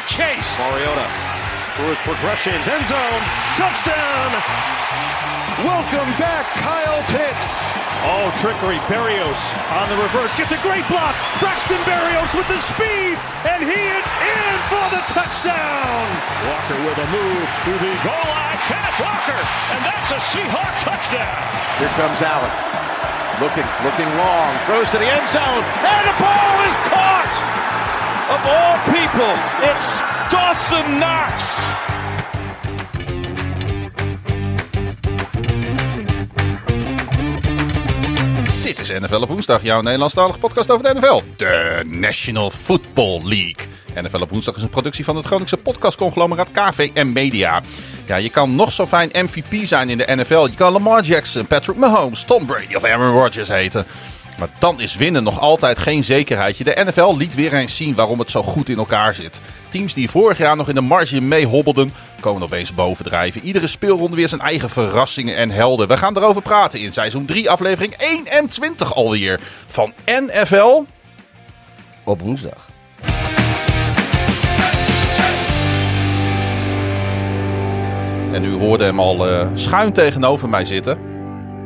Ja'Marr Chase. Mariota for his progressions. End zone. Touchdown. Welcome back, Kyle Pitts. Oh, trickery. Barrios on the reverse. Gets a great block. Braxton Barrios with the speed. And he is in for the touchdown. Walker with a move to the goal line. Kenneth Walker. And that's a Seahawk touchdown. Here comes Allen. Looking, looking long. Throws to the end zone. And the ball is caught. Of all people, it's Dawson Knox. Dit is NFL op woensdag, jouw Nederlandstalige podcast over de NFL. De National Football League. NFL op woensdag is een productie van het Groningse podcastconglomeraat KVM Media. Ja, je kan nog zo fijn MVP zijn in de NFL. Je kan Lamar Jackson, Patrick Mahomes, Tom Brady of Aaron Rodgers heten. Maar dan is winnen nog altijd geen zekerheidje. De NFL liet weer eens zien waarom het zo goed in elkaar zit. Teams die vorig jaar nog in de marge mee hobbelden, komen opeens bovendrijven. Iedere speelronde weer zijn eigen verrassingen en helden. We gaan erover praten in seizoen 3, aflevering 21 alweer. Van NFL Op woensdag. En u hoorde hem al eh, schuin tegenover mij zitten.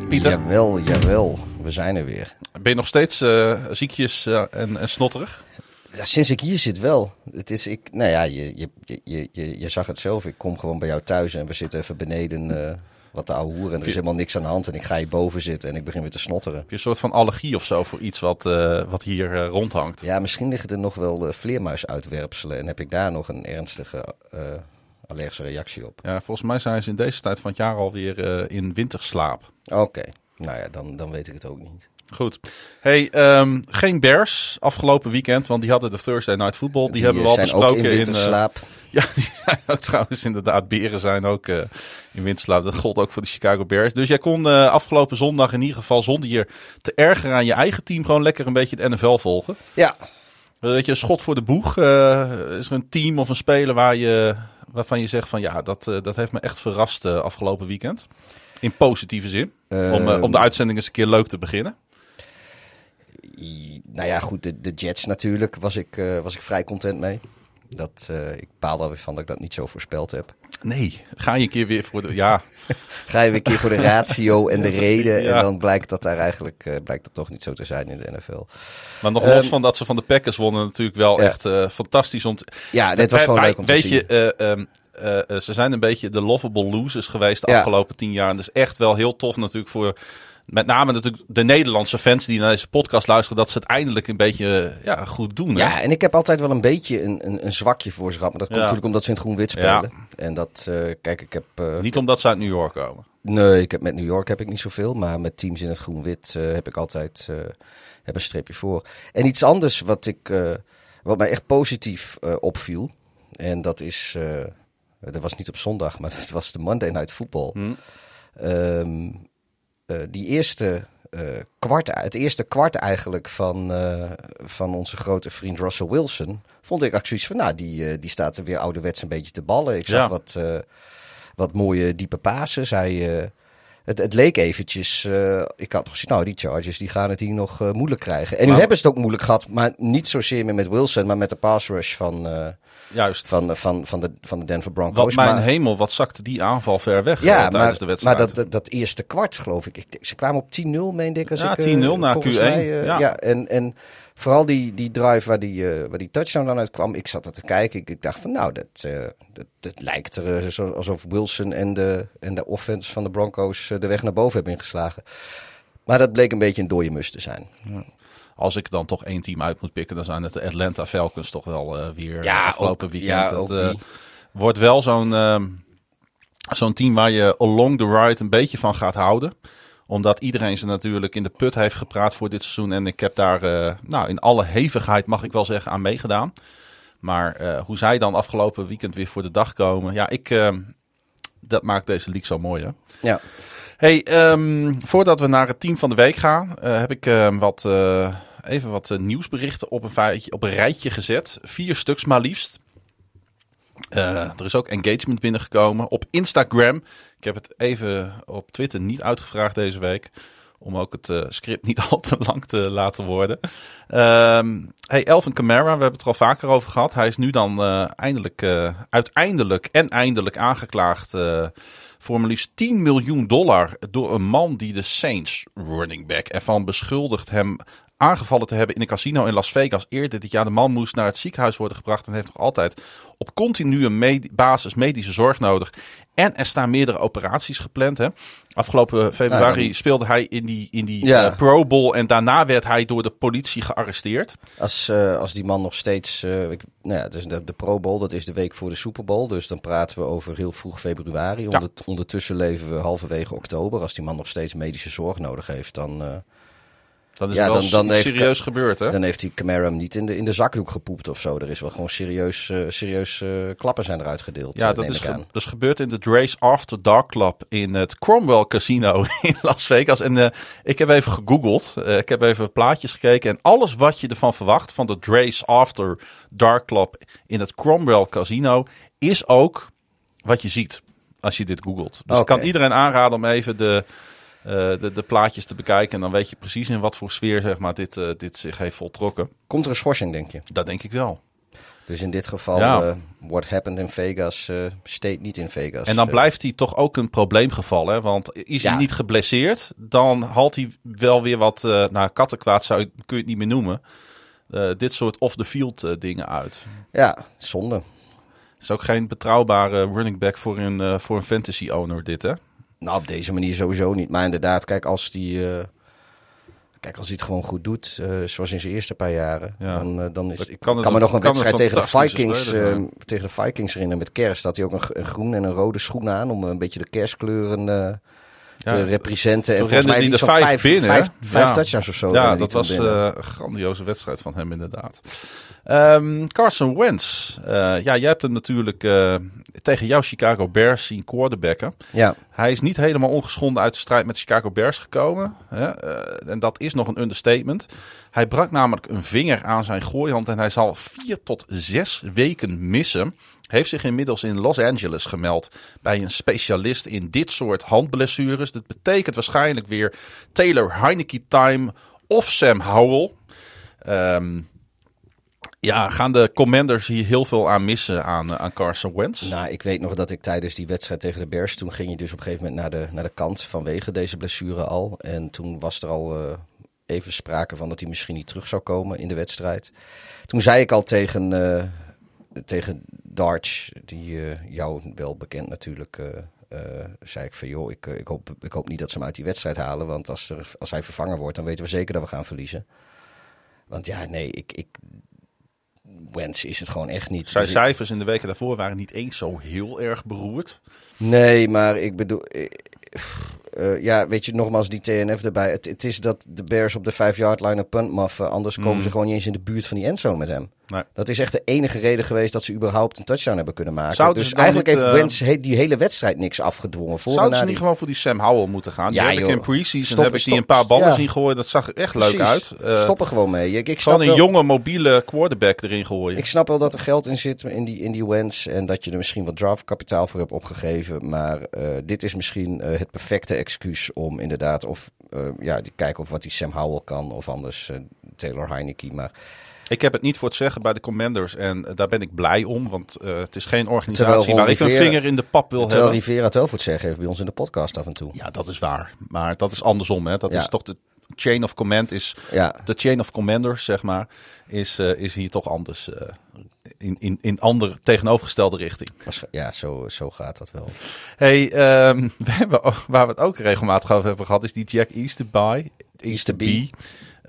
Pieter, Jawel, jawel. We zijn er weer. ben je nog steeds eh, ziekjes eh, en, en snotterig? Ja, sinds ik hier zit wel. Het is, ik, nou ja, je, je, je, je, je zag het zelf. Ik kom gewoon bij jou thuis en we zitten even beneden eh, wat te ouwe hoeren. En er is helemaal niks aan de hand. En ik ga hier boven zitten en ik begin weer te snotteren. Heb je een soort van allergie of zo voor iets wat, wat hier rondhangt? Ja, misschien liggen er nog wel uh, vleermuisuitwerpselen. En heb ik daar nog een ernstige allergische reactie op. Ja, volgens mij zijn ze in deze tijd van het jaar alweer in winterslaap. Oké, nou ja, dan, dan weet ik het ook niet. Goed. Hey, ehm, geen Bears afgelopen weekend, want die hadden de Thursday Night Football. Die, hebben we eh, al ook besproken in in. eh, winterslaap. ja, die zijn ook trouwens inderdaad. Beren zijn ook eh, in winterslaap. Dat gold ook voor de Chicago Bears. Dus jij kon eh, afgelopen zondag in ieder geval zonder je te ergeren aan je eigen team gewoon lekker een beetje de NFL volgen. ja, Weet je, een schot voor de boeg. Eh, is er een team of een speler waar je, waarvan je zegt van ja, dat, eh, dat heeft me echt verrast eh, afgelopen weekend. In positieve zin. om, eh, om de uitzending eens een keer leuk te beginnen. Nou ja, goed, de, de Jets natuurlijk was ik, eh, was ik vrij content mee. Dat, eh, ik baal er weer van dat ik dat niet zo voorspeld heb. Nee, ga je een keer weer voor de. Ja, Ga je weer een keer voor de ratio en de reden. Ja. En dan blijkt dat daar eigenlijk blijkt dat toch niet zo te zijn in de NFL. maar nog los Ehm, van dat ze van de Packers wonnen, natuurlijk wel Ja. echt fantastisch om Ja, dit was gewoon wij- leuk om te weet zien. je, eh, eh, eh, ze zijn een beetje de lovable losers geweest de Ja. afgelopen tien jaar. En dat is echt wel heel tof natuurlijk voor met name natuurlijk de Nederlandse fans die naar deze podcast luisteren, dat ze het eindelijk een beetje eh, ja, goed doen. hè? Ja, en ik heb altijd wel een beetje een, een, een zwakje voor ze gehad. Maar dat komt Ja. natuurlijk omdat ze in het groen-wit spelen. En dat, kijk, ik heb... Niet omdat ze uit New York komen. Nee, ik heb met New York heb ik niet zoveel. Maar met teams in het groen-wit heb ik altijd heb een streepje voor. En iets anders wat, ik, wat mij echt positief opviel. En dat is... dat was niet op zondag, maar dat was de Monday Night Football. Hm. Ehm, eh, die eerste eh, kwart, het eerste kwart eigenlijk van, eh, van onze grote vriend Russell Wilson, vond ik zoiets van, nou, die, die staat er weer ouderwets een beetje te ballen. Ik zag Ja. wat, wat mooie diepe pases. Hij, het, het leek eventjes, ik had gezien, nou, die Chargers die gaan het hier nog moeilijk krijgen. En nu hebben ze het ook moeilijk gehad, maar niet zozeer meer met Wilson, maar met de pass rush van, Juist. van, van, van, de, van de Denver Wat Broncos. mijn Maar- hemel, wat zakte die aanval ver weg eh, ja, tijdens maar, de maar wedstrijd. dat, dat, dat eerste kwart, geloof ik. ik ze kwamen op 10-0, meende ik. Als Ja, ik, eh, 10-0 na volgens Q1, Mij, eh, ja. ja. en, en vooral die, die drive waar die, eh, waar die touchdown dan uit kwam. Ik zat er te kijken. Ik, ik dacht van, nou, dat, eh, dat, dat lijkt er eh, zo, alsof Wilson en de, en de offense van de Broncos eh, de weg naar boven hebben ingeslagen. Maar dat bleek een beetje een dode mus te zijn. Als ik dan toch één team uit moet pikken, dan zijn het de Atlanta Falcons toch wel eh, weer Ja, afgelopen ook- weekend. ja, Het, eh, wordt wel zo'n ehm, zo'n team waar je along the ride een beetje van gaat houden. Omdat iedereen ze natuurlijk in de put heeft gepraat voor dit seizoen. En ik heb daar eh, nou, in alle hevigheid, mag ik wel zeggen, aan meegedaan. Maar hoe zij dan afgelopen weekend weer voor de dag komen. Ja, ik, ehm, dat maakt deze league zo mooi hè. Ja. Hey, ehm, voordat we naar het team van de week gaan, eh, heb ik ehm, wat, eh, even wat eh, nieuwsberichten op een, op een rijtje gezet. Vier stuks maar liefst. Er is ook engagement binnengekomen op Instagram. Ik heb het even op Twitter niet uitgevraagd deze week. Om ook het uh, script niet al te lang te laten worden. Um, hey, Elvin Kamara, we hebben het er al vaker over gehad. Hij is nu dan uh, eindelijk, uh, uiteindelijk en eindelijk aangeklaagd voor maar liefst 10 miljoen dollar door een man die de Saints running back ervan beschuldigt hem aangevallen te hebben in een casino in Las Vegas eerder dit jaar. De man moest naar het ziekenhuis worden gebracht en heeft nog altijd op continue basis medische zorg nodig. En er staan meerdere operaties gepland. Hè. Afgelopen februari speelde hij in die, in die ja. uh, Pro Bowl en daarna werd hij door de politie gearresteerd. Als, uh, als die man nog steeds, uh, ik, nou ja, dus de, de Pro Bowl, dat is de week voor de Super Bowl. Dus dan praten we over heel vroeg februari. Ondertussen leven we halverwege oktober. Als die man nog steeds medische zorg nodig heeft, dan dan is ja, wel dan, dan serieus heeft, gebeurd, hè? Dan heeft hij Camara niet in de, in de zakdoek gepoept of zo. Er is wel gewoon serieus, uh, serieus uh, klappen zijn eruit gedeeld. Ja, dat is, ge dat is gebeurd in de Drace After Dark Club in het Cromwell Casino in Las Vegas. En uh, ik heb even gegoogeld. ik heb even plaatjes gekeken. En alles wat je ervan verwacht van de Drace After Dark Club in het Cromwell Casino is ook wat je ziet als je dit googelt. Dus okay. ik kan iedereen aanraden om even de de, de, plaatjes te bekijken. En dan weet je precies in wat voor sfeer zeg maar, dit, uh, dit zich heeft voltrokken. Komt er een schorsing, denk je? Dat denk ik wel. Dus in dit geval, ja. uh, what happened in Vegas, uh, steekt niet in Vegas. En dan blijft hij toch ook een probleemgeval. Hè? Want is ja. hij niet geblesseerd, dan haalt hij wel weer wat, uh, nou kattenkwaad zou, kun je het niet meer noemen. dit soort off-the-field dingen uit. Ja, zonde. Is ook geen betrouwbare running back voor een, voor een fantasy owner dit hè? Nou, op deze manier sowieso niet. Maar inderdaad, kijk, als die. Uh, kijk, als hij het gewoon goed doet, uh, zoals in zijn eerste paar jaren, ja. dan, uh, dan is. Ik kan, kan me nog een wedstrijd tegen de Vikings, tegen de Vikings herinneren met kerst. Dat hij ook een, een, groen en een rode schoen aan om een beetje de kerstkleuren te ja, representen. En volgens mij die vijf, vijf binnen. Vijf, vijf ja. touchdowns of zo. Ja, dat was een grandioze wedstrijd van hem inderdaad. Um, Carson Wentz. Uh, ja, jij hebt hem natuurlijk uh, tegen jouw Chicago Bears zien quarterbacken. Ja. Hij is niet helemaal ongeschonden uit de strijd met de Chicago Bears gekomen. Hè? Uh, en dat is nog een understatement. Hij brak namelijk een vinger aan zijn gooihand en hij zal vier tot zes weken missen. Heeft zich inmiddels in Los Angeles gemeld bij een specialist in dit soort handblessures. Dat betekent waarschijnlijk weer Taylor Heineke time of Sam Howell. Um, ja, gaan de Commanders hier heel veel aan missen aan, eh, aan Carson Wentz? Nou, ik weet nog dat ik tijdens die wedstrijd tegen de Bears... toen ging je dus op een gegeven moment naar de, naar de kant vanwege deze blessure al. En toen was er al uh, even sprake van dat hij misschien niet terug zou komen in de wedstrijd. Toen zei ik al tegen, uh, tegen Darch, die jou wel bekend natuurlijk... zei ik van joh, ik, ik, hoop, ik hoop niet dat ze hem uit die wedstrijd halen. Want als, er, als hij vervangen wordt, dan weten we zeker dat we gaan verliezen. Want ja, nee, ik, ik, Wens is het gewoon echt niet. Zijn cijfers in de weken daarvoor waren niet eens zo heel erg beroerd. Nee, maar ik bedoel. Uh, ja, weet je, nogmaals die TNF erbij. Het, het, is dat de Bears op de 5-yard line een punt maffen. Anders komen mm. ze gewoon niet eens in de buurt van die endzone met hem. Nee. Dat is echt de enige reden geweest dat ze überhaupt een touchdown hebben kunnen maken. Zouden dus eigenlijk niet, heeft uh, Wentz die hele wedstrijd niks afgedwongen. Voor Zouden ze niet gewoon voor die Sam Howell moeten gaan? Ja, die heb ik in pre-season heb ik die een paar ballen ja. zien gooien. Dat zag er echt leuk uit. Uh, Stop er gewoon mee. Ik, ik gewoon een wel, jonge mobiele quarterback erin gooien. Ik snap wel dat er geld in zit in die, in die Wentz. En dat je er misschien wat draftkapitaal voor hebt opgegeven. Maar uh, dit is misschien het perfecte excuus om inderdaad... of ja, kijken of wat die Sam Howell kan. Of anders Taylor Heineke. Maar... Ik heb het niet voor het zeggen bij de Commanders en daar ben ik blij om, want uh, het is geen organisatie waar ik een vinger in de pap wil terwijl hebben. Terwijl Rivera het wel voor het zeggen heeft bij ons in de podcast af en toe. Ja, dat is waar. Maar dat is andersom. Hè. Dat ja. is toch de chain of command is ja. de chain of commanders, zeg maar, is, uh, is hier toch anders. Uh, in, in, in andere tegenovergestelde richting. Ja, zo, zo gaat dat wel. Hey, um, we hebben, waar we het ook regelmatig over hebben gehad, is die Jack Easterby. Easterby.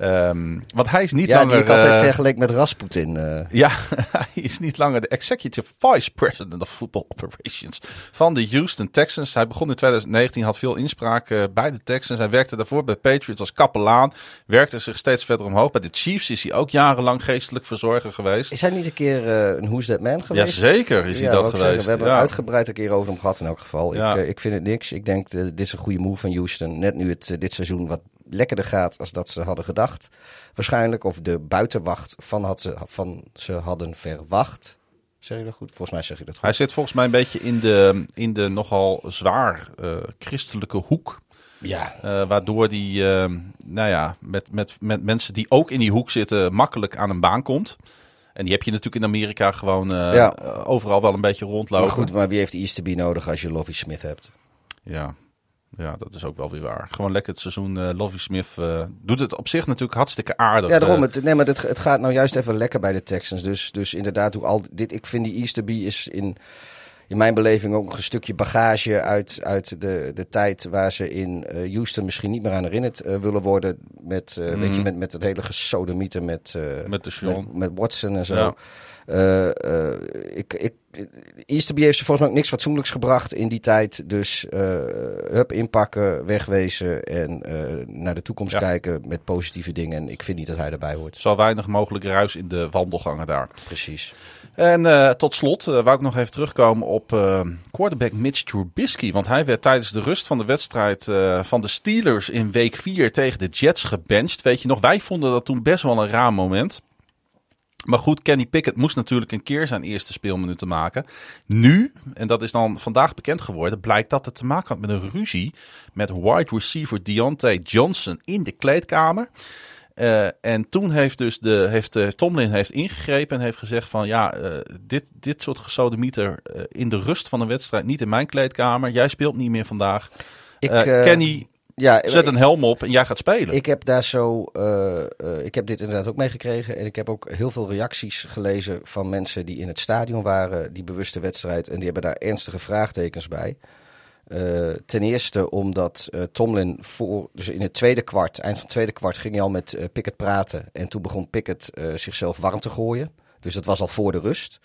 Um, want hij is niet ja, langer... die ik altijd uh, vergeleken met Rasputin. Uh. Ja, hij is niet langer de executive vice president of football operations van de Houston Texans. Hij begon in 2019, had veel inspraak uh, bij de Texans. Hij werkte daarvoor bij Patriots als kapelaan. Werkte zich steeds verder omhoog. Bij de Chiefs is hij ook jarenlang geestelijk verzorger geweest. Is hij niet een keer een Who's That Man geweest? Jazeker is hij dat geweest. Zeggen, we hebben ja. uitgebreid een keer over hem gehad in elk geval. Ja. Ik, ik vind het niks. Ik denk, dit is een goede move van Houston. Net nu het dit seizoen wat lekkerder gaat als dat ze hadden gedacht. Waarschijnlijk. Of de buitenwacht van, had ze, van ze hadden verwacht. Zeg je dat goed? Volgens mij zeg je dat goed. Hij zit volgens mij een beetje in de, in de nogal zwaar uh, christelijke hoek. Ja. Uh, waardoor die, uh, nou ja, met, met, met mensen die ook in die hoek zitten, makkelijk aan een baan komt. En die heb je natuurlijk in Amerika gewoon ja. overal wel een beetje rondlopen. Maar goed, maar wie heeft Easterby nodig als je Lovie Smith hebt? Ja. Ja, dat is ook wel weer waar. Gewoon lekker het seizoen. Uh, Lovie Smith uh, doet het op zich natuurlijk hartstikke aardig. Ja, daarom. Het, nee, maar het, het gaat nou juist even lekker bij de Texans. Dus, dus inderdaad, hoe al dit, ik vind die Easterby is in in mijn beleving ook een stukje bagage uit, uit de, de tijd waar ze in uh, Houston misschien niet meer aan herinnerd willen worden. Met, mm. weet je, met, met het hele gesodemieten met, met, de met, met, Watson en zo. Ja. Ik, ik, Easterby heeft ze volgens mij ook niks fatsoenlijks gebracht in die tijd. Dus hup, inpakken, wegwezen en naar de toekomst ja. kijken met positieve dingen. En ik vind niet dat hij erbij hoort. Zo weinig mogelijk ruis in de wandelgangen daar. Precies. En uh, tot slot uh, wou ik nog even terugkomen op uh, quarterback Mitch Trubisky. Want hij werd tijdens de rust van de wedstrijd van de Steelers in week 4 tegen de Jets gebenched. Weet je nog, wij vonden dat toen best wel een raar moment. Maar goed, Kenny Pickett moest natuurlijk een keer zijn eerste speelminuten maken. Nu, en dat is dan vandaag bekend geworden, blijkt dat het te maken had met een ruzie met wide receiver Deontay Johnson in de kleedkamer. Uh, en toen heeft dus de, heeft, uh, Tomlin heeft ingegrepen en heeft gezegd van ja, uh, dit, dit soort gesodemieter in de rust van een wedstrijd, niet in mijn kleedkamer. Jij speelt niet meer vandaag. Ik, Kenny, ja, zet een helm op en jij gaat spelen. Ik heb daar zo, ik heb dit inderdaad ook meegekregen en ik heb ook heel veel reacties gelezen van mensen die in het stadion waren, die bewuste wedstrijd, en die hebben daar ernstige vraagtekens bij. Uh, ten eerste omdat Tomlin voor, dus in het tweede kwart, eind van het tweede kwart, ging hij al met Pickett praten. En toen begon Pickett zichzelf warm te gooien. Dus dat was al voor de rust.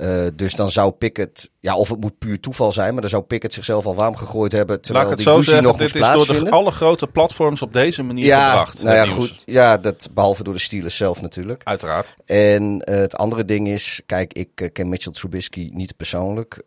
Uh, dus dan zou Pickett, ja, of het moet puur toeval zijn, maar dan zou Pickett zichzelf al warm gegooid hebben. Terwijl Laat ik het die zo zeggen, nog dit is door de alle grote platforms op deze manier ja, gebracht. Nou ja, goed. Ja, dat, behalve door de Steelers zelf natuurlijk. Uiteraard. En uh, het andere ding is, kijk, ik uh, ken Mitchell Trubisky niet persoonlijk,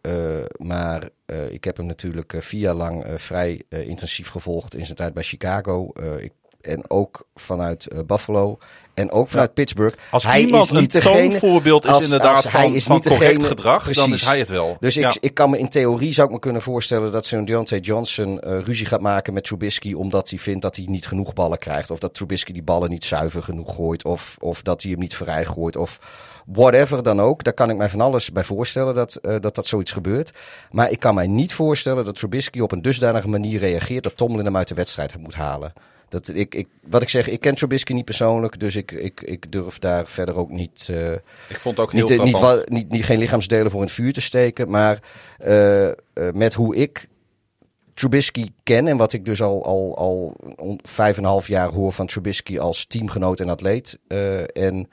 maar ik heb hem natuurlijk vier jaar lang vrij intensief gevolgd in zijn tijd bij Chicago. ik en ook vanuit Buffalo en ook vanuit Pittsburgh. Als hij iemand is niet een degene, toonvoorbeeld is inderdaad als van, hij is niet correct degene, gedrag, precies. dan is hij het wel. Dus ik, ik kan me in theorie zou ik me kunnen voorstellen dat zo'n Deontay Johnson uh, ruzie gaat maken met Trubisky omdat hij vindt dat hij niet genoeg ballen krijgt of dat Trubisky die ballen niet zuiver genoeg gooit of, of dat hij hem niet vrij gooit of whatever dan ook. Daar kan ik mij van alles bij voorstellen dat, uh, dat dat zoiets gebeurt. Maar ik kan mij niet voorstellen dat Trubisky op een dusdanige manier reageert dat Tomlin hem uit de wedstrijd moet halen. Dat, ik, ik, wat ik zeg, ik ken Trubisky niet persoonlijk, dus ik, ik, ik durf daar verder ook niet. Uh, ik vond ook heel niet, niet, niet, niet, geen lichaamsdelen voor in het vuur te steken. Maar uh, uh, met hoe ik Trubisky ken en wat ik dus al, al, al vijf en een half jaar hoor van Trubisky als teamgenoot en atleet. en,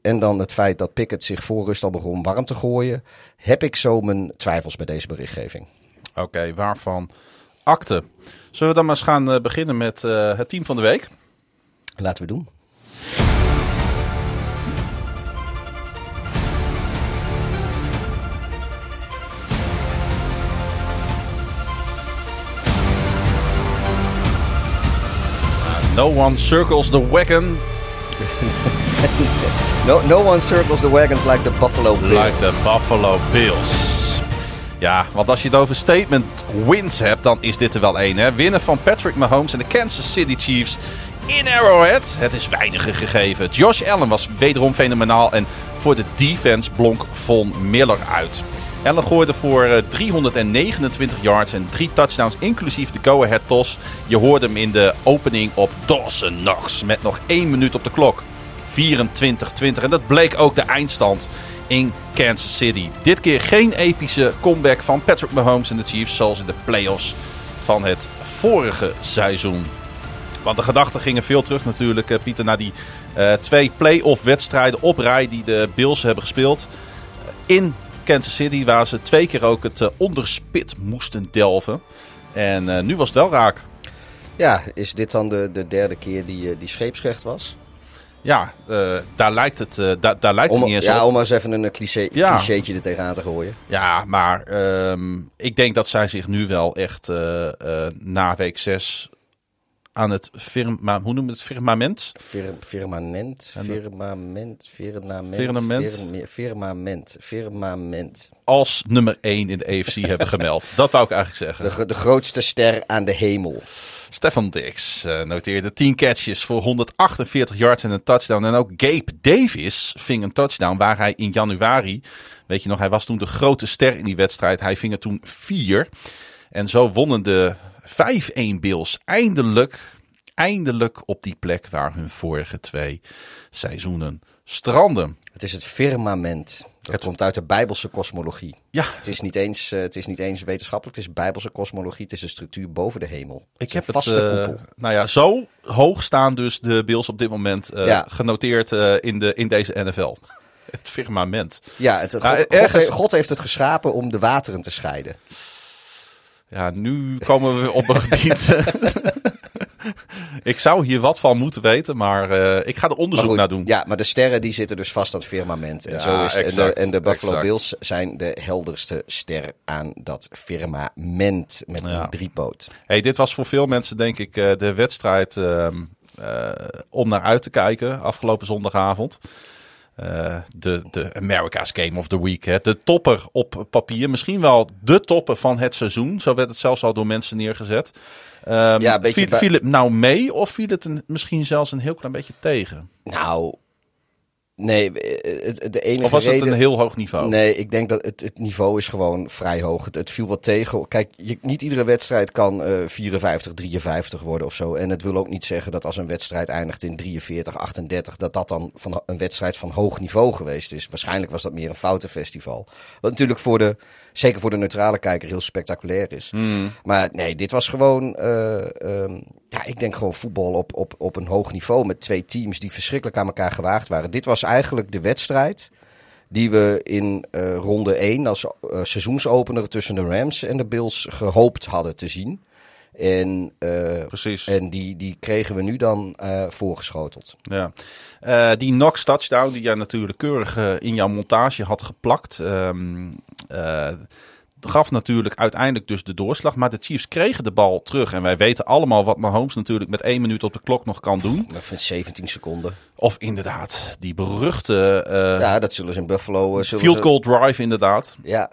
en dan het feit dat Pickett zich voor rust al begon warm te gooien, heb ik zo mijn twijfels bij deze berichtgeving. Oké, waarvan akte? Zullen we dan maar eens gaan uh, beginnen met uh, het team van de week? Laten we doen. No one circles the wagon. no, no one circles the wagons like the Buffalo Bills. Like the Buffalo Bills. Ja, want als je het over statement wins hebt, dan is dit er wel één. Winnen van Patrick Mahomes en de Kansas City Chiefs in Arrowhead. Het is weiniger gegeven. Josh Allen was wederom fenomenaal en voor de defense blonk Von Miller uit. Allen gooide voor 329 eh, yards en drie touchdowns, inclusief de go-ahead toss. Je hoorde hem in de opening op Dawson Knox met nog één minuut op de klok. 24-20 en dat bleek ook de eindstand in Kansas City. Dit keer geen epische comeback van Patrick Mahomes en de Chiefs zoals in de playoffs van het vorige seizoen. Want de gedachten gingen veel terug natuurlijk, eh, Pieter, naar die uh, twee playoff wedstrijden op rij die de Bills hebben gespeeld. In Kansas City, waar ze twee keer ook het uh, onderspit moesten delven. En nu was het wel raak. Ja, is dit dan de, de derde keer die, die scheepsrecht was? Ja, uh, daar lijkt het, uh, da daar lijkt om, het niet eens ja, op. Ja, om maar eens even een cliché, ja. clichétje er tegenaan te gooien. Ja, maar um, ik denk dat zij zich nu wel echt uh, na week 6 aan het firma, hoe noem je het, firmament. Fir, firmament, firmament, firmament, Firmament. firmament, firmament. Als nummer 1 in de EFC hebben gemeld. Dat wou ik eigenlijk zeggen. De, de grootste ster aan de hemel. Stefan Dix eh, noteerde 10 catches voor 148 yards en een touchdown. En ook Gabe Davis ving een touchdown waar hij in januari, weet je nog, hij was toen de grote ster in die wedstrijd. Hij ving er toen 4. En zo wonnen de 5-1 Bills eindelijk, eindelijk op die plek waar hun vorige twee seizoenen stranden. Het is het firmament. Dat komt uit de Bijbelse kosmologie. Ja, Het is, niet eens, eh, het is niet eens wetenschappelijk, het is Bijbelse kosmologie. Het is de structuur boven de hemel. Het Ik heb een het, vaste eh, koepel. nou ja, zo hoog staan dus de Bills op dit moment eh, Ja. genoteerd in, de, in deze NFL. Het firmament. Ja, het, God, Nou, God, ergens- God heeft het geschapen om de wateren te scheiden. Ja, nu komen we op een gebied. ik zou hier wat van moeten weten, maar eh, ik ga er onderzoek goed, naar doen. Ja, maar de sterren die zitten dus vast aan het firmament. En, Ja, zo is het. en, exact, de, en de Buffalo exact. Bills zijn de helderste ster aan dat firmament met Ja. een driepoot. Hey, dit was voor veel mensen denk ik eh, de wedstrijd ehm, eh, om naar uit te kijken afgelopen zondagavond. Eh, de, de America's Game of the Week. Hè. De topper op papier. Misschien wel de topper van het seizoen. Zo werd het zelfs al door mensen neergezet. Ehm, Ja, bij- viel het nou mee of viel het een, misschien zelfs een heel klein beetje tegen? Nou, nee, eh, het, de enige Of was het reden... een heel hoog niveau? Nee, ik denk dat het, het niveau is gewoon vrij hoog. Het, het viel wat tegen. Kijk, je, niet iedere wedstrijd kan eh 54, 53 worden of zo. En het wil ook niet zeggen dat als een wedstrijd eindigt in 43, 38, dat dat dan van een wedstrijd van hoog niveau geweest is. Waarschijnlijk was dat meer een foutenfestival. Wat natuurlijk voor de, zeker voor de neutrale kijker heel spectaculair is. Maar nee, dit was gewoon, eh, ehm, ja, ik denk gewoon voetbal op, op, op een hoog niveau met twee teams die verschrikkelijk aan elkaar gewaagd waren. Dit was eigenlijk de wedstrijd die we in eh, ronde 1 als eh, seizoensopener tussen de Rams en de Bills gehoopt hadden te zien. En, Precies. en die, die kregen we nu dan eh, voorgeschoteld. Ja. Eh, die Knox touchdown die jij natuurlijk keurig eh, in jouw montage had geplakt. ehm, eh, gaf natuurlijk uiteindelijk dus de doorslag. Maar de Chiefs kregen de bal terug. En wij weten allemaal wat Mahomes natuurlijk met één minuut op de klok nog kan doen. Van 17 seconden. Of inderdaad, die beruchte Ja, dat zullen ze in Buffalo... field goal drive inderdaad. Ja,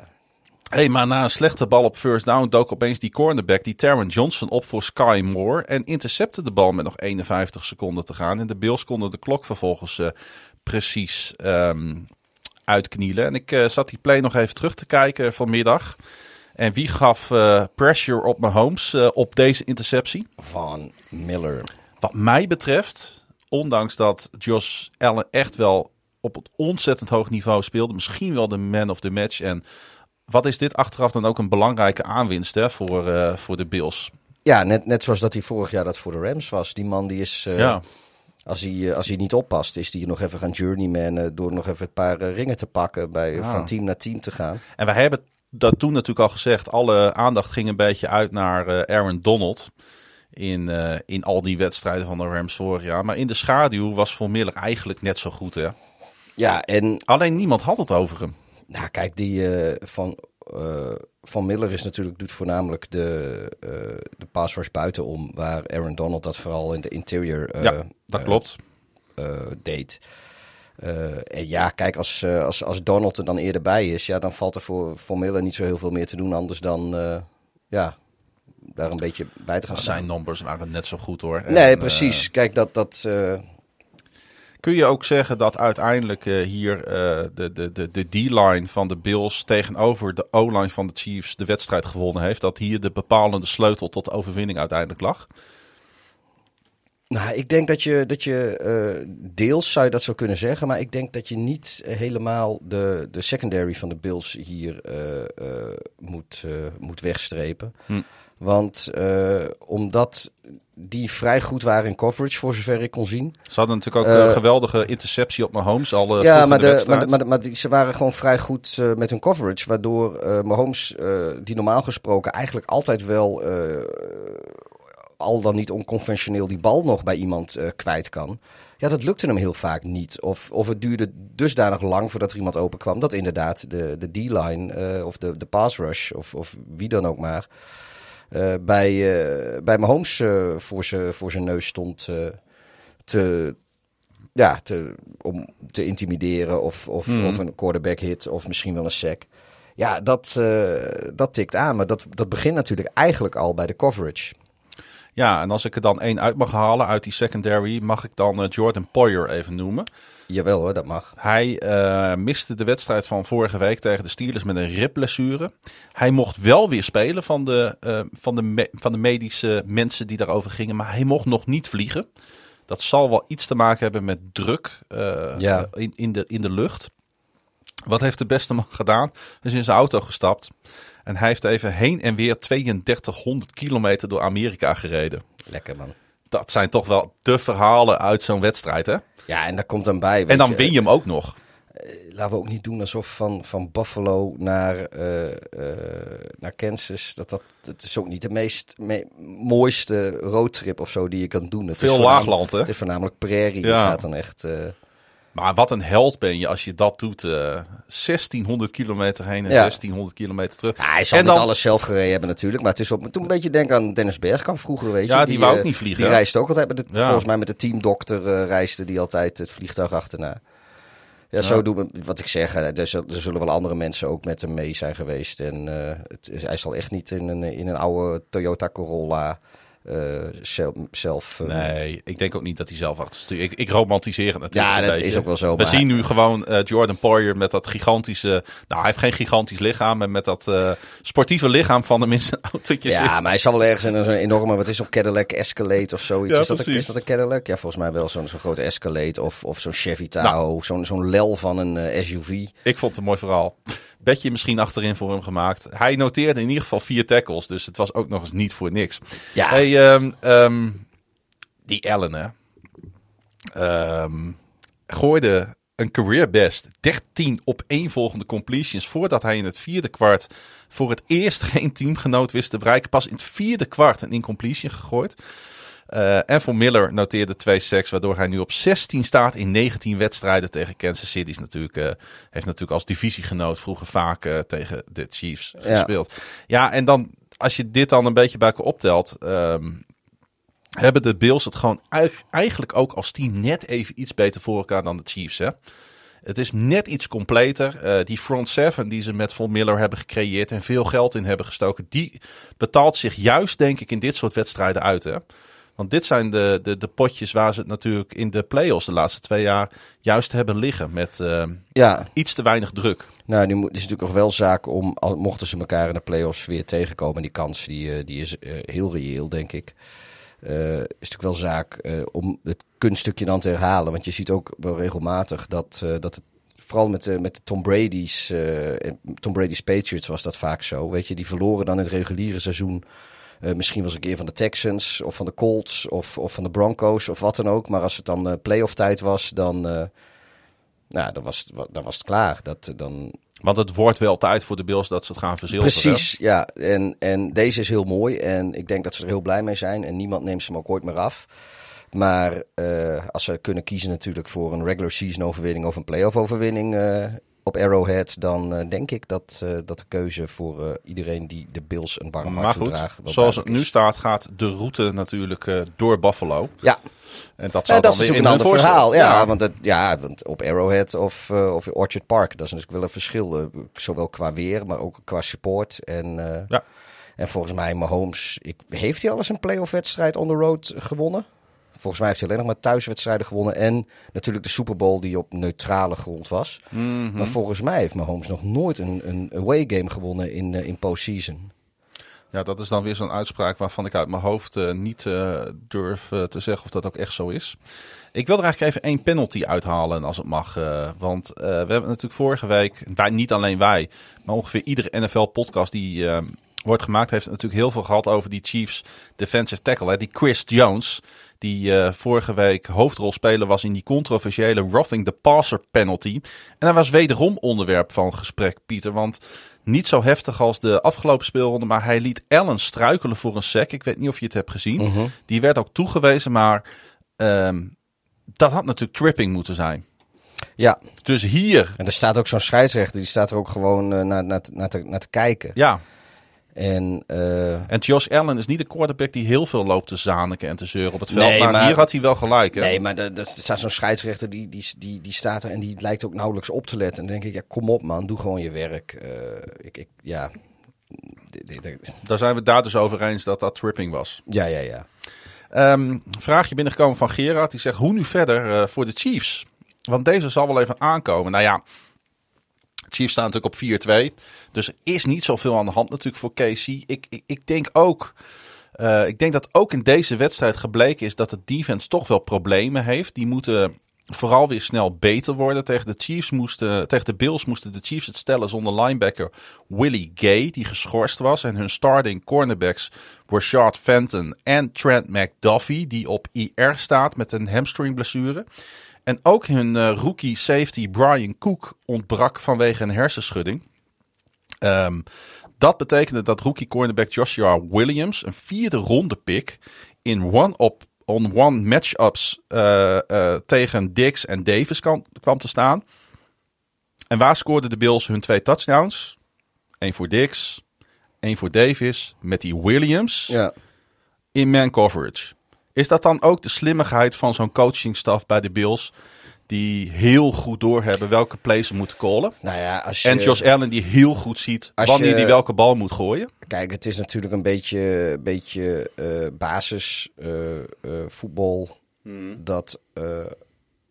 Hey, maar na een slechte bal op first down dook opeens die cornerback, die Taron Johnson, op voor Sky Moore. En intercepte de bal met nog 51 seconden te gaan. En de Bills konden de klok vervolgens eh, precies ehm, uitknielen. En ik eh, zat die play nog even terug te kijken vanmiddag. En wie gaf eh, pressure op Mahomes op deze interceptie? Van Miller. Wat mij betreft, ondanks dat Josh Allen echt wel op het ontzettend hoog niveau speelde, misschien wel de man of the match. En wat is dit achteraf dan ook een belangrijke aanwinst hè, voor, eh, voor de Bills? Ja, net, net zoals dat hij vorig jaar dat voor de Rams was. Die man die is, eh, ja. als, hij, eh, als hij niet oppast, is die nog even gaan journeymannen door nog even een paar ringen te pakken. Bij, Ah. Van team naar team te gaan. En wij hebben dat toen natuurlijk al gezegd. Alle aandacht ging een beetje uit naar Aaron Donald. In, in al die wedstrijden van de Rams vorig jaar. Maar in de schaduw was Miller eigenlijk net zo goed. Hè? Ja, en Alleen niemand had het over hem. Nou, kijk, die eh, van, eh, van Miller is natuurlijk, doet voornamelijk de, eh de pass rush buitenom. Waar Aaron Donald dat vooral in de interior eh, ja, dat klopt. eh, deed. Eh, en ja, kijk, als, als, als Donald er dan eerder bij is, ja, dan valt er voor, voor Miller niet zo heel veel meer te doen. Anders dan, eh, ja, daar een beetje bij te gaan. Zijn numbers waren net zo goed hoor. Nee, precies. Kijk, dat, dat, eh, Kun je ook zeggen dat uiteindelijk eh, hier eh, de, de, de, de D-line van de Bills tegenover de O-line van de Chiefs de wedstrijd gewonnen heeft? Dat hier de bepalende sleutel tot de overwinning uiteindelijk lag? Nou, ik denk dat je, dat je eh, deels zou je dat zo kunnen zeggen, maar ik denk dat je niet helemaal de, de secondary van de Bills hier moet, moet wegstrepen. Hm. Want eh, omdat die vrij goed waren in coverage, voor zover ik kon zien. Ze hadden natuurlijk ook Eh, een geweldige interceptie op Mahomes al ja, maar, de, maar, maar, die, ze waren gewoon vrij goed eh, met hun coverage. Waardoor Mahomes, die normaal gesproken eigenlijk altijd wel, al dan niet onconventioneel, die bal nog bij iemand kwijt kan. Ja, dat lukte hem heel vaak niet. Of, of het duurde dusdanig lang voordat er iemand open kwam. Dat inderdaad de, de D-line of de, de pass rush of, of wie dan ook maar. Eh, bij, eh bij Mahomes eh voor zijn voor zijn neus stond te, ja, te, om te intimideren of, of, Hmm. of een quarterback hit of misschien wel een sack. Ja, dat, dat tikt aan, maar dat, dat begint natuurlijk eigenlijk al bij de coverage. Ja, en als ik er dan één uit mag halen uit die secondary, mag ik dan eh, Jordan Poyer even noemen. Jawel hoor, dat mag. Hij eh, miste de wedstrijd van vorige week tegen de Steelers met een ribblessure. Hij mocht wel weer spelen van de, eh, van, de van de medische mensen die daarover gingen, maar hij mocht nog niet vliegen. Dat zal wel iets te maken hebben met druk Ja. in, in, de, in de lucht. Wat heeft de beste man gedaan? Hij is in zijn auto gestapt. En hij heeft even heen en weer 3200 kilometer door Amerika gereden. Lekker man. Dat zijn toch wel de verhalen uit zo'n wedstrijd, hè? Ja, en daar komt dan bij. weet En dan je, win je hem ook nog. laten we ook niet doen alsof van, van Buffalo naar, eh, eh, naar Kansas. Dat, dat, het is ook niet de meest me- mooiste roadtrip of zo die je kan doen. Het Veel laagland, hè? Het is voornamelijk prairie. Ja. Je gaat dan echt. eh, Maar wat een held ben je als je dat doet. eh 1600 kilometer heen en Ja. 1600 kilometer terug. ja, hij zal en niet alles zelf gereden hebben natuurlijk. Maar het is wel, toen een beetje denken aan Dennis Bergkamp vroeger, weet je. Ja, die wou eh, ook niet vliegen, Die hè? reisde ook altijd met de, Ja. volgens mij met de teamdokter eh reisde die altijd het vliegtuig achterna. Ja, zo doen we wat ik zeg. Er, zul- zullen wel andere mensen ook met hem mee zijn geweest. En eh, het is, hij zal echt niet in een, in een oude Toyota Corolla zelf. zelf eh, Nee, ik denk ook niet dat hij zelf achter stuurt. Ik, ik romantiseer het natuurlijk Ja, dat beetje. is ook wel zo, We maar- zien nu gewoon eh, Jordan Poyer met dat gigantische... Nou, hij heeft geen gigantisch lichaam. Maar met dat eh, sportieve lichaam van hem in zijn autootje Ja, zit. maar hij zal wel ergens in zo'n enorme, wat is zo'n Cadillac Escalade of zoiets. Ja, is, dat een, is dat een Cadillac? Ja, volgens mij wel zo'n zo'n grote Escalade of, of zo'n Chevy Tahoe. Zo'n zo'n lel van een eh, SUV. Ik vond het een mooi verhaal. Bedje misschien achterin voor hem gemaakt. Hij noteerde in ieder geval vier tackles. Dus het was ook nog eens niet voor niks. Ja, Hey, ehm, ehm, die Allen, hè. Ehm, gooide een career best 13 op één volgende completions voordat hij in het vierde kwart voor het eerst geen teamgenoot wist te bereiken. Pas in het vierde kwart een incompletion gegooid. Eh, en voor Miller noteerde twee sacks, waardoor hij nu op 16 staat in 19 wedstrijden tegen Kansas City. Is natuurlijk, eh, heeft natuurlijk als divisiegenoot vroeger vaak eh, tegen de Chiefs Ja. gespeeld. Ja, en dan als je dit dan een beetje bij elkaar optelt, ehm, hebben de Bills het gewoon eig- eigenlijk ook als team net even iets beter voor elkaar dan de Chiefs. Hè? Het is net iets completer. Die front seven die ze met Von Miller hebben gecreëerd en veel geld in hebben gestoken, die betaalt zich juist denk ik in dit soort wedstrijden uit. Hè? Want dit zijn de, de, de potjes waar ze het natuurlijk in de playoffs de laatste twee jaar juist hebben liggen met eh, ja. iets te weinig druk. Nou, nu moet- het is natuurlijk nog wel zaak om, mochten ze elkaar in de playoffs weer tegenkomen, die kans die, eh, die is eh, heel reëel, denk ik. Eh, is natuurlijk wel zaak om het kunststukje dan te herhalen. Want je ziet ook wel regelmatig dat, dat het, vooral met, de met de Tom Brady's, Tom Brady's Patriots was dat vaak zo. Weet je, die verloren dan in het reguliere seizoen. Eh, misschien was een keer van de Texans of van de Colts of, of van de Broncos of wat dan ook. Maar als het dan eh playoff tijd was, dan, eh, nou, dan, was het, dan was het klaar. Dat, dan, Want het wordt wel tijd voor de Bills dat ze het gaan verzilveren. Precies, ja. En, en deze is heel mooi en ik denk dat ze er heel blij mee zijn. En niemand neemt ze hem ook ooit meer af. Maar als ze kunnen kiezen natuurlijk voor een regular season overwinning of een playoff overwinning op Arrowhead, dan eh, denk ik dat, eh, dat de keuze voor eh, iedereen die de Bills een warm Maar hart goed, toedraagt. wel zoals het nu staat, gaat de route natuurlijk door Buffalo. Ja, En dat Ja, zou dat is dan natuurlijk een ander verhaal. Ja, Ja, Want, het, ja, want op Arrowhead of, of Orchard Park, dat is natuurlijk wel een verschil. zowel qua weer, maar ook qua support. En, Ja. en volgens mij, Mahomes, ik, heeft hij al eens een playoff wedstrijd on the road gewonnen? Volgens mij heeft hij alleen nog maar thuiswedstrijden gewonnen. En natuurlijk de Super Bowl die op neutrale grond was. Mhm. Maar volgens mij heeft Mahomes nog nooit een, een away game gewonnen in, eh, in postseason. ja, dat is dan weer zo'n uitspraak waarvan ik uit mijn hoofd eh, niet eh, durf te zeggen of dat ook echt zo is. Ik wil er eigenlijk even één penalty uithalen als het mag. want we hebben natuurlijk vorige week, wij, niet alleen wij, maar ongeveer iedere NFL-podcast die wordt gemaakt, heeft natuurlijk heel veel gehad over die Chiefs defensive tackle. Hè, die Chris Jones, die eh, vorige week hoofdrolspeler was in die controversiële roughing the passer penalty. En hij was wederom onderwerp van gesprek, Pieter. Want niet zo heftig als de afgelopen speelronde, maar hij liet Allen struikelen voor een sack. Ik weet niet of je het hebt gezien. Die werd ook toegewezen, maar ehm, dat had natuurlijk tripping moeten zijn. Ja, Dus hier, en er staat ook zo'n scheidsrechter, die staat er ook gewoon eh, naar, naar, te, naar te kijken. ja, En, uh, en Josh Allen is niet de quarterback die heel veel loopt te zaniken en te zeuren op het veld. Nee, maar, maar- hier had hij wel gelijk. Hè? nee, maar er er staat zo'n scheidsrechter die, die, die, die staat er en die lijkt ook nauwelijks op te letten. En dan denk ik, ja, kom op man, doe gewoon je werk. Eh, ik, ik, ja. Daar zijn we het daar dus over eens dat dat tripping was. ja, ja, ja. Ehm vraagje binnengekomen van Gerard. Die zegt, hoe nu verder eh, voor de Chiefs? Want deze zal wel even aankomen. Nou ja, Chiefs staan natuurlijk op 4-2. Dus er is niet zoveel aan de hand natuurlijk voor KC. Ik, ik, ik denk ook... eh, ik denk dat ook in deze wedstrijd gebleken is dat de defense toch wel problemen heeft. Die moeten vooral weer snel beter worden. Tegen de Chiefs moesten, tegen de Bills moesten de Chiefs het stellen zonder linebacker Willie Gay, die geschorst was. En hun starting cornerbacks Rashad Fenton en Trent McDuffie, die op IR staat met een hamstringblessure. En ook hun eh, rookie safety Brian Cook ontbrak vanwege een hersenschudding. Ehm, dat betekende dat rookie cornerback Joshua Williams, een vierde ronde pick, in one-op on-one matchups eh, tegen Dix en Davis kan, kwam te staan. En waar scoorden de Bills hun twee touchdowns? Eén voor Dix, één voor Davis, met die Williams ja. in man coverage. Is dat dan ook de slimmigheid van zo'n coachingstaf bij de Bills? Die heel goed doorhebben welke plays ze moeten callen. Nou ja, als je, En Josh Allen die heel goed ziet wanneer je- hij welke bal moet gooien. Kijk, het is natuurlijk een beetje, beetje eh, basis eh, eh, voetbal. Dat eh,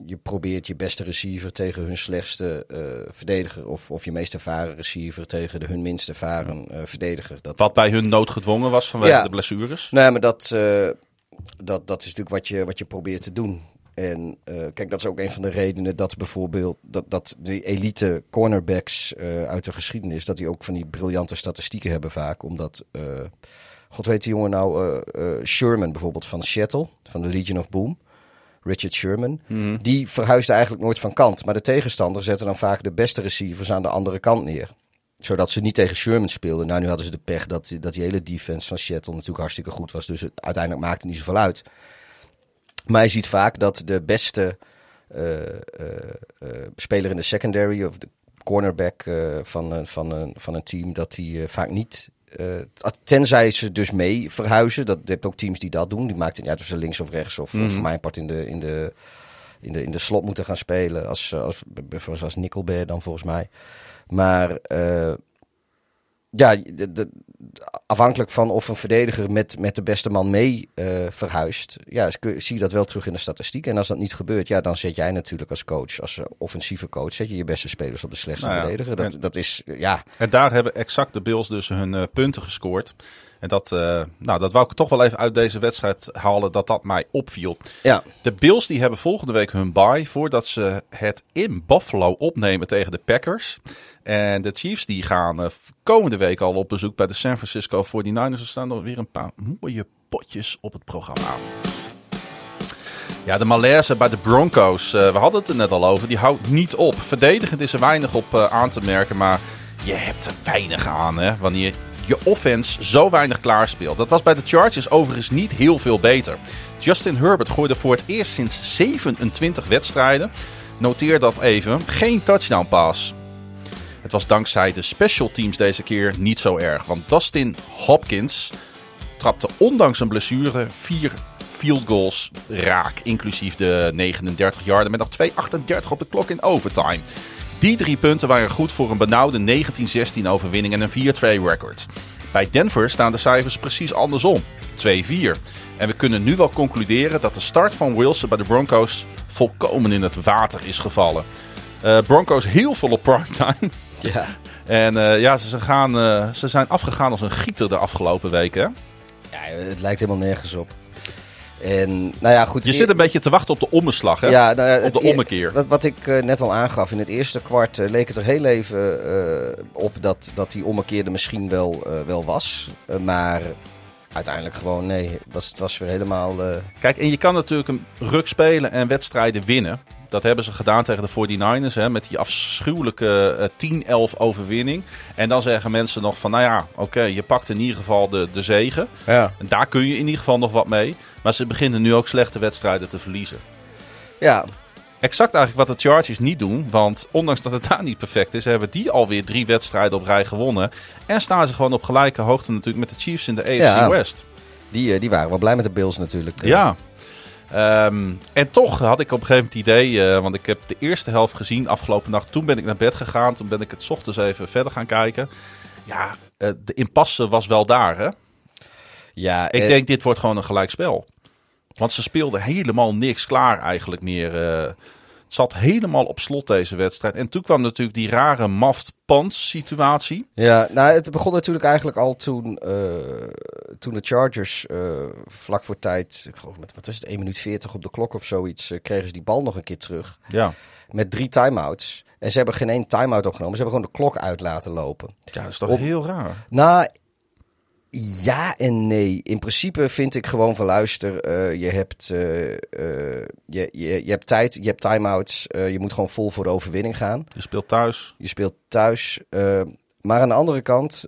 je probeert je beste receiver tegen hun slechtste verdediger. Of, of je meest ervaren receiver tegen de hun minst ervaren verdediger. Dat, Wat bij hun noodgedwongen was vanwege Ja. de blessures. Nee, maar dat, dat, dat is natuurlijk wat je, wat je probeert te doen. En eh, kijk, dat is ook een van de redenen dat bijvoorbeeld dat, dat de elite cornerbacks eh, uit de geschiedenis, dat die ook van die briljante statistieken hebben vaak. Omdat, eh, god weet die jongen nou, Sherman bijvoorbeeld van Seattle, van de Legion of Boom. Richard Sherman, die verhuisde eigenlijk nooit van kant. Maar de tegenstander zette dan vaak de beste receivers aan de andere kant neer zodat ze niet tegen Sherman speelden. Nou, nu hadden ze de pech dat, dat die hele defense van Seattle natuurlijk hartstikke goed was. Dus het, uiteindelijk maakte het niet zoveel uit. Maar je ziet vaak dat de beste eh, eh, eh, speler in de secondary of de cornerback van, een- van, een, van een team, dat die vaak niet. eh, tenzij ze dus mee verhuizen. Dat, je hebt ook teams die dat doen. Die maakt het niet uit of ze links of rechts of, of voor mijn part in de, in, de, in, de, in de slot moeten gaan spelen. Als, als, als, als dan volgens mij. Maar eh, ja, de, de- afhankelijk van of een verdediger met, met de beste man mee eh, verhuist, ja, zie je dat wel terug in de statistiek. En als dat niet gebeurt, ja, dan zet jij natuurlijk als coach, als eh, offensieve coach, zet je je beste spelers op de slechtste Nou ja, verdediger. Dat, en- dat is, ja, En daar hebben exact de Bills dus hun punten gescoord. En dat, eh, nou, dat wou ik toch wel even uit deze wedstrijd halen, dat dat mij opviel. ja, De Bills die hebben volgende week hun bye voordat ze het in Buffalo opnemen tegen de Packers. En de Chiefs die gaan eh, komende week al op bezoek bij de San Francisco 49ers. Er staan nog weer een paar mooie potjes op het programma. Ja, de malaise bij de Broncos. eh, we hadden het er net al over. Die houdt niet op. Verdedigend is er weinig op aan te merken. Maar je hebt er weinig aan hè, wanneer je offense zo weinig klaarspeelt. Dat was bij de Chargers overigens niet heel veel beter. Justin Herbert gooide voor het eerst sinds 27 wedstrijden. Noteer dat even. Geen touchdown pass. Het was dankzij de special teams deze keer niet zo erg. Want Dustin Hopkins trapte ondanks een blessure vier field goals raak. Inclusief de 39 yarden met nog 2,38 op de klok in overtime. Die drie punten waren goed voor een benauwde 19-16 overwinning en een 4-2 record. Bij Denver staan de cijfers precies andersom. 2-4. En we kunnen nu wel concluderen dat de start van Wilson bij de Broncos volkomen in het water is gevallen. Eh, Broncos heel veel op primetime. ja. En eh, ja, ze, ze gaan, eh, ze zijn afgegaan als een gieter de afgelopen weken. ja, het lijkt helemaal nergens op. En, nou ja, goed. Je zit een beetje te wachten op de omslag, hè? Ja, nou ja, op het de e- ommekeer. Wat, wat ik eh, net al aangaf, in het eerste kwart eh, leek het er heel even eh, op dat, dat die ommekeer er misschien wel, wel was. Maar uiteindelijk gewoon, nee, het was, het was weer helemaal... Kijk, en je kan natuurlijk een ruk spelen en wedstrijden winnen. Dat hebben ze gedaan tegen de 49ers, hè, met die afschuwelijke eh, 10-11 overwinning. En dan zeggen mensen nog van, nou ja, oké, je pakt in ieder geval de, de zegen. ja. En daar kun je in ieder geval nog wat mee. Maar ze beginnen nu ook slechte wedstrijden te verliezen. Ja, exact eigenlijk wat de Chargers niet doen. Want ondanks dat het daar niet perfect is, hebben die alweer drie wedstrijden op rij gewonnen. En staan ze gewoon op gelijke hoogte natuurlijk met de Chiefs in de AFC Ja. West. Die, eh, die waren wel blij met de Bills natuurlijk. Eh, Ja. Ehm, en toch had ik op een gegeven moment het idee, eh, want ik heb de eerste helft gezien afgelopen nacht. Toen ben ik naar bed gegaan, toen ben ik het 's ochtends even verder gaan kijken. Ja, eh, de impasse was wel daar, hè? ja Ik eh, denk, dit wordt gewoon een gelijkspel. Want ze speelden helemaal niks klaar eigenlijk meer. Het zat helemaal op slot deze wedstrijd. En toen kwam natuurlijk die rare maft punt situatie. Ja, nou, het begon natuurlijk eigenlijk al toen, eh, toen de Chargers eh, vlak voor tijd, ik geloof met wat was het, 1 minuut 40 op de klok of zoiets, eh, kregen ze die bal nog een keer terug. Ja, Met drie timeouts. En ze hebben geen één timeout opgenomen. Ze hebben gewoon de klok uit laten lopen. ja dat is toch Op- heel raar. Nou, ja en nee. In principe vind ik gewoon van luister, eh, je, hebt, eh, eh, je, je, je hebt tijd, je hebt timeouts. je moet gewoon vol voor de overwinning gaan. Je speelt thuis, Je speelt thuis. maar aan de andere kant,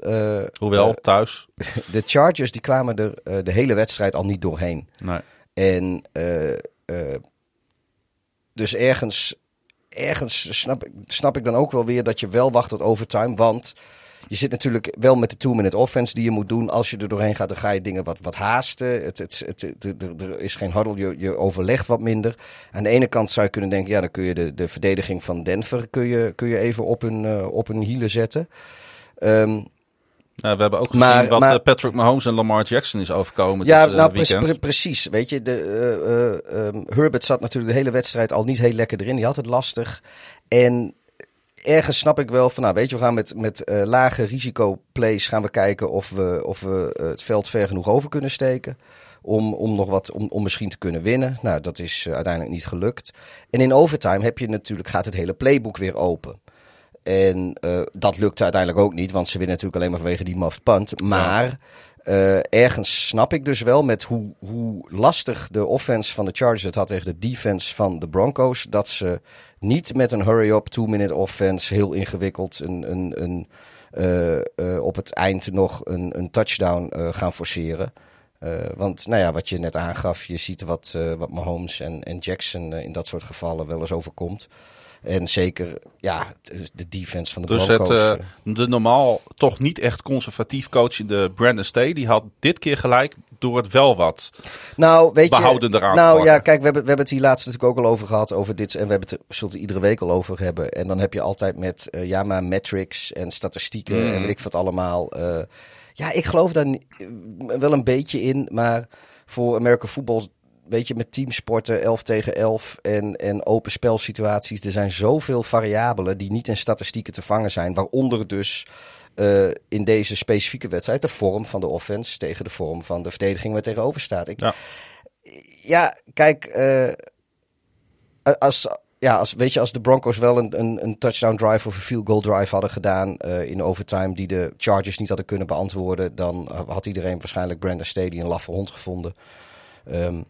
hoewel thuis. de Chargers die kwamen er de hele wedstrijd al niet doorheen. Nee. En dus ergens, ergens snap, ik- snap ik dan ook wel weer dat je wel wacht tot overtime. Want je zit natuurlijk wel met de two-minute offense die je moet doen. Als je er doorheen gaat, dan ga je dingen wat, wat haasten. Het, het, het, het- er- er is geen huddle, je, je overlegt wat minder. Aan de ene kant zou je kunnen denken, ja, dan kun je de, de verdediging van Denver kun je, kun je even op hun, eh, op hun hielen zetten. Nou, we hebben ook gezien Maar- wat maar- eh, Patrick Mahomes en Lamar Jackson is overkomen Ja, dit eh, nou weekend. pre- precies. Weet je, de, eh, eh, ehm, Herbert zat natuurlijk de hele wedstrijd al niet heel lekker erin. Die had het lastig. En ergens snap ik wel van, nou weet je, we gaan met, met eh, lage risico plays gaan we kijken of we, of we eh, het veld ver genoeg over kunnen steken. Om, om nog wat, om, om misschien te kunnen winnen. Nou, dat is eh, uiteindelijk niet gelukt. En in overtime heb je natuurlijk, gaat het hele playbook weer open. En dat lukte uiteindelijk ook niet, want ze winnen natuurlijk alleen maar vanwege die muffed punt. Maar eh, ergens snap ik dus wel met hoe, hoe lastig de offense van de Chargers het had tegen de defense van de Broncos. Dat ze niet met een hurry-up, two-minute offense, heel ingewikkeld, een, een, een, eh, eh, op het eind nog een, een touchdown gaan forceren. Want nou ja, wat je net aangaf, je ziet wat, wat Mahomes en, en Jackson in dat soort gevallen wel eens overkomt. En zeker, ja, de defense van de Dus het, Broncos. eh, eh, de normaal toch niet echt conservatief coachende Brandon Staley, die had dit keer gelijk door het wel wat. nou, weet je, aan Nou ja, kijk, we hebben, we hebben het hier laatst natuurlijk ook al over gehad, over dit. En we hebben het er, zullen het er iedere week al over hebben. En dan heb je altijd met, eh, ja, maar metrics en statistieken Mhm. en weet ik wat allemaal. ja, ik geloof daar wel een beetje in, maar voor American Football, weet je, met teamsporten 11 tegen 11 en, en open spelsituaties, er zijn zoveel variabelen die niet in statistieken te vangen zijn, waaronder dus eh, in deze specifieke wedstrijd de vorm van de offense tegen de vorm van de verdediging waar tegenover staat. Ik, Ja. ja, kijk, eh, als, ja, als, weet je, als de Broncos wel een, een, een touchdown drive of een field goal drive hadden gedaan eh, in overtime die de Chargers niet hadden kunnen beantwoorden, dan had iedereen waarschijnlijk Brandon Staley een laffe hond gevonden. Ehm,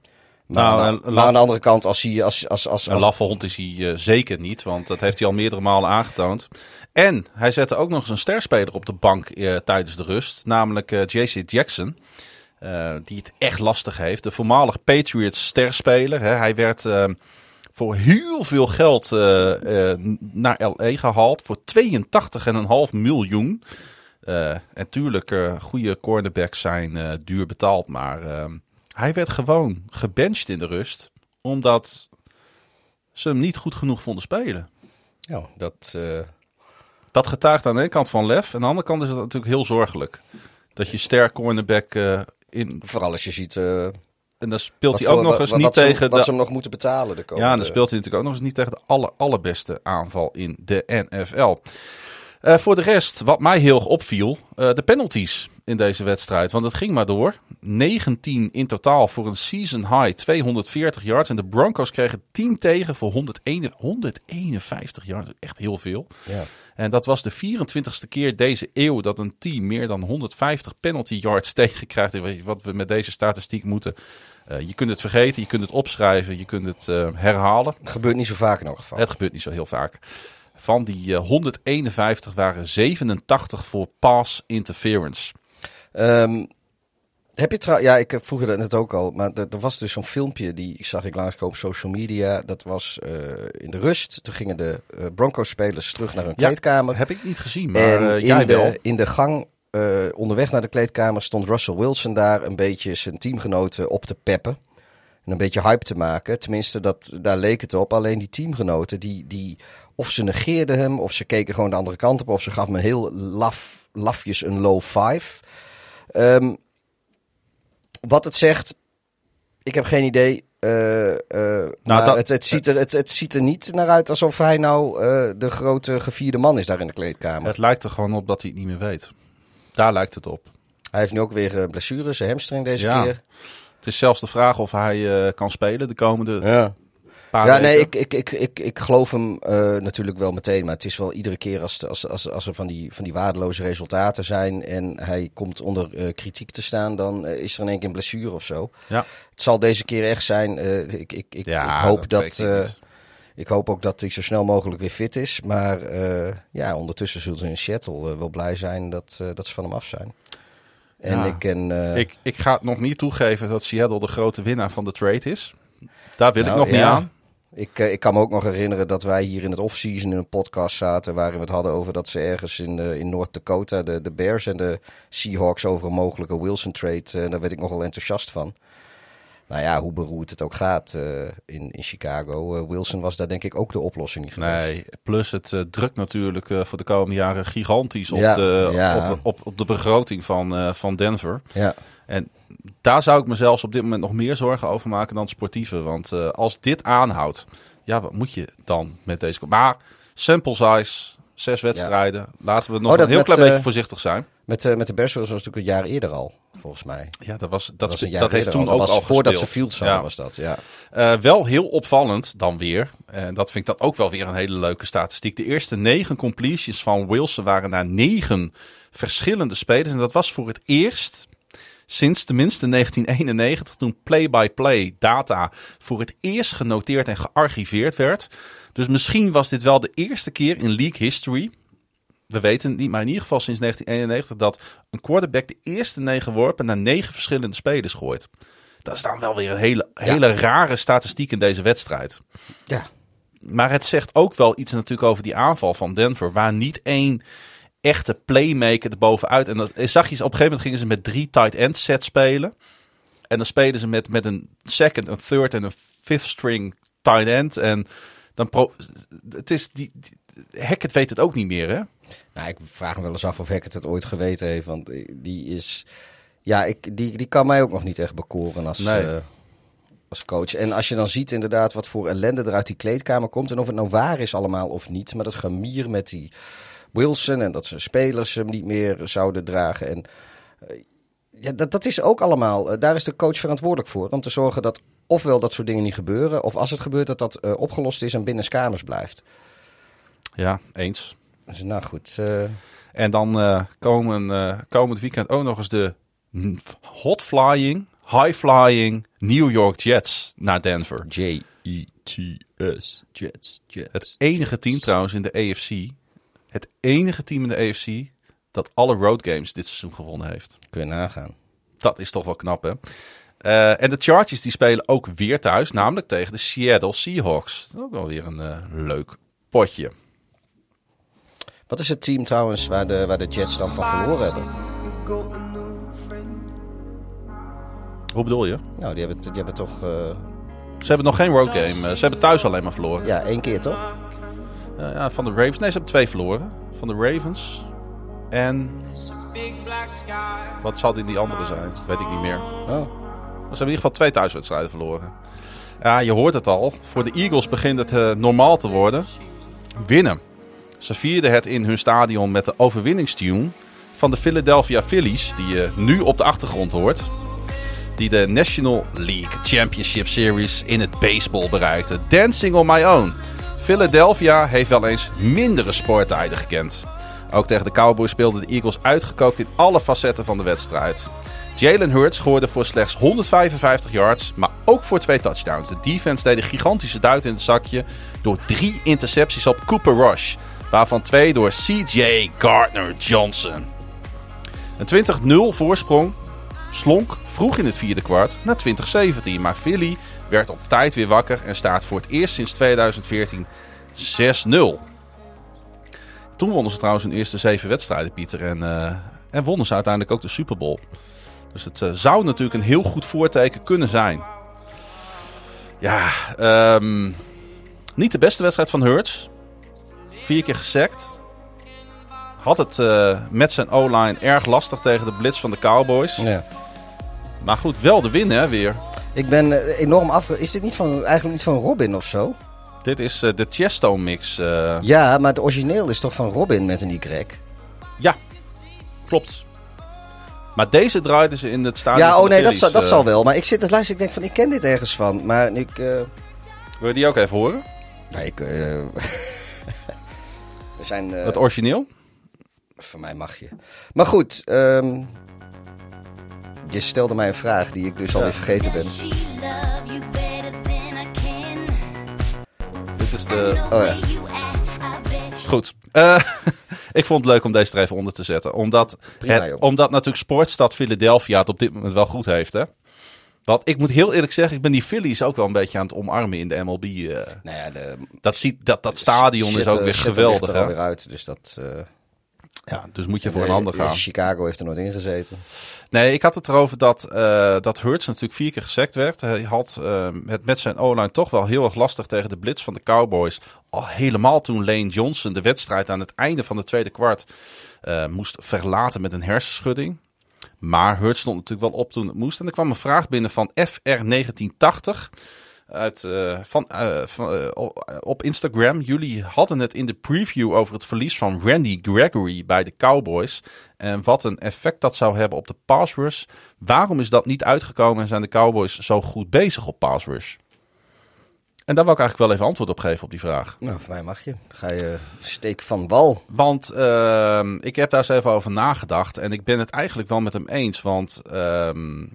maar, Nou, aan, maar de andere kant, als hij als, als, als, Een als- laffe hond is hij eh, zeker niet, want dat heeft hij al meerdere malen aangetoond. En hij zette ook nog eens een sterspeler op de bank eh, tijdens de rust, namelijk eh, JC Jackson. die het echt lastig heeft. De voormalig Patriots sterspeler. Hè. Hij werd voor heel veel geld naar LA gehaald. Voor 82,5 miljoen. En tuurlijk, goede cornerbacks zijn duur betaald. Maar eh, hij werd gewoon gebenched in de rust. Omdat ze hem niet goed genoeg vonden spelen. ja, dat, eh, Dat getuigt aan de ene kant van lef. Aan de andere kant is het natuurlijk heel zorgelijk. Dat je sterk cornerback eh, in... vooral als je ziet eh, En dan speelt wat hij ook voor- nog wat- eens wat niet ze, tegen wat de ze hem nog moeten betalen de komende... Ja, en dan speelt hij natuurlijk ook nog eens niet tegen de aller, allerbeste aanval in de NFL. Voor de rest, wat mij heel opviel, eh, de penalties in deze wedstrijd. Want het ging maar door. 19 in totaal voor een season high, 240 yards. En de Broncos kregen 10 tegen voor 101 151 yards. Echt heel veel. Ja. En dat was de 24ste keer deze eeuw dat een team meer dan 150 penalty yards tegenkrijgt. Wat we met deze statistiek moeten. Eh, je kunt het vergeten, je kunt het opschrijven, je kunt het eh, herhalen. Het gebeurt niet zo vaak in elk geval. Het gebeurt niet zo heel vaak. Van die eh, 151 waren 87 voor pass interference. Ehm, Heb je trouw... Ja, ik vroeg je dat net ook al. Maar er, was dus zo'n filmpje, die zag ik langskomen op social media. Dat was uh, in de rust. Toen gingen de uh, Broncos-spelers terug naar hun Ja, kleedkamer. Heb ik niet gezien, maar En eh, in, jij wel. de, in de gang eh, onderweg naar de kleedkamer stond Russell Wilson daar een beetje zijn teamgenoten op te peppen. En een beetje hype te maken. Tenminste, dat, daar leek het op. Alleen die teamgenoten, die, die, of ze negeerden hem, of ze keken gewoon de andere kant op, of ze gaf me heel laf, lafjes een low five. Ehm, wat het zegt, ik heb geen idee. Eh, eh, dat- het, het, ziet er, het, het ziet er niet naar uit alsof hij nou eh, de grote gevierde man is daar in de kleedkamer. Het lijkt er gewoon op dat hij het niet meer weet. Daar lijkt het op. Hij heeft nu ook weer blessures, zijn hamstring deze Ja. keer. Het is zelfs de vraag of hij kan spelen de komende Ja, paar ja nee, ik, ik, ik, ik, ik geloof hem eh, natuurlijk wel meteen. Maar het is wel iedere keer als, als, als, als er van die, van die waardeloze resultaten zijn... en hij komt onder eh, kritiek te staan, dan eh, is er in één keer een blessure of zo. Ja. Het zal deze keer echt zijn. ik, ik, ik, Ja, ik hoop dat... ik hoop ook dat hij zo snel mogelijk weer fit is. Maar ja, ondertussen zullen ze in Seattle wel blij zijn dat, dat ze van hem af zijn. En Ja. ik eh, Ik, ik ga het nog niet toegeven dat Seattle de grote winnaar van de trade is. Daar wil Nou, ik nog niet aan. Ik, eh, ik kan me ook nog herinneren dat wij hier in het off-season in een podcast zaten. waarin we het hadden over dat ze ergens in, eh, in North Dakota. De, de Bears en de Seahawks over een mogelijke Wilson-trade. eh, daar werd ik nogal enthousiast van. Nou ja, hoe beroerd het ook gaat in, in Chicago. Wilson was daar denk ik ook de oplossing niet geweest. Nee, plus het drukt natuurlijk voor de komende jaren gigantisch op, Ja, de, ja. op, op, op de begroting van, van Denver. Ja, En daar zou ik me zelfs op dit moment nog meer zorgen over maken dan het sportieve. Want eh, als dit aanhoudt, ja, wat moet je dan met deze... Maar sample size, zes wedstrijden. Laten we nog Oh, een heel met, klein eh, beetje voorzichtig zijn. met, eh, met de Bears was het natuurlijk een jaar eerder al, volgens mij. Ja, dat, was, dat, Dat, was een jaar dat heeft toen al. ook Dat was al voordat ze gespeeld. Fields hadden, Ja. was dat. Ja. Wel heel opvallend dan weer. En dat vind ik dan ook wel weer een hele leuke statistiek. De eerste negen completions van Wilson waren naar negen verschillende spelers. En dat was voor het eerst sinds tenminste 1991, toen play-by-play data voor het eerst genoteerd en gearchiveerd werd. Dus misschien was dit wel de eerste keer in league history. We weten het niet, maar in ieder geval sinds 1991 dat een quarterback de eerste negen worpen naar negen verschillende spelers gooit. Dat is dan wel weer een hele, hele rare statistiek in deze wedstrijd. ja. Maar het zegt ook wel iets natuurlijk over die aanval van Denver. Waar niet één echte playmaker erbovenuit. En dat zag je, op een gegeven moment gingen ze met drie tight end sets spelen. En dan spelen ze met, met een second, een third en een fifth string tight end. En dan pro, het is die, die Hackett weet het ook niet meer, hè? Nou, ik vraag me wel eens af of Hackett het ooit geweten heeft. Want die is. Ja, ik, die, die kan mij ook nog niet echt bekoren als, Nee. eh, als coach. En als je dan ziet inderdaad wat voor ellende er uit die kleedkamer komt. En of het nou waar is allemaal of niet. Maar dat gemier met die Wilson en dat zijn spelers hem niet meer zouden dragen. En eh, ja, dat, dat is ook allemaal. eh, daar is de coach verantwoordelijk voor. Om te zorgen dat ofwel dat soort dingen niet gebeuren. Of als het gebeurt dat dat eh, opgelost is en binnen kamers blijft. Ja, eens. Dus nou goed. En dan komen, komend weekend ook nog eens de hot flying, high flying New York Jets naar Denver. J-E-T-S. Jets. Jets. Het enige team trouwens in de AFC. Het enige team in de AFC dat alle road games dit seizoen gewonnen heeft. Kun je nagaan. Dat is toch wel knap, hè? Eh, en de Chargers die spelen ook weer thuis, namelijk tegen de Seattle Seahawks. Dat is ook wel weer een eh, leuk potje. Wat is het team trouwens waar de, waar de Jets dan van verloren hebben? Hoe bedoel je? Nou, die hebben, die hebben toch... eh, Ze hebben nog geen road game. ze hebben thuis alleen maar verloren. ja, één keer toch? Eh, ja, van de Ravens. Nee, ze hebben twee verloren. Van de Ravens. En wat zal die, die andere zijn? Weet ik niet meer. Oh. Maar Ze hebben in ieder geval twee thuiswedstrijden verloren. Ja, je hoort het al. Voor de Eagles begint het eh, normaal te worden. Winnen. Ze vierden het in hun stadion met de overwinningstune van de Philadelphia Phillies, die je nu op de achtergrond hoort. Die de National League Championship Series in het baseball bereikte. Dancing on my own. Philadelphia heeft wel eens mindere sporttijden gekend. Ook tegen de Cowboys speelden de Eagles uitgekookt in alle facetten van de wedstrijd. Jalen Hurts scoorde voor slechts 155 yards, maar ook voor twee touchdowns. De defense deed een gigantische duit in het zakje door drie intercepties op Cooper Rush, waarvan twee door CJ Gardner Johnson. Een 20-0 voorsprong slonk vroeg in het vierde kwart naar 2017. Maar Philly werd op tijd weer wakker en staat voor het eerst sinds 2014 6-0. Toen wonnen ze trouwens hun eerste zeven wedstrijden, Pieter. En, uh, en wonnen ze uiteindelijk ook de Super Bowl. Dus het uh, zou natuurlijk een heel goed voorteken kunnen zijn. Ja, um, niet de beste wedstrijd van Hurts. Vier keer gesekt. Had het uh, met zijn O-line erg lastig tegen de blitz van de Cowboys. Ja. Maar goed, wel de win hè, weer. Ik ben enorm af. Is dit niet van, eigenlijk niet van Robin of zo? Dit is uh, de Chesto mix. Uh... Ja, maar het origineel is toch van Robin met een Y? Ja, klopt. Maar deze draaiden ze in het stadion. Ja, oh nee, dat, zal, dat zal wel. Maar ik zit te luisteren. Ik denk van, ik ken dit ergens van. Maar ik. Uh... Wil je die ook even horen? Nee, ik. We zijn. Het origineel? Voor mij mag je. Maar goed. Um... Je stelde mij een vraag die ik dus ja. alweer vergeten ben. Is de. Oh ja. Goed. Uh, ik vond het leuk om deze er even onder te zetten. Omdat, Prima, het, omdat natuurlijk Sportstad Philadelphia het op dit moment wel goed heeft. Hè? Want ik moet heel eerlijk zeggen, ik ben die Phillies ook wel een beetje aan het omarmen in de MLB. Uh, nou ja, de, dat, ziet, dat, dat stadion is ook weer geweldig. er alweer uit, dus dat... Uh, ja, dus moet je voor een ander gaan. Chicago heeft er nooit in gezeten. Nee, ik had het erover dat, uh, dat Hurts natuurlijk vier keer gesekt werd. Hij had uh, het met zijn O-line toch wel heel erg lastig tegen de blitz van de Cowboys. Al helemaal toen Lane Johnson de wedstrijd aan het einde van de tweede kwart uh, moest verlaten met een hersenschudding. Maar Hurts stond natuurlijk wel op toen het moest. En er kwam een vraag binnen van FR1980 uit, uh, van, uh, van uh, op Instagram. Jullie hadden het in de preview over het verlies van Randy Gregory bij de Cowboys. En wat een effect dat zou hebben op de pass rush. Waarom is dat niet uitgekomen en zijn de Cowboys zo goed bezig op pass rush? En daar wil ik eigenlijk wel even antwoord op geven op die vraag. Nou, voor mij mag je. Ga je steek van wal. Want uh, ik heb daar eens even over nagedacht. En ik ben het eigenlijk wel met hem eens. Want uh,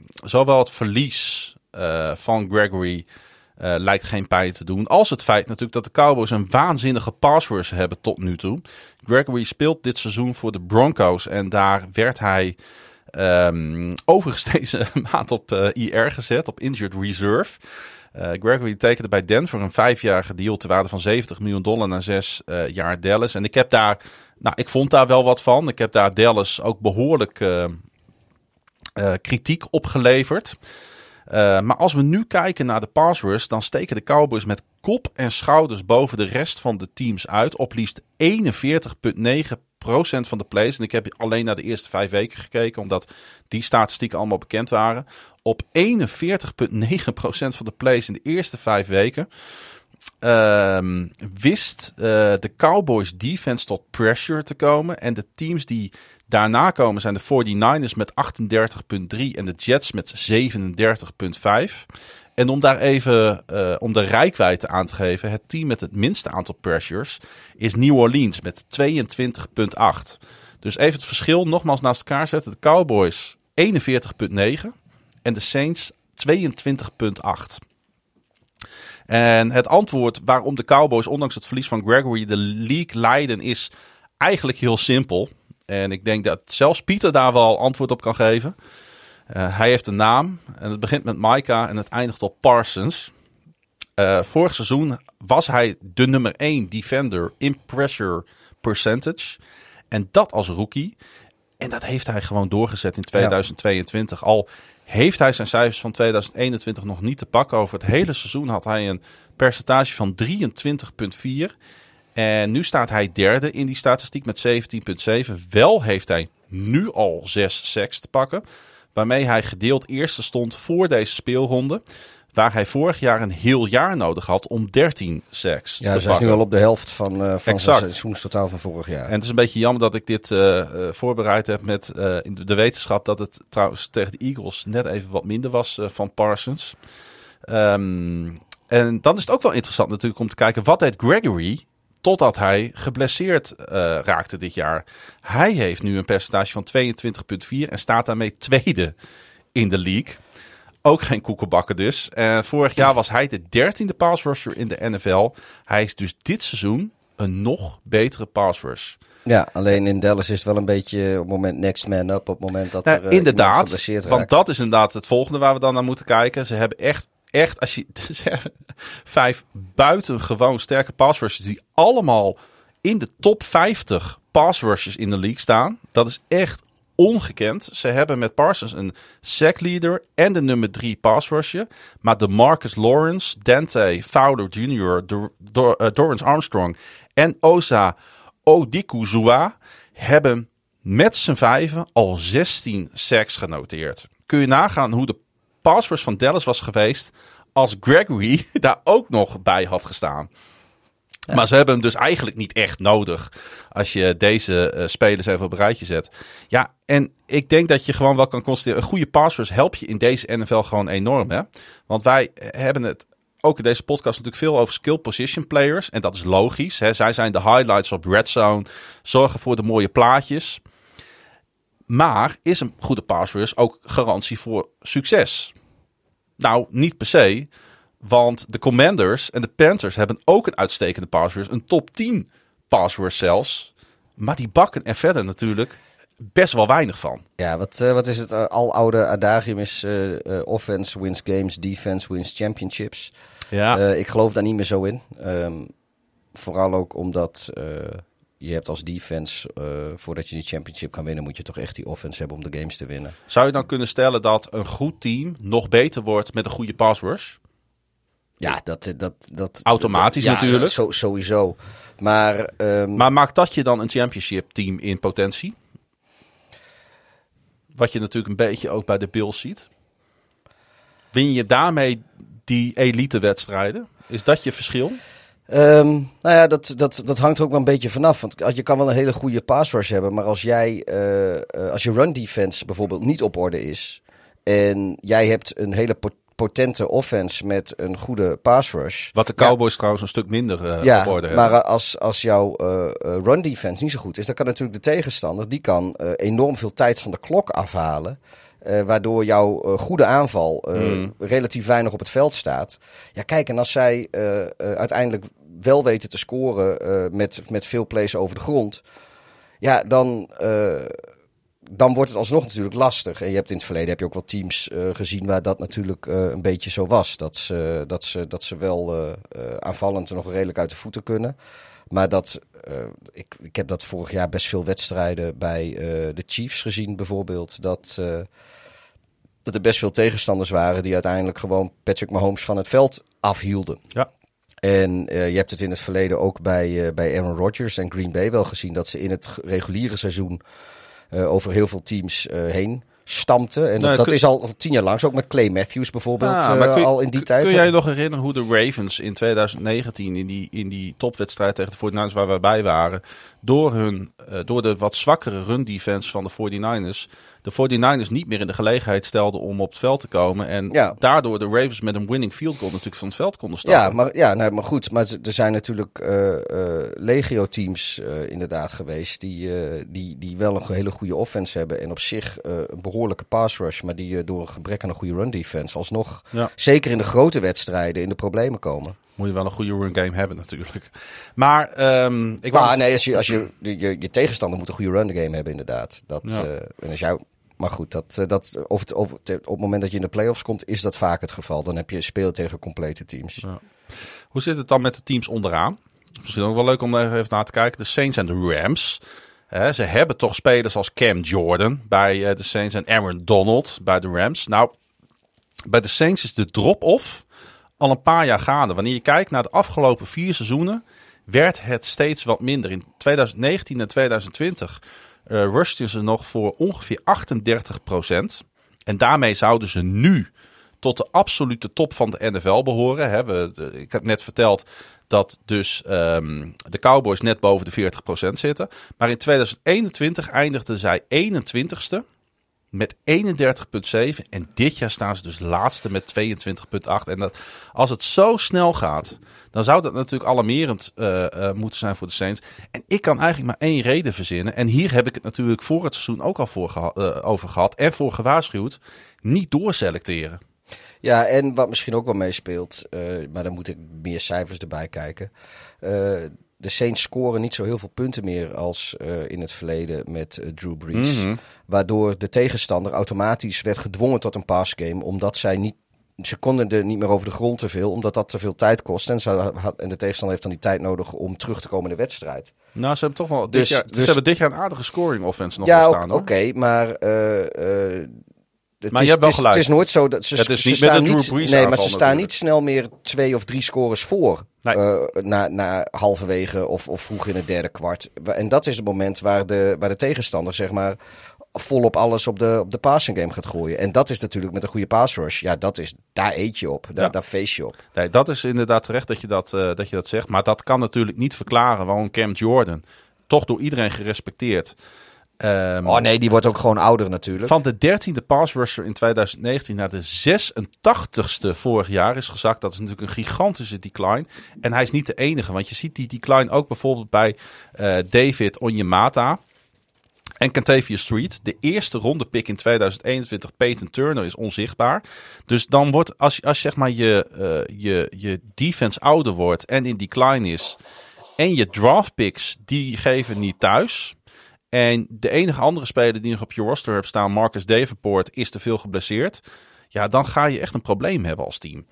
zowel het verlies uh, van Gregory uh, lijkt geen pijn te doen. Als het feit natuurlijk dat de Cowboys een waanzinnige passwords hebben tot nu toe. Gregory speelt dit seizoen voor de Broncos. En daar werd hij um, overigens deze maand op uh, IR gezet, op Injured Reserve. Uh, Gregory tekende bij Denver een vijfjarige deal te waarde van 70 miljoen dollar na zes jaar Dallas. En ik heb daar, nou, ik vond daar wel wat van. Ik heb daar Dallas ook behoorlijk kritiek op geleverd. Uh, maar als we nu kijken naar de pass rush, dan steken de Cowboys met kop en schouders boven de rest van de teams uit. Op liefst 41,9% van de plays. En ik heb alleen naar de eerste vijf weken gekeken, omdat die statistieken allemaal bekend waren. Op 41,9% van de plays in de eerste vijf weken. Uh, wist uh, de Cowboys defense tot pressure te komen. En de teams die Daarna komen zijn de 49ers met 38,3 en de Jets met 37,5. En om daar even uh, om de rijkwijde aan te geven, het team met het minste aantal pressures is New Orleans met 22,8. Dus even het verschil nogmaals naast elkaar zetten. De Cowboys 41,9 en de Saints 22,8. En het antwoord waarom de Cowboys ondanks het verlies van Gregory de league leiden is eigenlijk heel simpel. En ik denk dat zelfs Pieter daar wel antwoord op kan geven. Uh, hij heeft een naam en het begint met Micah en het eindigt op Parsons. Uh, vorig seizoen was hij de nummer 1 defender in pressure percentage. En dat als rookie. En dat heeft hij gewoon doorgezet in 2022. Ja. Al heeft hij zijn cijfers van 2021 nog niet te pakken. Over het hele seizoen had hij een percentage van 23,4. En nu staat hij derde in die statistiek met 17,7. Wel heeft hij nu al zes seks te pakken. Waarmee hij gedeeld eerste stond voor deze speelronde. Waar hij vorig jaar een heel jaar nodig had om 13 seks ja, te pakken. Ja, is nu al op de helft van, uh, van zijn seizoenstotaal van vorig jaar. En het is een beetje jammer dat ik dit uh, uh, voorbereid heb met de wetenschap dat het trouwens tegen de Eagles net even wat minder was van Parsons. Um, en dan is het ook wel interessant natuurlijk om te kijken wat deed Gregory Totdat hij geblesseerd uh, raakte dit jaar. Hij heeft nu een percentage van 22,4 en staat daarmee tweede in de league. Ook geen koekenbakken dus. Uh, vorig jaar was hij de dertiende pass rusher in de NFL. Hij is dus dit seizoen een nog betere pass rush. Ja, alleen in Dallas is het wel een beetje op het moment next man up. Op het moment dat Nou, er uh, inderdaad, want dat is inderdaad het volgende waar we dan naar moeten kijken. Ze hebben echt, echt als je vijf buitengewoon sterke pass die allemaal in de top 50 pass in de league staan. Dat is echt ongekend. Ze hebben met Parsons een sack leader en de nummer 3 pass rusher. Maar de Marcus Lawrence, Dante Fowler Jr., Dor Dorrance Armstrong en Osa Odikuzua hebben met z'n vijven al 16 sacks genoteerd. Kun je nagaan hoe de pass rush van Dallas was geweest als Gregory daar ook nog bij had gestaan. Ja. Maar ze hebben hem dus eigenlijk niet echt nodig als je deze uh, spelers even op een rijtje zet. Ja, en ik denk dat je gewoon wel kan constateren, een goede passers help je in deze NFL gewoon enorm. Hè? Want wij hebben het ook in deze podcast natuurlijk veel over skill position players. En dat is logisch. Hè? Zij zijn de highlights op red zone, zorgen voor de mooie plaatjes. Maar is een goede pass ook garantie voor succes? Nou, niet per se. Want de Commanders en de Panthers hebben ook een uitstekende pass rush. Een top 10 pass rush zelfs. Maar die bakken er verder natuurlijk best wel weinig van. Ja, wat, uh, wat is het uh, aloude adagium is uh, offense wins games, defense wins championships. Ja. ik geloof daar niet meer zo in. Um, vooral ook omdat je hebt als defense, voordat je die championship kan winnen, moet je toch echt die offense hebben om de games te winnen. Zou je dan kunnen stellen dat een goed team nog beter wordt met een goede pass rush? Ja, dat... dat, dat Automatisch dat, natuurlijk. Zo, sowieso. Maar, um, maar maakt dat je dan een championship team in potentie? Wat je natuurlijk een beetje ook bij de Bills ziet. Win je daarmee die elite wedstrijden? Is dat je verschil? Um, nou ja, dat, dat, dat hangt er ook wel een beetje vanaf. Want je kan wel een hele goede pass rush hebben. Maar als jij, uh, als je run defense bijvoorbeeld niet op orde is. En jij hebt een hele potente offense met een goede pass rush. Wat de Cowboys ja. trouwens een stuk minder uh, ja, op orde hebben. Maar als, als jouw uh, run defense niet zo goed is, dan kan natuurlijk de tegenstander die kan uh, enorm veel tijd van de klok afhalen. Uh, waardoor jouw goede aanval mm. relatief weinig op het veld staat. Ja, kijk, en als zij uiteindelijk wel weten te scoren met, met veel plays over de grond. Ja, dan dan wordt het alsnog natuurlijk lastig. En je hebt in het verleden heb je ook wel teams gezien waar dat natuurlijk een beetje zo was. Dat ze, dat ze, dat ze wel aanvallend nog redelijk uit de voeten kunnen. Maar dat, ik, ik heb dat vorig jaar best veel wedstrijden bij de Chiefs gezien bijvoorbeeld. Dat, dat er best veel tegenstanders waren die uiteindelijk gewoon Patrick Mahomes van het veld afhielden. Ja. En je hebt het in het verleden ook bij, bij Aaron Rodgers en Green Bay wel gezien. Dat ze in het reguliere seizoen uh, over heel veel teams heen stampte. En dat, Nou, dat kun- is al tien jaar lang. Zo ook met Clay Matthews bijvoorbeeld Ah, je- al in die kun- tijd. Kun jij je nog herinneren hoe de Ravens in 2019 in die, in die topwedstrijd tegen de 49ers waar we bij waren, door, hun, eh, door de wat zwakkere run defense van de 49ers, de 49ers niet meer in de gelegenheid stelden om op het veld te komen. En Ja. daardoor de Ravens met een winning field goal natuurlijk van het veld konden stappen. Ja, maar, ja nou, maar goed. Maar er zijn natuurlijk eh, eh, legio-teams eh, inderdaad geweest die, die, die wel een hele goede offense hebben. En op zich een behoorlijke pass rush. Maar die door een gebrek aan een goede run defense alsnog, Ja. zeker in de grote wedstrijden, in de problemen komen. Moet je wel een goede run game hebben natuurlijk. Maar em, ik wou... Maar nee, als je, als je, je, je tegenstander moet een goede run game hebben, inderdaad. Dat, Ja. en als jou, maar goed, dat, eh, dat, over het, het- op het moment dat je in de playoffs komt, is dat vaak het geval. Dan heb je speel tegen complete teams. Ja. Hoe zit het dan met de teams onderaan? Misschien ook wel leuk om even naar te kijken. De Saints en de Rams. Ze hebben toch spelers als Cam Jordan bij eh, de Saints en Aaron Donald bij de Rams. Nou, bij de Saints is de drop-off al een paar jaar gaande. Wanneer je kijkt naar de afgelopen vier seizoenen, werd het steeds wat minder. In 2019 en 2020 eh rushten ze nog voor ongeveer 38% En daarmee zouden ze nu tot de absolute top van de NFL behoren. Hè. We, ik heb net verteld dat dus ehm, de Cowboys net boven de 40% zitten. Maar in 2021 eindigden zij 21ste met 31,7. En dit jaar staan ze dus laatste met 22,8. En dat, als het zo snel gaat, dan zou dat natuurlijk alarmerend eh, eh, moeten zijn voor de Saints. En ik kan eigenlijk maar één reden verzinnen. En hier heb ik het natuurlijk voor het seizoen ook al voor geha- eh, over gehad. En voor gewaarschuwd. Niet doorselecteren. Ja, en wat misschien ook wel meespeelt, maar dan moet ik meer cijfers erbij kijken. De Saints scoren niet zo heel veel punten meer als eh, in het verleden met eh, Drew Brees. Mhm. Waardoor de tegenstander automatisch werd gedwongen tot een passgame. Omdat zij niet. Ze konden er niet meer over de grond te veel, omdat dat te veel tijd kost. En, ze had, en de tegenstander heeft dan die tijd nodig om terug te komen in de wedstrijd. Nou, ze hebben toch wel. Dit Dus- jaar, dus- ze hebben dit jaar een aardige scoring offense nog ja, staan. oké, maar. eh, het Maar is, je hebt wel het is-. Het is nooit zo dat ze, ze niet met staan niet. Nee, maar ze staan natuurlijk. niet snel meer twee of drie scores voor. Nee. eh, na, na halverwege of, of vroeg in het derde kwart. Wa- En dat is het moment waar de, waar de tegenstander, zeg maar, volop alles op de, op de passing game gaat gooien. En dat is natuurlijk met een goede pass rush. Ja, dat is, daar eet je op. Daar, Ja. daar feest je op. Nee, dat is inderdaad terecht dat je dat, eh, dat je dat zegt. Maar dat kan natuurlijk niet verklaren waarom Cam Jordan, toch door iedereen gerespecteerd. Ehm, Oh nee, die wordt ook gewoon ouder natuurlijk. Van de dertiende pass rusher in 2019 naar de 86ste vorig jaar is gezakt. Dat is natuurlijk een gigantische decline. En hij is niet de enige, want je ziet die decline ook bijvoorbeeld bij eh, David Onyemata en Cantavia Street. De eerste ronde pick in 2021, Peyton Turner, is onzichtbaar. Dus dan wordt, als, als zeg maar je, eh, je, je defense ouder wordt en in decline is... en je draft picks, die geven niet thuis... En de enige andere speler die nog op je roster hebt staan, Marcus Davenport, is te veel geblesseerd. Ja, dan ga je echt een probleem hebben als team.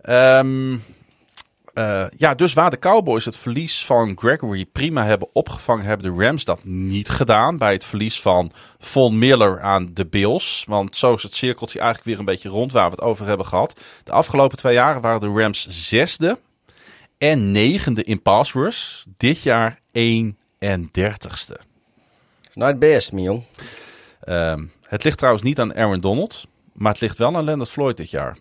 Ehm, eh, ja, dus waar de Cowboys het verlies van Gregory prima hebben opgevangen, hebben de Rams dat niet gedaan. Bij het verlies van Von Miller aan de Bills. Want zo is het cirkeltje eigenlijk weer een beetje rond waar we het over hebben gehad. De afgelopen twee jaren waren de Rams zesde en negende in pass rush. Dit jaar 31ste. Not best, mijn jong. Ehm, het ligt trouwens niet aan Aaron Donald, maar het ligt wel aan Leonard Floyd dit jaar.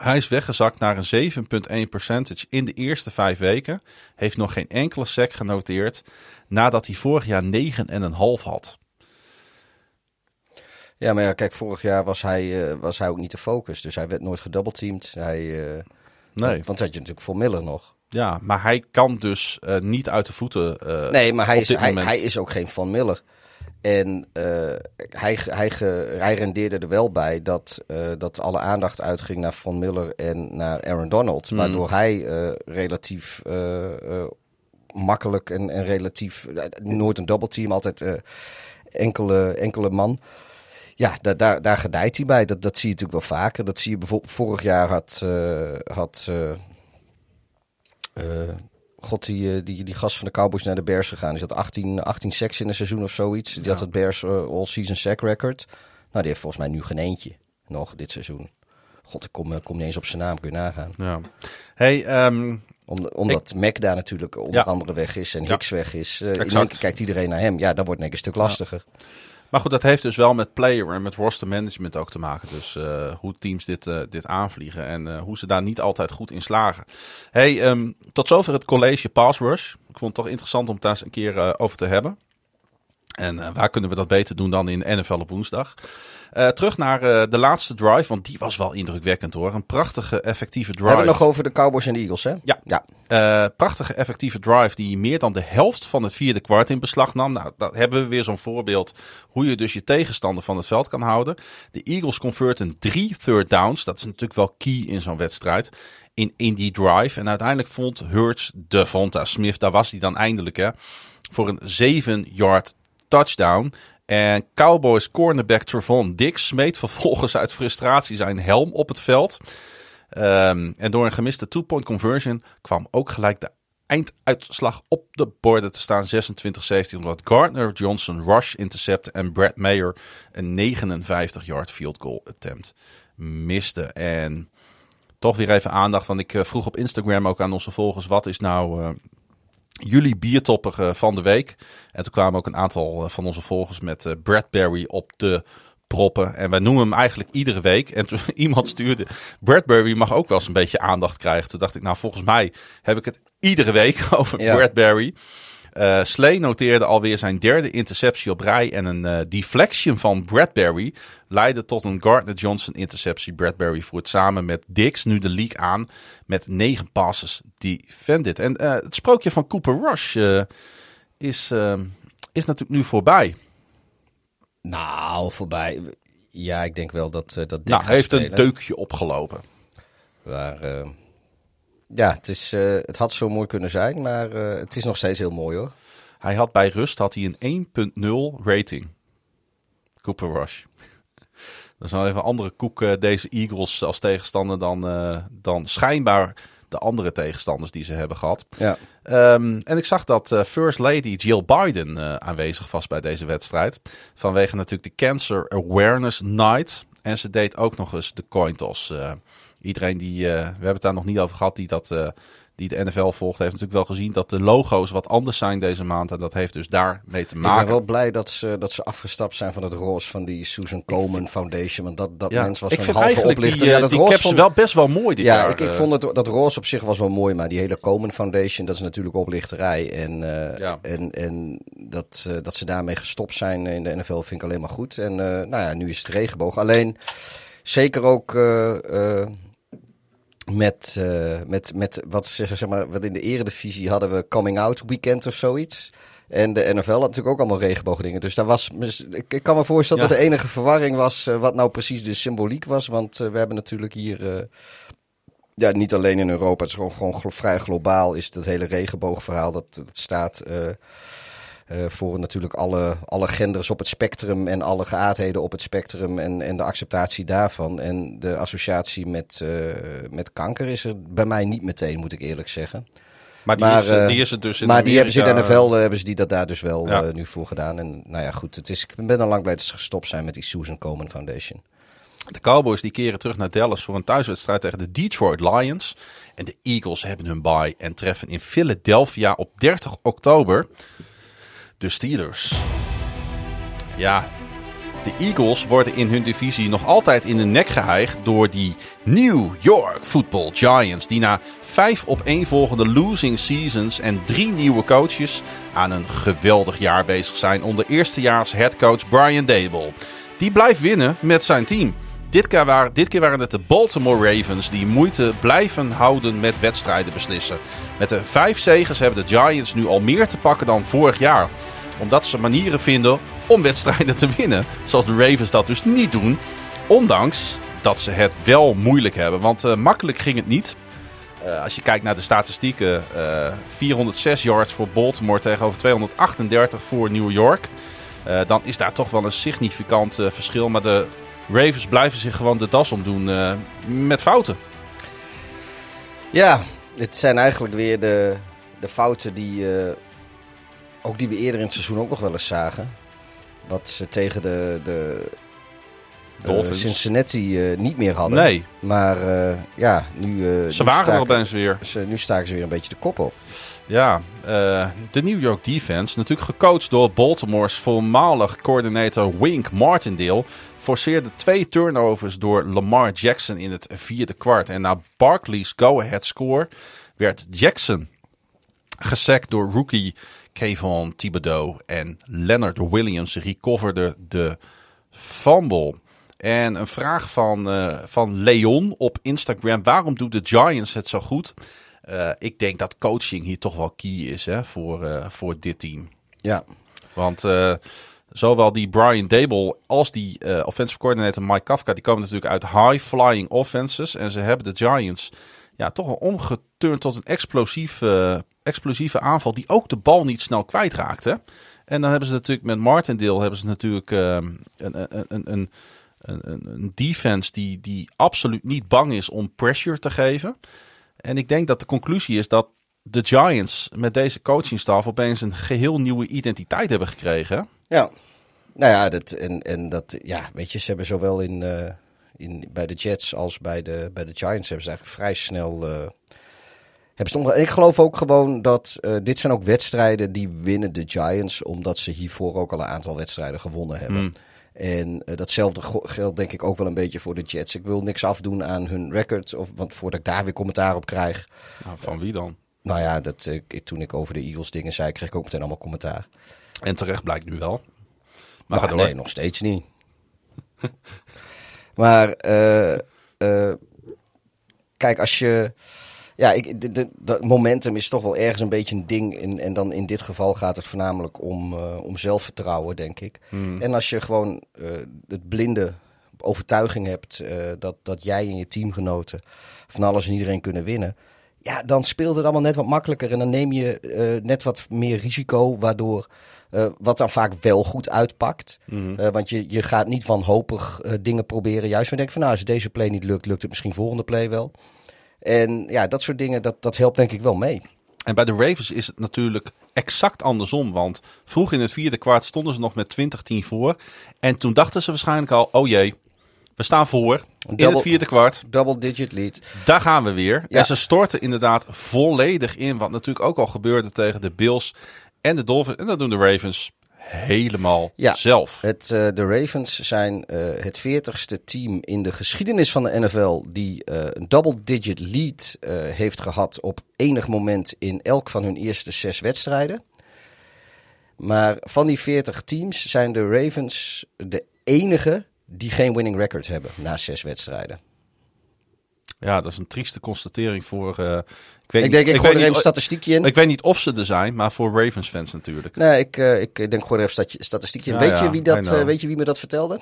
Hij is weggezakt naar een 7,1 percentage in de eerste vijf weken. Heeft nog geen enkele sack genoteerd nadat hij vorig jaar 9,5 had. Ja, maar ja, kijk, vorig jaar was hij, eh, was hij ook niet de focus. Dus hij werd nooit gedoubleteamd. Hij, eh, Nee, Want had je natuurlijk voor Miller nog. Ja, maar hij kan dus eh, niet uit de voeten. eh, Nee, maar hij is, hij, is ook geen Van Miller. En eh, hij, hij, hij rendeerde er wel bij dat, dat alle aandacht uitging naar Van Miller en naar Aaron Donald. Hmm. Waardoor hij relatief makkelijk en, en relatief nooit een double team, altijd enkele, enkele man. Ja, da, daar, daar gedijt hij bij. Dat, dat zie je natuurlijk wel vaker. Dat zie je bijvoorbeeld vorig jaar had, had God, die, eh, die, die gast van de Cowboys naar de Bears gegaan. Die had 18, 18 sacks in een seizoen of zoiets. Die had het Bears eh, all-season sack record. Nou, die heeft volgens mij nu geen eentje nog dit seizoen. God, ik kom, eh, kom niet eens op zijn naam, kun je nagaan. Ja. Hey, ehm, Om, omdat Mac daar natuurlijk onder Ja. andere weg is en. Hicks weg is. eh in Exact. één keer kijkt iedereen naar hem. Ja, dat wordt ik een stuk lastiger. Maar goed, dat heeft dus wel met player en met roster management ook te maken. Dus eh, hoe teams dit, eh, dit aanvliegen en eh, hoe ze daar niet altijd goed in slagen. Hey, ehm, tot zover het college Pass Rush. Ik vond het toch interessant om het daar eens een keer over te hebben. En waar kunnen we dat beter doen dan in NFL op woensdag? Eh, terug naar eh, de laatste drive, want die was wel indrukwekkend hoor. Een prachtige, effectieve We drive. hebben het nog over de Cowboys en de Eagles, hè? Ja. ja. Eh, prachtige effectieve drive die meer dan de helft van het vierde kwart in beslag nam. Nou, dat hebben we weer zo'n voorbeeld hoe je dus je tegenstander van het veld kan houden. De Eagles converten drie third downs. Dat is natuurlijk wel key in zo'n wedstrijd. In, in die drive. En uiteindelijk vond Hurts de Vonta Smith, daar was hij dan eindelijk hè, voor een 7-yard touchdown. En Cowboys cornerback Trevon Dix smeet vervolgens uit frustratie zijn helm op het veld. Ehm, en door een gemiste two-point conversion kwam ook gelijk de einduitslag op de borden te staan. 26-17 omdat Gardner Johnson rush intercepte en Brad Mayer een 59-yard field goal attempt miste. En toch weer even aandacht, want ik eh, vroeg op Instagram ook aan onze volgers... wat is nou eh, jullie biertopper eh, van de week? En toen kwamen ook een aantal eh, van onze volgers met eh Bradbury op de proppen. En wij noemen hem eigenlijk iedere week. En toen iemand stuurde, Bradbury mag ook wel eens een beetje aandacht krijgen. Toen dacht ik, nou volgens mij heb ik het iedere week over Ja. Bradbury. Eh Slay noteerde alweer zijn derde interceptie op rij. En een eh, deflection van Bradbury leidde tot een Gardner Johnson interceptie. Bradbury voert samen met Dix nu de league aan met negen passes defended. En eh, het sprookje van Cooper Rush is, is natuurlijk nu voorbij. Nou, voorbij. Ja, ik denk wel dat, dat Dick Nou, heeft spelen. een deukje opgelopen. Waar, ja, het, is, eh, het had zo mooi kunnen zijn, maar eh, het is nog steeds heel mooi hoor. Hij had bij rust had hij een 1.0 rating. Cooper Rush. Dat is even een andere koek, eh, deze Eagles als tegenstander dan, dan schijnbaar de andere tegenstanders die ze hebben gehad. Ja. Ehm, en ik zag dat First Lady Jill Biden aanwezig was bij deze wedstrijd. Vanwege natuurlijk de Cancer Awareness Night. En ze deed ook nog eens de coin toss. Iedereen die, eh, we hebben het daar nog niet over gehad, die, dat, eh, die de NFL volgt, heeft natuurlijk wel gezien dat de logo's wat anders zijn deze maand. En dat heeft dus daarmee te Ik ben maken. wel blij dat ze, dat ze afgestapt zijn van het roze van die Susan Komen Foundation. Want dat, dat Ja, mens was een halve oplichter. die, ja, eh, dat die roze vond- wel best wel mooi dit ja, jaar. ik, ik vond het, dat roze op zich was wel mooi, maar die hele Komen Foundation, dat is natuurlijk oplichterij. En, Ja. en, en dat, dat ze daarmee gestopt zijn in de NFL vind ik alleen maar goed. En nou ja, nu is het regenboog. Alleen, zeker ook met, eh, met, met wat, ze- zeg maar, wat in de eredivisie hadden we coming out weekend of zoiets. En de NFL had natuurlijk ook allemaal regenboogdingen. Dus daar was, ik, kan me voorstellen Ja. dat de enige verwarring was eh, wat nou precies de symboliek was. Want eh, we hebben natuurlijk hier, ja, niet alleen in Europa, het is gewoon, gewoon vrij globaal, is dat hele regenboogverhaal. Dat, dat staat eh, voor natuurlijk alle, alle genders op het spectrum en alle geaardheden op het spectrum en, en de acceptatie daarvan. En de associatie met, eh, met kanker is er bij mij niet meteen, moet ik eerlijk zeggen. maar die, maar, is, eh, die is het dus in maar die hebben ze in de NFL, hebben ze die dat daar dus wel Ja. nu voor gedaan. En nou ja, goed, het is, ik ben al lang blij dat ze gestopt zijn met die Susan Komen Foundation. De Cowboys die keren terug naar Dallas voor een thuiswedstrijd tegen de Detroit Lions. En de Eagles hebben hun bye en treffen in Philadelphia op 30 oktober de Steelers. Ja, de Eagles worden in hun divisie nog altijd in de nek geheigd door die New York Football Giants. Die na vijf opeenvolgende losing seasons en drie nieuwe coaches aan een geweldig jaar bezig zijn onder eerstejaars headcoach Brian Dable. Die blijft winnen met zijn team. Dit keer, waren, dit keer waren het de Baltimore Ravens die moeite blijven houden met wedstrijden beslissen. Met de vijf zegens hebben de Giants nu al meer te pakken dan vorig jaar. Omdat ze manieren vinden om wedstrijden te winnen. Zoals de Ravens dat dus niet doen. Ondanks dat ze het wel moeilijk hebben. Want eh, makkelijk ging het niet. Eh, als je kijkt naar de statistieken. eh 406 yards voor Baltimore tegenover 238 voor New York. Eh, dan is daar toch wel een significant eh, verschil. Maar de Ravens blijven zich gewoon de das omdoen eh, met fouten. Ja, het zijn eigenlijk weer de, de fouten die, eh, ook die we eerder in het seizoen ook nog wel eens zagen. Wat ze tegen de, de Dolphins. Cincinnati eh, niet meer hadden. Nee, Maar ja, nu, eh, ze nu waren er opeens weer. ze, nu staken ze weer een beetje de kop op. Ja, de New York defense, natuurlijk gecoacht door Baltimore's voormalig coördinator Wink Martindale, forceerde twee turnovers door Lamar Jackson in het vierde kwart. En na Barkley's go-ahead score werd Jackson gesackt door rookie Kayvon Thibodeau en Leonard Williams recoverde de fumble. En een vraag van, eh, van Leon op Instagram. Waarom doen de Giants het zo goed? Eh, ik denk dat coaching hier toch wel key is hè, voor, eh, voor dit team. Ja, Want zowel die Brian Dable als die eh, offensive coordinator Mike Kafka... die komen natuurlijk uit high-flying offenses. En ze hebben de Giants ja, toch wel omgeturnd tot een explosief, eh, explosieve aanval... die ook de bal niet snel kwijtraakte. En dan hebben ze natuurlijk met Martindale... hebben ze natuurlijk een, een, een, een, een, een defense die, die absoluut niet bang is om pressure te geven... En ik denk dat de conclusie is dat de Giants met deze coachingstaf opeens een geheel nieuwe identiteit hebben gekregen. Ja. Nou ja, dat, en, en dat, ja, weet je, ze hebben zowel in, eh, in, bij de Jets als bij de, bij de Giants hebben ze eigenlijk vrij snel. eh, hebben ze onge- en ik geloof ook gewoon dat eh, dit zijn ook wedstrijden die winnen de Giants, omdat ze hiervoor ook al een aantal wedstrijden gewonnen hebben. Hmm. En datzelfde geldt denk ik ook wel een beetje voor de Jets. Ik wil niks afdoen aan hun record, of, want voordat ik daar weer commentaar op krijg. Nou, van wie dan? Nou ja, dat, ik- toen ik over de Eagles dingen zei, kreeg ik ook meteen allemaal commentaar. En terecht blijkt nu wel. Maar nee, nog steeds niet. maar eh, eh, kijk, als je. Ja, ik, de, de- dat momentum is toch wel ergens een beetje een ding. En, en dan in dit geval gaat het voornamelijk om, eh, om zelfvertrouwen, denk ik. En als je gewoon het blinde overtuiging hebt dat, dat jij en je teamgenoten van alles en iedereen kunnen winnen. Ja, dan speelt het allemaal net wat makkelijker en dan neem je net wat meer risico, waardoor eh, wat dan vaak wel goed uitpakt. Eh, want je, je gaat niet wanhopig eh dingen proberen. Juist we denken van nou, als deze play niet lukt, lukt het misschien volgende play wel. En ja, dat soort dingen, dat, dat helpt denk ik wel mee. En bij de Ravens is het natuurlijk exact andersom. Want vroeg in het vierde kwart stonden ze nog met 20-10 voor. En toen dachten ze waarschijnlijk al, oh jee, we staan voor in Double- het vierde kwart. Double digit lead. Daar gaan we weer. Ja. En ze storten inderdaad volledig in. Wat natuurlijk ook al gebeurde tegen de Bills en de Dolphins. En dat doen de Ravens helemaal Ja. zelf. Het, eh, de Ravens zijn eh, het veertigste team in de geschiedenis van de NFL die eh, een double-digit lead heeft gehad op enig moment in elk van hun eerste zes wedstrijden. Maar van die 40 teams zijn de Ravens de enige die geen winning record hebben na zes wedstrijden. Ja, dat is een trieste constatering voor... ik weet Ik denk, ik, gooi er even een statistiekje in. ik weet niet of ze er zijn, maar voor Ravens fans natuurlijk. Nee, ik, eh, ik denk gewoon even stati- statistiekje in. Ja, weet, je wie dat, eh, weet je wie me dat vertelde?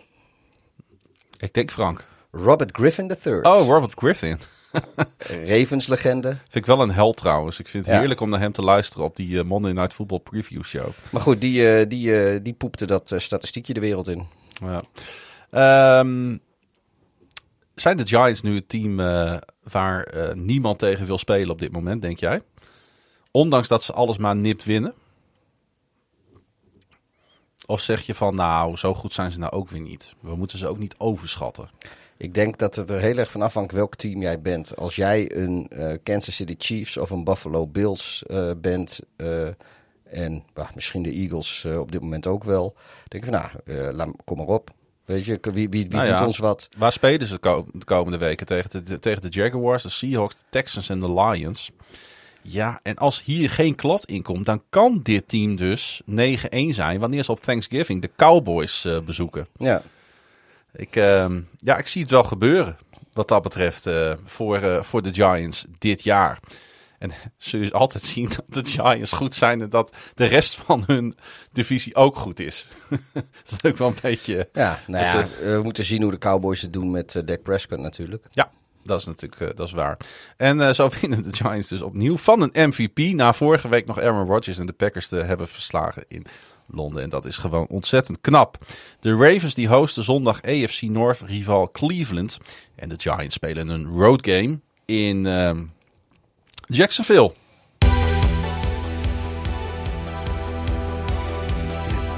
Ik denk Frank. Robert Griffin III. Oh, Robert Griffin. Ravens-legende. Vind ik wel een held trouwens. Ik vind het Ja. heerlijk om naar hem te luisteren op die eh, Monday Night Football preview show. Maar goed, die, die, die poepte dat statistiekje de wereld in. Ja. Ehm, zijn de Giants nu het team waar eh, niemand tegen wil spelen op dit moment, denk jij? Ondanks dat ze alles maar nipt winnen? Of zeg je van, nou, zo goed zijn ze nou ook weer niet. We moeten ze ook niet overschatten. Ik denk dat het er heel erg van afhangt welk team jij bent. Als jij een eh, Kansas City Chiefs of een Buffalo Bills eh, bent... en bah, misschien de Eagles op dit moment ook wel... denk ik van, nou, kom maar op. Weet je, wie, wie, wie Nou doet ja. ons wat? Waar spelen ze de, ko- de komende weken? Tegen de, de- tegen de Jaguars, de Seahawks, de Texans en de Lions. Ja, en als hier geen klad in komt, dan kan dit team dus 9-1 zijn wanneer ze op Thanksgiving de Cowboys eh, bezoeken. Ja, Ik, ehm, ja, ik zie het wel gebeuren wat dat betreft eh, voor, eh, voor de Giants dit jaar. En zul je altijd zien dat de Giants goed zijn en dat de rest van hun divisie ook goed is. dat is ook wel een beetje... ja, nou ja, Het, eh, we moeten zien hoe de Cowboys het doen met eh, Dak Prescott natuurlijk. Ja, dat is natuurlijk eh, dat is waar. En zo winnen de Giants dus opnieuw van een MVP. Na vorige week nog Aaron Rodgers en de Packers te hebben verslagen in Londen. En dat is gewoon ontzettend knap. De Ravens die hosten zondag AFC North rival Cleveland. En de Giants spelen een road game in ehm, Jacksonville.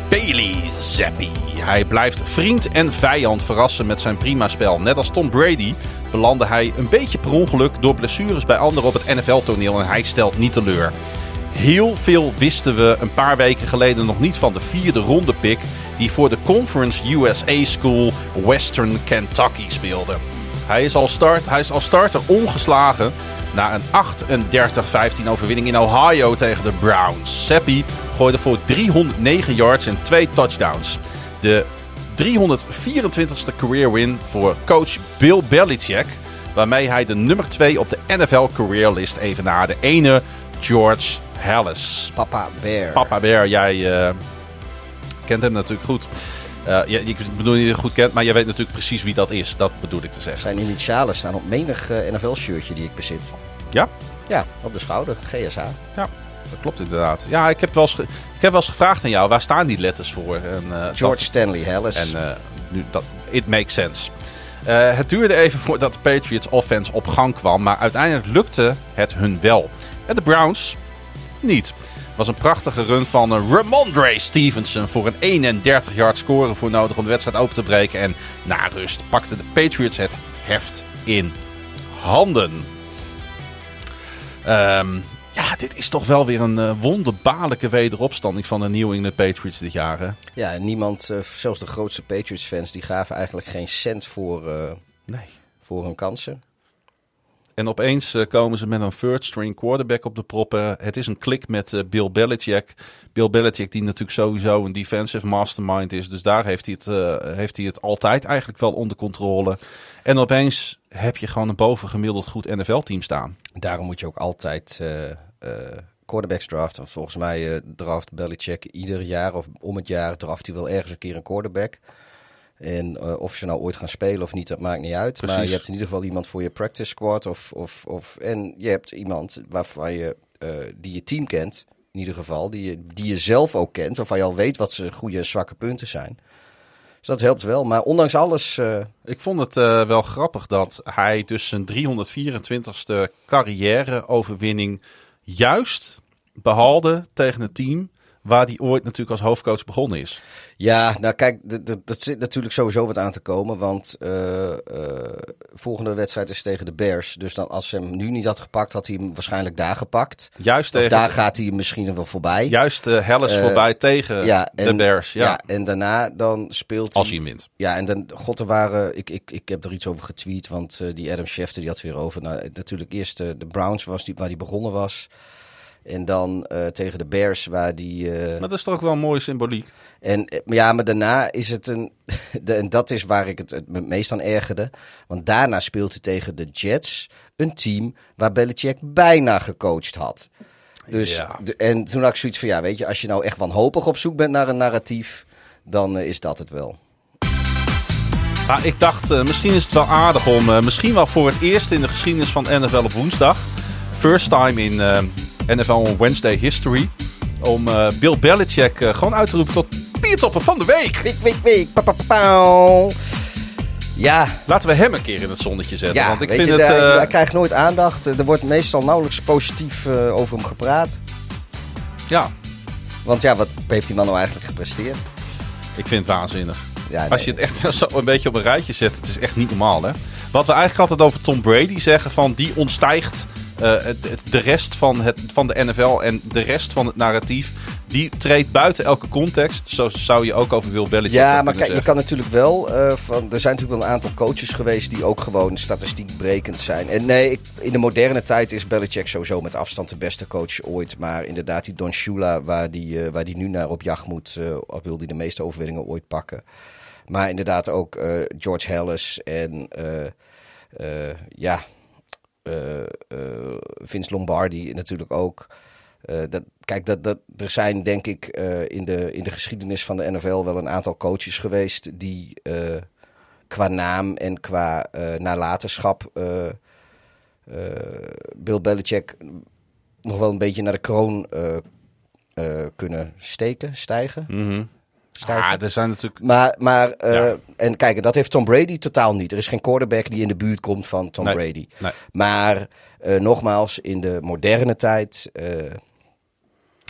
Bailey Zappi. Hij blijft vriend en vijand verrassen met zijn prima spel. Net als Tom Brady belandde hij een beetje per ongeluk door blessures bij anderen op het NFL-toneel en hij stelt niet teleur. Heel veel wisten we een paar weken geleden nog niet van de vierde ronde pick die voor de Conference USA School Western Kentucky speelde. Hij is al, start, hij is al starter ongeslagen na een 38-15 overwinning in Ohio tegen de Browns. Seppi gooide voor 309 yards en twee touchdowns. De 324ste career win voor coach Bill Belichick, waarmee hij de nummer 2 op de NFL career list evenaarde. Ene George Halas. Papa Bear. Papa Bear, jij eh, kent hem natuurlijk goed. Eh, ja, ik bedoel niet je goed kent, maar jij weet natuurlijk precies wie dat is. Dat bedoel ik te zeggen. Zijn initialen staan op menig eh, NFL-shirtje die ik bezit. Ja? Ja, op de schouder. GSH. Ja, dat klopt inderdaad. Ja, ik heb wel eens, ik heb wel eens gevraagd aan jou, waar staan die letters voor? En, eh, George dat- Stanley Harris. En nu, dat, it makes sense. Het duurde even voordat de Patriots offense op gang kwam, maar uiteindelijk lukte het hun wel. En de Browns niet. Het was een prachtige run van uh, Ramondre Stevenson voor een 31 yard score voor nodig om de wedstrijd open te breken. En na rust pakten de Patriots het heft in handen. Ehm, ja, dit is toch wel weer een eh, wonderbaarlijke wederopstanding van de New England Patriots dit jaar. Hè? Ja, niemand, eh, zelfs de grootste Patriots-fans, die gaven eigenlijk geen cent voor, eh, Nee. voor hun kansen. En opeens eh, komen ze met een third string quarterback op de proppen. Het is een klik met eh, Bill Belichick. Bill Belichick die natuurlijk sowieso een defensive mastermind is. Dus daar heeft hij, het, eh, heeft hij het altijd eigenlijk wel onder controle. En opeens heb je gewoon een bovengemiddeld goed NFL-team staan. Daarom moet je ook altijd eh, eh, quarterbacks. Want volgens mij draft Belichick ieder jaar of om het jaar draft hij wel ergens een keer een quarterback. En eh, of ze nou ooit gaan spelen of niet, dat maakt niet uit. Maar je hebt in ieder geval iemand voor je practice squad. Of, of, of, en je hebt iemand waarvan je, eh, die je team kent. In ieder geval. Die je, die je zelf ook kent. Waarvan je al weet wat zijn goede en zwakke punten zijn. Dus dat helpt wel. Maar ondanks alles... eh, Ik vond het wel grappig dat hij dus zijn 324ste carrière-overwinning juist behaalde tegen een team waar hij ooit natuurlijk als hoofdcoach begonnen is. Ja, nou kijk, dat zit natuurlijk sowieso wat aan te komen. Want eh, volgende wedstrijd is tegen de Bears. Dus dan, als ze hem nu niet had gepakt, had hij hem waarschijnlijk daar gepakt. Juist Of tegen, daar gaat hij misschien wel voorbij. juist uh, Hellis Eh, voorbij tegen ja, de Bears. Ja, en daarna dan speelt als hij... hem wint. Ja, en dan, god, er waren, ik, ik, ik heb er iets over getweet, want die Adam Schefter die had weer over. Nou, natuurlijk eerst de Browns was die, waar hij begonnen was. En dan eh, tegen de Bears, waar die... eh, Maar dat is toch ook wel een mooie symboliek. En eh, ja, maar daarna is het een. De, en dat is waar ik het, het me meest aan ergerde. Want daarna speelt hij tegen de Jets. Een team waar Belichick bijna gecoacht had. Dus, Ja. de- en toen had ik zoiets van: ja, weet je, als je nou echt wanhopig op zoek bent naar een narratief. dan is dat het wel. Maar ik dacht, misschien is het wel aardig om, misschien wel voor het eerst in de geschiedenis van NFL op woensdag, first time in NFL Wednesday history, om eh, Bill Belichick eh, gewoon uit te roepen tot biertopper van de week. Week, week, week. Pa, pa. Ja, Laten we hem een keer in het zonnetje zetten, ja want ik vind je, het... hij, hij krijgt nooit aandacht. Er wordt meestal nauwelijks positief eh, over hem gepraat. ja, Want ja, wat heeft die man nou eigenlijk gepresteerd? ik vind het waanzinnig. Ja, Als je het echt zo een beetje op een rijtje zet, het is echt niet normaal, hè? Wat we eigenlijk altijd over Tom Brady zeggen, van die ontstijgt het, het- de rest van, het, van de NFL en de rest van het narratief. Die treedt buiten elke context. Zo zou je ook over Will Belichick Ja, maar kijk, je kan natuurlijk wel. eh, van, er zijn natuurlijk wel een aantal coaches geweest die ook gewoon statistiekbrekend zijn. En nee, ik, in de moderne tijd is Belichick sowieso met afstand de beste coach ooit. Maar inderdaad, die Don Shula, waar die, eh, waar die nu naar op jacht moet, eh, wil hij de meeste overwinningen ooit pakken. Maar inderdaad ook eh, George Hallis en eh, eh, ja, eh, eh, Vince Lombardi natuurlijk ook. Eh, dat, kijk, dat, dat, er zijn denk ik eh, in, de, in de geschiedenis van de NFL wel een aantal coaches geweest die eh, qua naam en qua eh, nalatenschap eh, eh, Bill Belichick nog wel een beetje naar de kroon eh, eh, kunnen steken, stijgen. Mhm. Stijgen. Ah, er zijn natuurlijk... Maar, maar eh, Ja. en kijk, dat heeft Tom Brady totaal niet. Er is geen quarterback die in de buurt komt van Tom Nee. Brady. Nee. Maar eh, nogmaals, in de moderne tijd eh,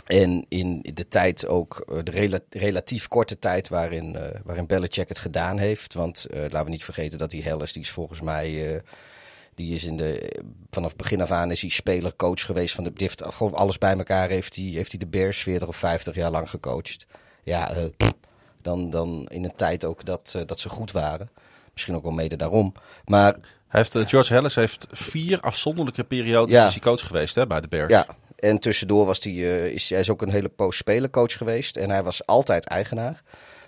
en in de tijd ook, de rela- relatief korte tijd waarin, eh waarin Belichick het gedaan heeft. Want eh, laten we niet vergeten dat die Hellis, die is volgens mij, eh, die is in de, vanaf begin af aan is hij speler, coach geweest. Van de, die heeft gewoon alles bij elkaar, heeft hij, heeft hij de Bears 40 of 50 jaar lang gecoacht. Ja, eh, pff, dan, dan in een tijd ook dat, eh, dat ze goed waren. Misschien ook wel mede daarom. Maar Hij heeft, eh, George Harris heeft vier afzonderlijke periodes Ja. is hij coach geweest hè, bij de Bears. Ja, en tussendoor was hij, eh, is hij is ook een hele poos spelercoach geweest. En hij was altijd eigenaar.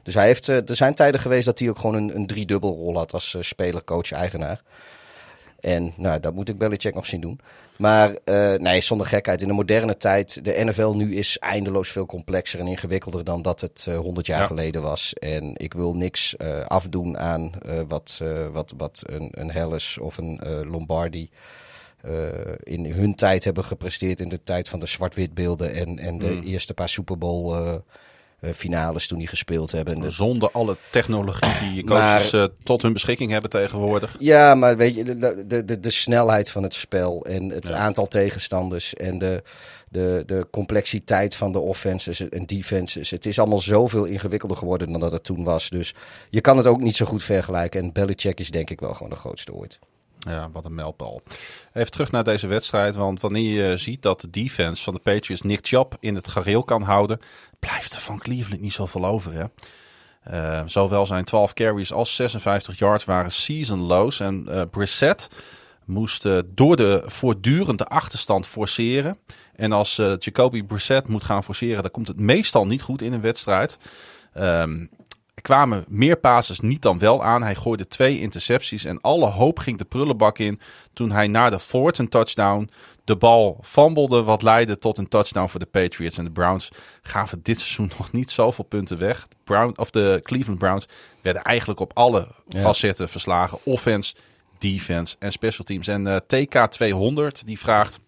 Dus hij heeft, er zijn tijden geweest dat hij ook gewoon een, een driedubbelrol had als eh, speler, coach, eigenaar. En nou, dat moet ik Belichick nog zien doen. Maar eh, nee, zonder gekheid. In de moderne tijd, de NFL nu is eindeloos veel complexer en ingewikkelder dan dat het eh, 100 jaar Ja. geleden was. En ik wil niks eh, afdoen aan eh, wat, eh, wat, wat een, een Hellis of een eh, Lombardi eh, in hun tijd hebben gepresteerd. In de tijd van de zwart-wit beelden en, en de Mm. eerste paar Super Bowl eh, eh, finales toen die gespeeld hebben. En de- Zonder alle technologie die coaches Maar- eh, tot hun beschikking hebben tegenwoordig. Ja, maar weet je, de, de, de, de snelheid van het spel en het Ja. aantal tegenstanders en de, de, de complexiteit van de offenses en defenses. Het is allemaal zoveel ingewikkelder geworden dan dat het toen was. Dus je kan het ook niet zo goed vergelijken. En Belichick is denk ik wel gewoon de grootste ooit. Ja, wat een mijlpaal. Even terug naar deze wedstrijd. Want wanneer je ziet dat de defense van de Patriots Nick Chubb in het gareel kan houden, blijft er van Cleveland niet zoveel over. Hè? Eh, zowel zijn 12 carries als 56 yards waren season lows. En eh Brissett moest eh, door de voortdurende achterstand forceren. En als Jacoby Brissett moet gaan forceren, dan komt het meestal niet goed in een wedstrijd. Ehm, kwamen meer passes niet dan wel aan. Hij gooide twee intercepties en alle hoop ging de prullenbak in toen hij na de Thornton touchdown de bal fumblede, wat leidde tot een touchdown voor de Patriots. En de Browns gaven dit seizoen nog niet zoveel punten weg. Brown, of de Cleveland Browns werden eigenlijk op alle facetten verslagen. Offense, defense en special teams. En uh, TK200 die vraagt,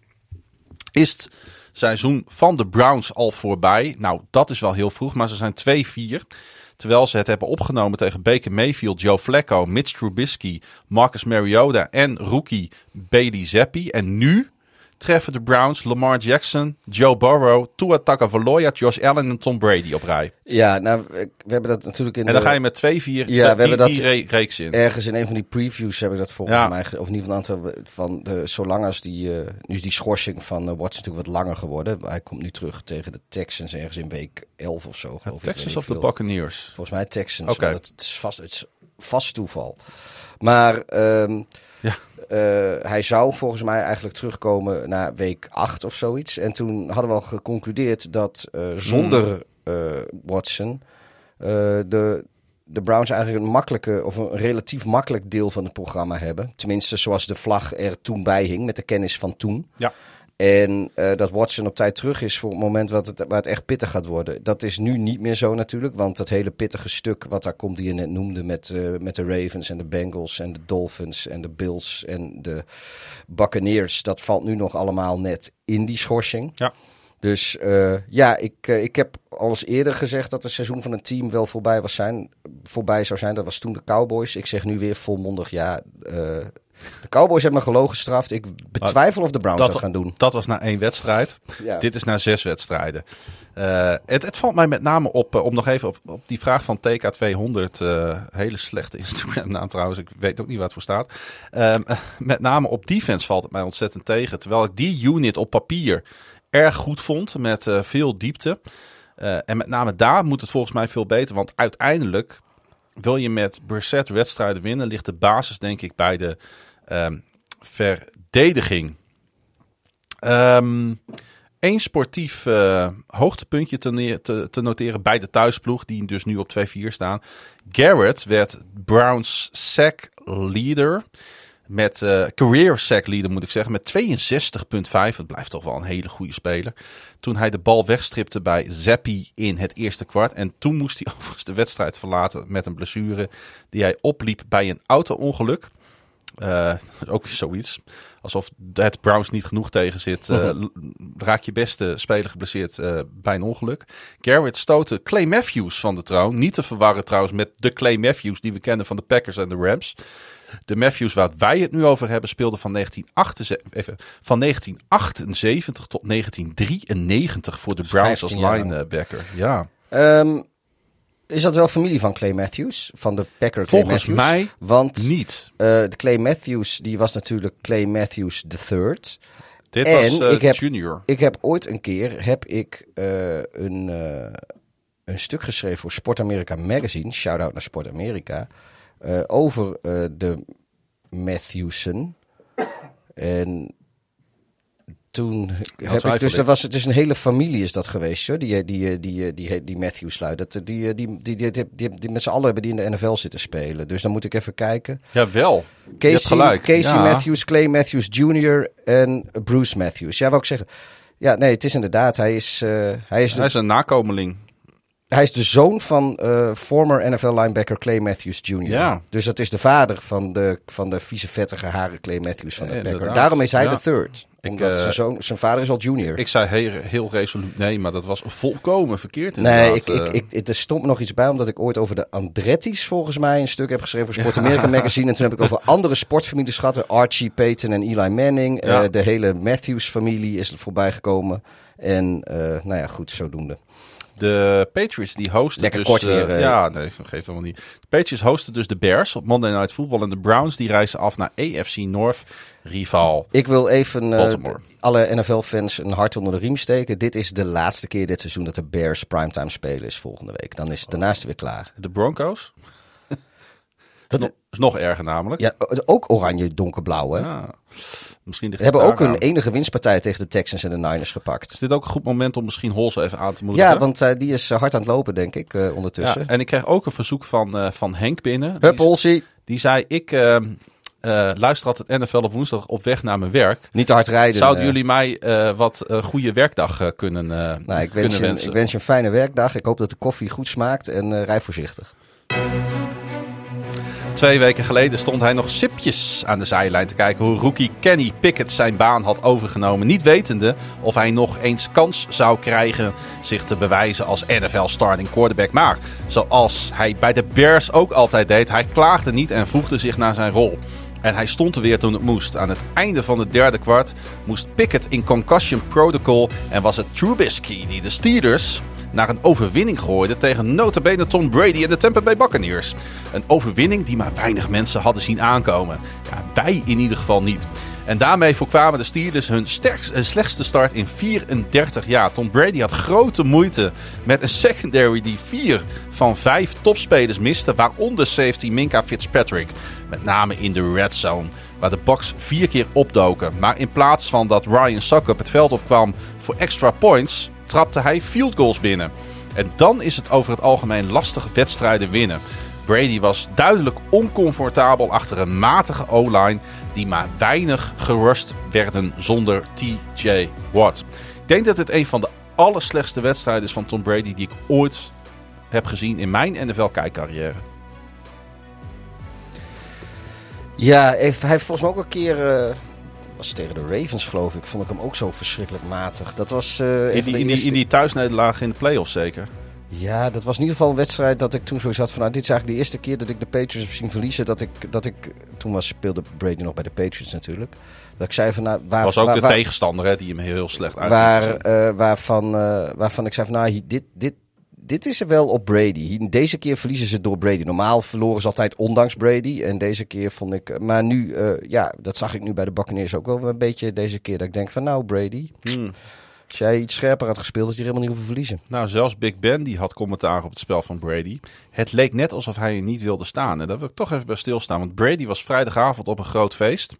is het seizoen van de Browns al voorbij? Nou, dat is wel heel vroeg, maar ze zijn 2-4. Terwijl ze het hebben opgenomen tegen Baker Mayfield, Joe Flacco, Mitch Trubisky, Marcus Mariota en rookie Bailey Zappi. En nu treffen de Browns Lamar Jackson, Joe Burrow, Tua Tagovailoa, Josh Allen en Tom Brady op rij. Ja, nou, we hebben dat natuurlijk in En dan ga je met 2-4 ja, we die, hebben dat reeks in. Ergens in een van die previews heb ik dat volgens ja. mij, of in ieder geval van de, zolang als die, uh, nu is die schorsing van uh, Watson natuurlijk wat langer geworden. Hij komt nu terug tegen de Texans ergens in week 11 of zo. Ja, Texans of de Buccaneers? Volgens mij Texans. Oké. Het is vast, het is vast toeval. Maar um, ja. Uh, hij zou volgens mij eigenlijk terugkomen na week 8 of zoiets. En toen hadden we al geconcludeerd dat uh, zonder uh, Watson de, de Browns eigenlijk een makkelijke of een relatief makkelijk deel van het programma hebben. Tenminste, zoals de vlag er toen bij hing met de kennis van toen. Ja. En uh, dat Watson op tijd terug is voor het moment wat het, waar het echt pittig gaat worden. Dat is nu niet meer zo natuurlijk. Want dat hele pittige stuk wat daar komt, die je net noemde. Met, uh, met de Ravens en de Bengals en de Dolphins en de Bills en de Buccaneers. Dat valt nu nog allemaal net in die schorsing. Ja. Dus uh, ja, ik, ik heb al eens eerder gezegd dat het seizoen van een team wel voorbij, was zijn, voorbij zou zijn. Dat was toen de Cowboys. Ik zeg nu weer volmondig ja. De Cowboys hebben me gelogen gestraft. Ik betwijfel of de Browns dat, gaan doen. Dat was na één wedstrijd. Dit is na zes wedstrijden. Uh, het, het, valt mij met name op, uh, om nog even op, op, die vraag van TK200, uh, hele slechte Instagram-naam trouwens, ik weet ook niet wat het voor staat. Ehm, met name op defense valt het mij ontzettend tegen. Terwijl ik die unit op papier erg goed vond, met veel diepte. en met name daar moet het volgens mij veel beter, want uiteindelijk wil je met Brissett wedstrijden winnen, ligt de basis denk ik bij de um, verdediging. Um, Eén sportief uh, hoogtepuntje te, te, te, noteren bij de thuisploeg, die dus nu op 2-4 staan. Garrett werd Browns sack leader. Met uh, career sack leader moet ik zeggen. Met 62,5. Het blijft toch wel een hele goede speler. Toen hij de bal wegstripte bij Zappi in het eerste kwart. En toen moest hij overigens de wedstrijd verlaten met een blessure. Die hij opliep bij een auto-ongeluk. Uh, ook zoiets. Alsof het Browns niet genoeg tegen zit. Uh, raak je beste speler geblesseerd uh, bij een ongeluk. Garrett stootte Clay Matthews van de troon. Niet te verwarren trouwens met de Clay Matthews die we kennen van de Packers en de Rams. De Matthews waar wij het nu over hebben speelde van 1978, even, van 1978 tot 1993 voor de Browns als linebacker. Ja. Um, is dat wel familie van Clay Matthews? Van de Packer Clay Volgens Matthews? mij Want, niet. Uh, de Clay Matthews, die was natuurlijk Clay Matthews III. Dit en was uh, ik heb, junior. Ik heb ooit een keer heb ik, uh, een, een stuk geschreven voor Sport America Magazine. Shout-out naar Sport America. over de Matthewsen. En toen heb ik dus, dat was, het is een hele familie is dat geweest, hoor, die, die, die, die, die Matthews lui. Dat, die, die, die, die, die, met z'n allen hebben die in de NFL zitten spelen. Dus dan moet ik even kijken. Jawel, Casey, Casey Matthews, Clay Matthews Jr. en Bruce Matthews. Ja, wou ik zeggen. Ja, nee, het is inderdaad, hij is... Uh, hij is, hij is een nakomeling. Hij is de zoon van uh, former NFL linebacker Clay Matthews Jr. Ja. Dus dat is de vader van de, van de vieze vettige haren Clay Matthews van de ja, Packer. Daarom is hij de third. Omdat ik, uh, zijn, zoon, zijn vader is al junior. Ik zei heel, heel resoluut nee, maar dat was volkomen verkeerd Nee, ik, ik, ik, ik, er stond nog iets bij, omdat ik ooit over de Andretti's volgens mij een stuk heb geschreven voor Sport America Magazine. En toen heb ik over andere sportfamilies gehad. Archie, Peyton en Eli Manning. Uh, de hele Matthews-familie is er voorbij gekomen. En nou ja, goed, zodoende. De Patriots die hosten Lekker dus... kort weer. Uh, ja, nee, geeft helemaal niet. De Patriots hosten dus de Bears op Monday Night Football. En de Browns die reizen af naar AFC North, rivaal Ik wil even uh, alle NFL-fans een hart onder de riem steken. Dit is de laatste keer dit seizoen dat de Bears primetime spelen is volgende week. Dan is het daarnaast weer klaar. De Broncos? Dat, is nog erger namelijk. Ja, ook oranje donkerblauw hè. Ja. Misschien hebben het ook hun enige winstpartij tegen de Texans en de Niners gepakt. Is dit ook een goed moment om misschien Hols even aan te moedigen? Ja, want eh, die is eh, hard aan het lopen, denk ik, eh, ondertussen. Ja, en ik kreeg ook een verzoek van, van Henk binnen. Hup, Die, Olsie. die zei, ik eh, eh, luister altijd NFL op woensdag op weg naar mijn werk. Niet te hard rijden. Zouden jullie mij wat goede werkdag kunnen, Nou, ik kunnen wens, je, een- wensen? ik wens je een fijne werkdag. Ik hoop dat de koffie goed smaakt en rij voorzichtig. Twee weken geleden stond hij nog sipjes aan de zijlijn te kijken hoe rookie Kenny Pickett zijn baan had overgenomen. Niet wetende of hij nog eens kans zou krijgen zich te bewijzen als NFL starting quarterback. Maar zoals hij bij de Bears ook altijd deed, hij klaagde niet en voegde zich naar zijn rol. En hij stond er weer toen het moest. Aan het einde van het derde kwart moest Pickett in concussion protocol en was het Trubisky die de Steelers naar een overwinning gooide tegen notabene Tom Brady en de Tampa Bay Buccaneers. Een overwinning die maar weinig mensen hadden zien aankomen. Ja, wij in ieder geval niet. En daarmee voorkwamen de Steelers hun sterkste en slechtste start in 34 jaar. Tom Brady had grote moeite met een secondary die vier van vijf topspelers miste, waaronder safety Minka Fitzpatrick. Met name in de red zone, waar de Bucks vier keer opdoken. Maar in plaats van dat Ryan Suckup het veld opkwam voor extra points, trapte hij field goals binnen. En dan is het over het algemeen lastig wedstrijden winnen. Brady was duidelijk oncomfortabel achter een matige O-line die maar weinig gerust werden zonder TJ Watt. Ik denk dat het een van de allerslechtste wedstrijden is van Tom Brady die ik ooit heb gezien in mijn NFL-kijkcarrière. Ja, hij heeft volgens mij ook een keer... eh, was tegen de Ravens, geloof ik. Vond ik hem ook zo verschrikkelijk matig. Dat was... eh, In die, in die, in die thuisnederlaag in de playoffs zeker. Ja, dat was in ieder geval een wedstrijd dat ik toen zoiets had van... Nou, dit is eigenlijk de eerste keer dat ik de Patriots heb zien verliezen. Dat ik, dat ik toen was, speelde Brady nog bij de Patriots natuurlijk. Dat ik zei van... Nou, waar, was ook waar- de waar- tegenstander hè, die hem heel slecht uit waar, eh, waarvan, eh, waarvan ik zei van... Nou, dit, dit, dit is er wel op Brady. Deze keer verliezen ze door Brady. Normaal verloren ze altijd ondanks Brady. En deze keer vond ik... Maar nu, eh, ja, dat zag ik nu bij de Buccaneers ook wel een beetje deze keer. Dat ik denk van, nou Brady... Hmm. Als jij iets scherper had gespeeld, had je helemaal niet hoeven verliezen. Nou, zelfs Big Ben die had commentaar op het spel van Brady. Het leek net alsof hij er niet wilde staan. En daar wil ik toch even bij stilstaan. Want Brady was vrijdagavond op een groot feest.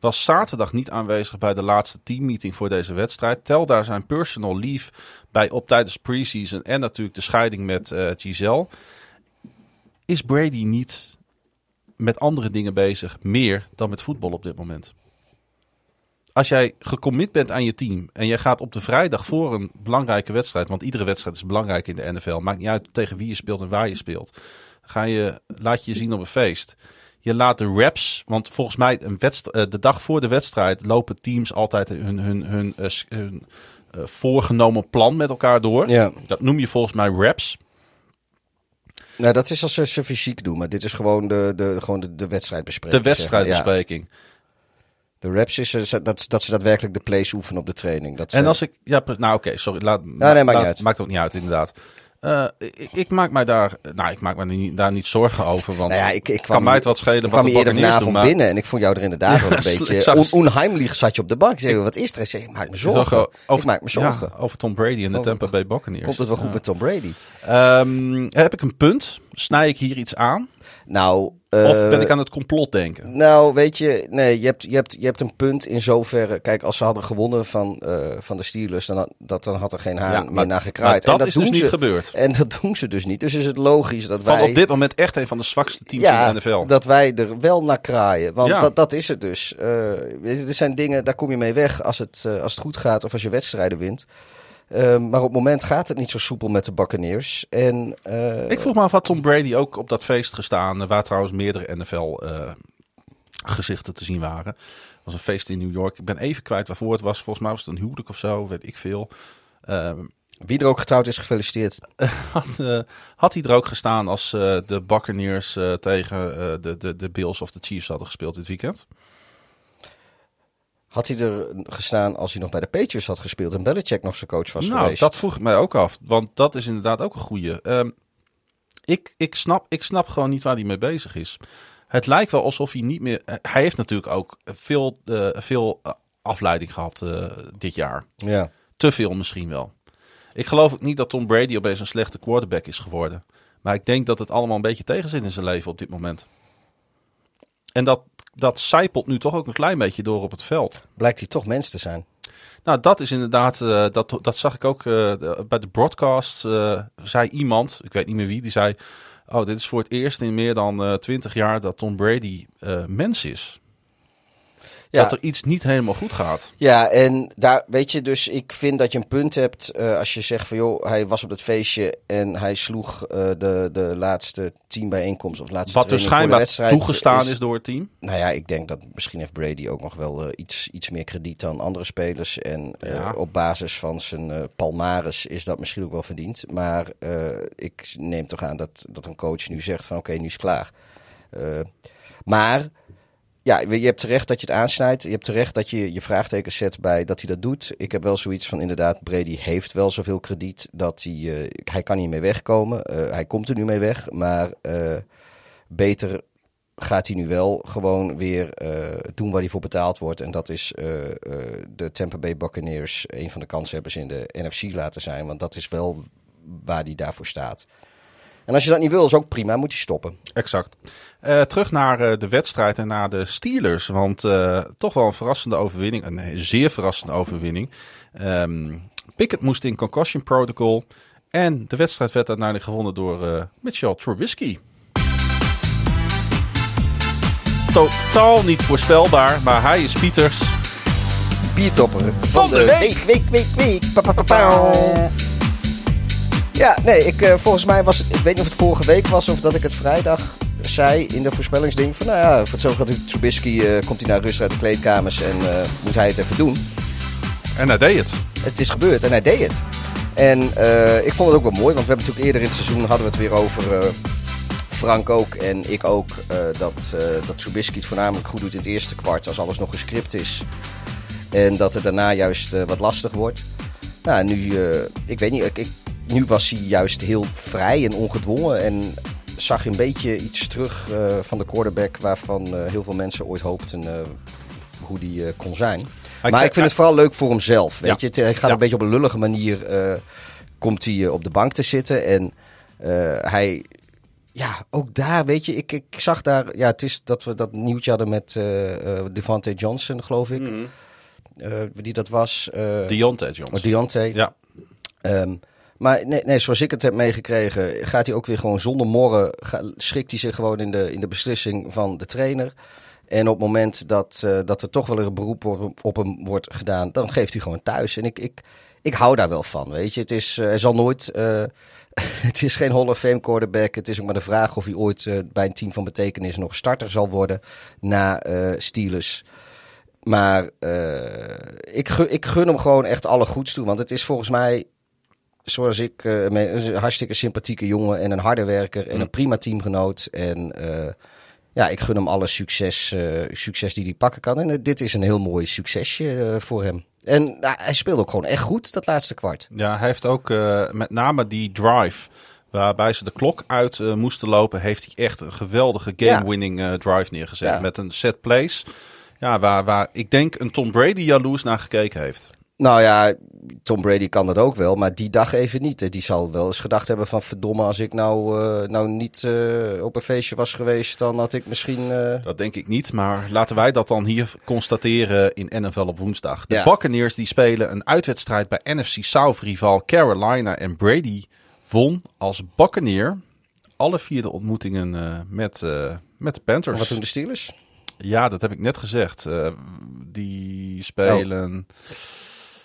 Was zaterdag niet aanwezig bij de laatste teammeeting voor deze wedstrijd. Tel daar zijn personal leave bij op tijdens preseason. En natuurlijk de scheiding met eh, Giselle. Is Brady niet met andere dingen bezig meer dan met voetbal op dit moment? Als jij gecommit bent aan je team en jij gaat op de vrijdag voor een belangrijke wedstrijd, want iedere wedstrijd is belangrijk in de NFL, maakt niet uit tegen wie je speelt en waar je speelt, ga je, laat je zien op een feest. Je laat de reps, want volgens mij een eh, de dag voor de wedstrijd lopen teams altijd hun, hun, hun, eh, hun eh, voorgenomen plan met elkaar door. Ja. Dat noem je volgens mij reps. Nou, dat is als ze ze fysiek doen, maar dit is gewoon de, de, gewoon de, de De wedstrijdbespreking. wedstrijdbespreking. zeg maar. Ja. De reps is eh, dat, dat ze daadwerkelijk de plays oefenen op de training. Dat En ze- als ik. Ja, nou oké, sorry. Laat, nee, maakt niet laat- uit. Maakt ook niet uit, inderdaad. Eh, ik, ik maak mij daar. Nou, ik maak me niet, daar niet zorgen over. Want Nou ja, ik, ik kan mij het wat schelen ik wat kwam eerder vanavond doen. Maar binnen en ik vond jou er inderdaad wel een beetje zag- onheimlich zat je op de bank. Zeg, wat is er? Ik zeg, ik maak me zorgen. Ik maak me zorgen. Ja, over Tom Brady en de Over- Tampa Bay Buccaneers. Komt het wel goed Ja. met Tom Brady? Ehm, heb ik een punt? Snij ik hier iets aan? Nou, Of eh, ben ik aan het complot denken? Nou, weet je, nee, je hebt, je, hebt, je hebt een punt in zoverre. Kijk, als ze hadden gewonnen van, eh, van de Steelers, dan had, dat, dan had er geen haan Ja, meer maar- naar gekraaid. dat, en dat is doen dus ze, niet gebeurd. En dat doen ze dus niet. Dus is het logisch dat Van wij. op dit moment echt een van de zwakste teams ja, in de NFL. dat wij er wel naar kraaien. Want Ja. dat, dat is het dus. Eh, er zijn dingen, daar kom je mee weg als het, eh, als het goed gaat of als je wedstrijden wint. Eh, maar op het moment gaat het niet zo soepel met de Buccaneers. En, eh, Ik vroeg me af, had Tom Brady ook op dat feest gestaan, eh, waar trouwens meerdere NFL-gezichten te zien waren. Het was een feest in New York. Ik ben even kwijt waarvoor het was. Volgens mij was het een huwelijk of zo, weet ik veel. Ehm, wie er ook getrouwd is, gefeliciteerd. had, eh, had hij er ook gestaan als eh, de Buccaneers eh, tegen eh, de, de, de Bills of de Chiefs hadden gespeeld dit weekend? Had hij er gestaan als hij nog bij de Patriots had gespeeld en Belichick nog zijn coach was nou, geweest? dat vroeg ik mij ook af. Want dat is inderdaad ook een goeie. Ehm, ik, ik, snap, ik snap gewoon niet waar hij mee bezig is. Het lijkt wel alsof hij niet meer... eh, Hij heeft natuurlijk ook veel, eh, veel eh, afleiding gehad eh, dit jaar. Ja. Te veel misschien wel. Ik geloof ook niet dat Tom Brady opeens een slechte quarterback is geworden. Maar ik denk dat het allemaal een beetje tegen zit in zijn leven op dit moment. en dat, dat zijpelt nu toch ook een klein beetje door op het veld. Blijkt hij toch mens te zijn. Nou, dat is inderdaad, uh, dat, dat zag ik ook uh, bij de broadcast. Uh, zei iemand, ik weet niet meer wie, die zei: Oh, dit is voor het eerst in meer dan twintig jaar dat Tom Brady mens is. Ja. Dat er iets niet helemaal goed gaat. Ja, en daar weet je, dus ik vind dat je een punt hebt als je zegt van joh, hij was op het feestje en hij sloeg de, de laatste teambijeenkomst of laatste Wat dus schijnbaar toegestaan is, door het team. Nou ja, ik denk dat misschien heeft Brady ook nog wel iets, iets meer krediet dan andere spelers. En ja. op basis van zijn palmares is dat misschien ook wel verdiend. Maar ik neem toch aan dat, dat een coach nu zegt van oké, nu is het klaar. maar ja, je hebt terecht dat je het aansnijdt. Je hebt terecht dat je je vraagtekens zet bij dat hij dat doet. Ik heb wel zoiets van inderdaad, Brady heeft wel zoveel krediet dat hij, uh, hij kan niet mee wegkomen. Uh, hij komt er nu mee weg, maar uh, beter gaat hij nu wel gewoon weer doen waar hij voor betaald wordt. En dat is de Tampa Bay Buccaneers een van de kanshebbers in de NFC laten zijn. Want dat is wel waar hij daarvoor staat. En als je dat niet wil, is ook prima, moet je stoppen. Exact. Uh, terug naar uh, de wedstrijd en naar de Steelers. Want uh, toch wel een verrassende overwinning. Een zeer verrassende overwinning. Um, Pickett moest in concussion protocol. En de wedstrijd werd uiteindelijk gewonnen door Mitchell Trubisky. Totaal niet voorspelbaar, maar hij is Pieters. Biertopper van, de, week. Week, week, week. Pa, pa, pa, pa. Ja, nee, ik, uh, volgens mij was het, ik weet niet of het vorige week was of dat ik het vrijdag zei in de voorspellingsding van, nou ja, voor hetzelfde gaat Trubisky, uh, komt hij naar rust uit de kleedkamers en uh, moet hij het even doen. En hij deed het. Het is gebeurd en hij deed het. En ik vond het ook wel mooi, want we hebben natuurlijk eerder in het seizoen hadden we het weer over Frank ook en ik ook, dat, dat Trubisky het voornamelijk goed doet in het eerste kwart als alles nog gescript is. En dat het daarna juist wat lastig wordt. Nou, nu, ik weet niet, ik, ik nu was hij juist heel vrij en ongedwongen. En zag je een beetje iets terug uh, van de quarterback waarvan uh, heel veel mensen ooit hoopten uh, hoe die kon zijn. Hij maar ik vind het vooral leuk voor hemzelf. Weet je? Hij gaat ja. een beetje op een lullige manier komt hij op de bank te zitten. En hij, ja, ook daar, weet je, ik, ik zag daar, ja, het is dat we dat nieuwtje hadden met Devante Johnson, geloof ik. Mm -hmm. die dat was. Deontay Johnson. Oh, Deontay. Ja. Um, maar nee, nee, zoals ik het heb meegekregen, gaat hij ook weer gewoon zonder morren, schikt hij zich gewoon in de, in de beslissing van de trainer. En op het moment dat, uh, dat er toch wel een beroep op, op hem wordt gedaan, dan geeft hij gewoon thuis. En ik, ik, ik hou daar wel van, weet je. Het is, uh, zal nooit, uh, het is geen Hall of Fame quarterback. Het is ook maar de vraag of hij ooit bij een team van betekenis nog starter zal worden na Steelers. Maar ik, ik gun hem gewoon echt alle goeds toe. Want het is volgens mij zoals ik, uh, een hartstikke sympathieke jongen en een harde werker en een prima teamgenoot. En uh, ja, ik gun hem alle succes, uh, succes die hij pakken kan. En dit is een heel mooi succesje voor hem. En nou, hij speelt ook gewoon echt goed dat laatste kwart. Ja, hij heeft ook met name die drive waarbij ze de klok uit moesten lopen, heeft hij echt een geweldige game-winning drive neergezet. Ja. Met een set plays. Ja, waar, waar ik denk een Tom Brady jaloers naar gekeken heeft. Nou ja, Tom Brady kan dat ook wel, maar die dag even niet. Die zal wel eens gedacht hebben van verdomme, als ik nou, uh, nou niet uh, op een feestje was geweest, dan had ik misschien... Uh... Dat denk ik niet, maar laten wij dat dan hier constateren in NFL op woensdag. De ja. Buccaneers die spelen een uitwedstrijd bij NFC South rival Carolina en Brady won als Buccaneer alle vier de ontmoetingen met, met de Panthers. En wat doen de Steelers? Ja, dat heb ik net gezegd. die spelen... Oh.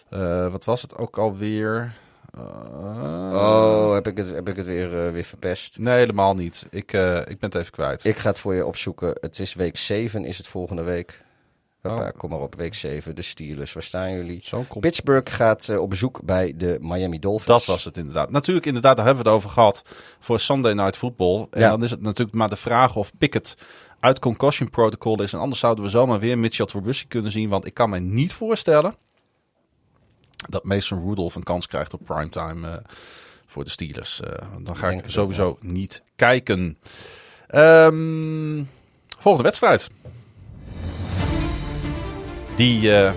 Uh, wat was het ook alweer? Uh, oh, heb ik het, heb ik het weer, uh, weer verpest? Nee, helemaal niet. Ik, uh, ik ben het even kwijt. Ik ga het voor je opzoeken. Het is week 7, is het volgende week. Hoppa, oh. Kom maar op, week 7, de Steelers. Waar staan jullie? Pittsburgh gaat op bezoek bij de Miami Dolphins. Dat was het inderdaad. Natuurlijk, inderdaad, daar hebben we het over gehad voor Sunday Night Football. En ja. dan is het natuurlijk maar de vraag of Pickett uit concussion protocol is. En anders zouden we zomaar weer Mitchell Trubisky kunnen zien. Want ik kan me niet voorstellen dat Mason Rudolph een kans krijgt op primetime uh, voor de Steelers. Uh, dan ga ik, ik sowieso ook, niet kijken. Um, volgende wedstrijd. Die uh,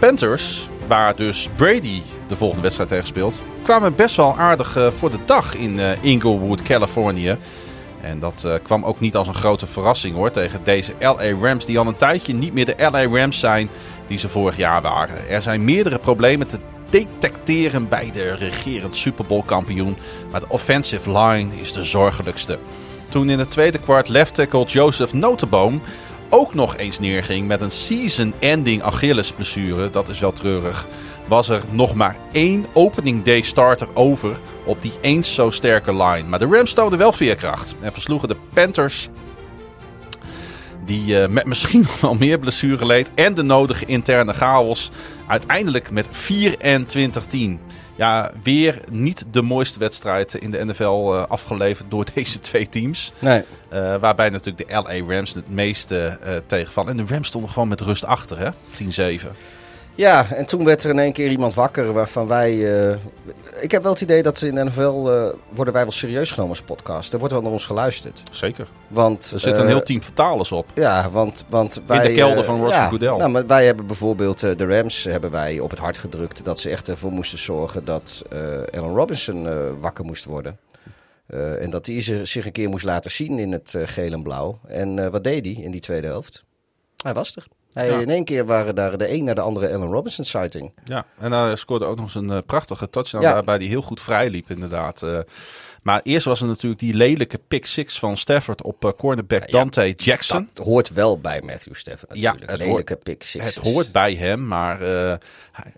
Panthers, waar dus Brady de volgende wedstrijd tegen speelt, kwamen best wel aardig voor de dag in Inglewood, Californië. En dat eh, kwam ook niet als een grote verrassing hoor tegen deze LA Rams, die al een tijdje niet meer de LA Rams zijn die ze vorig jaar waren. Er zijn meerdere problemen te detecteren bij de regerend Super Bowl kampioen, maar de offensive line is de zorgelijkste. Toen in het tweede kwart left tackle Joseph Notenboom ook nog eens neerging met een season-ending Achillesblessure, dat is wel treurig, was er nog maar één opening day starter over op die eens zo sterke line. Maar de Rams toonden wel veerkracht en versloegen de Panthers die uh, met misschien nog wel meer blessure leed en de nodige interne chaos uiteindelijk met 24-10. Ja, weer niet de mooiste wedstrijd in de NFL uh, afgeleverd door deze twee teams. Nee. Uh, waarbij natuurlijk de LA Rams het meeste tegenvallen. En de Rams stonden gewoon met rust achter, hè? 10-7. Ja, en toen werd er in één keer iemand wakker waarvan wij... Uh, ik heb wel het idee dat in de NFL uh, worden wij wel serieus genomen als podcast. Er wordt wel naar ons geluisterd. Zeker. Want, er zit een uh, heel team vertalers op. Ja, want, want wij... In de kelder van Roger ja, Goodell. Nou, maar wij hebben bijvoorbeeld de Rams hebben wij op het hart gedrukt... dat ze echt ervoor moesten zorgen dat Allen Robinson wakker moest worden. en dat hij zich een keer moest laten zien in het geel en blauw. En wat deed hij in die tweede helft? Hij was er. Hij, ja. In één keer waren daar de een naar de andere Allen Robinson sighting. Ja, en hij scoorde ook nog eens een uh, prachtige touchdown ja. waarbij hij heel goed vrij liep inderdaad. Uh, maar eerst was er natuurlijk die lelijke pick six van Stafford op uh, cornerback Dante Jackson. Dat hoort wel bij Matthew Stafford natuurlijk. Ja, het lelijke hoort, pick six. Het hoort bij hem, maar hij,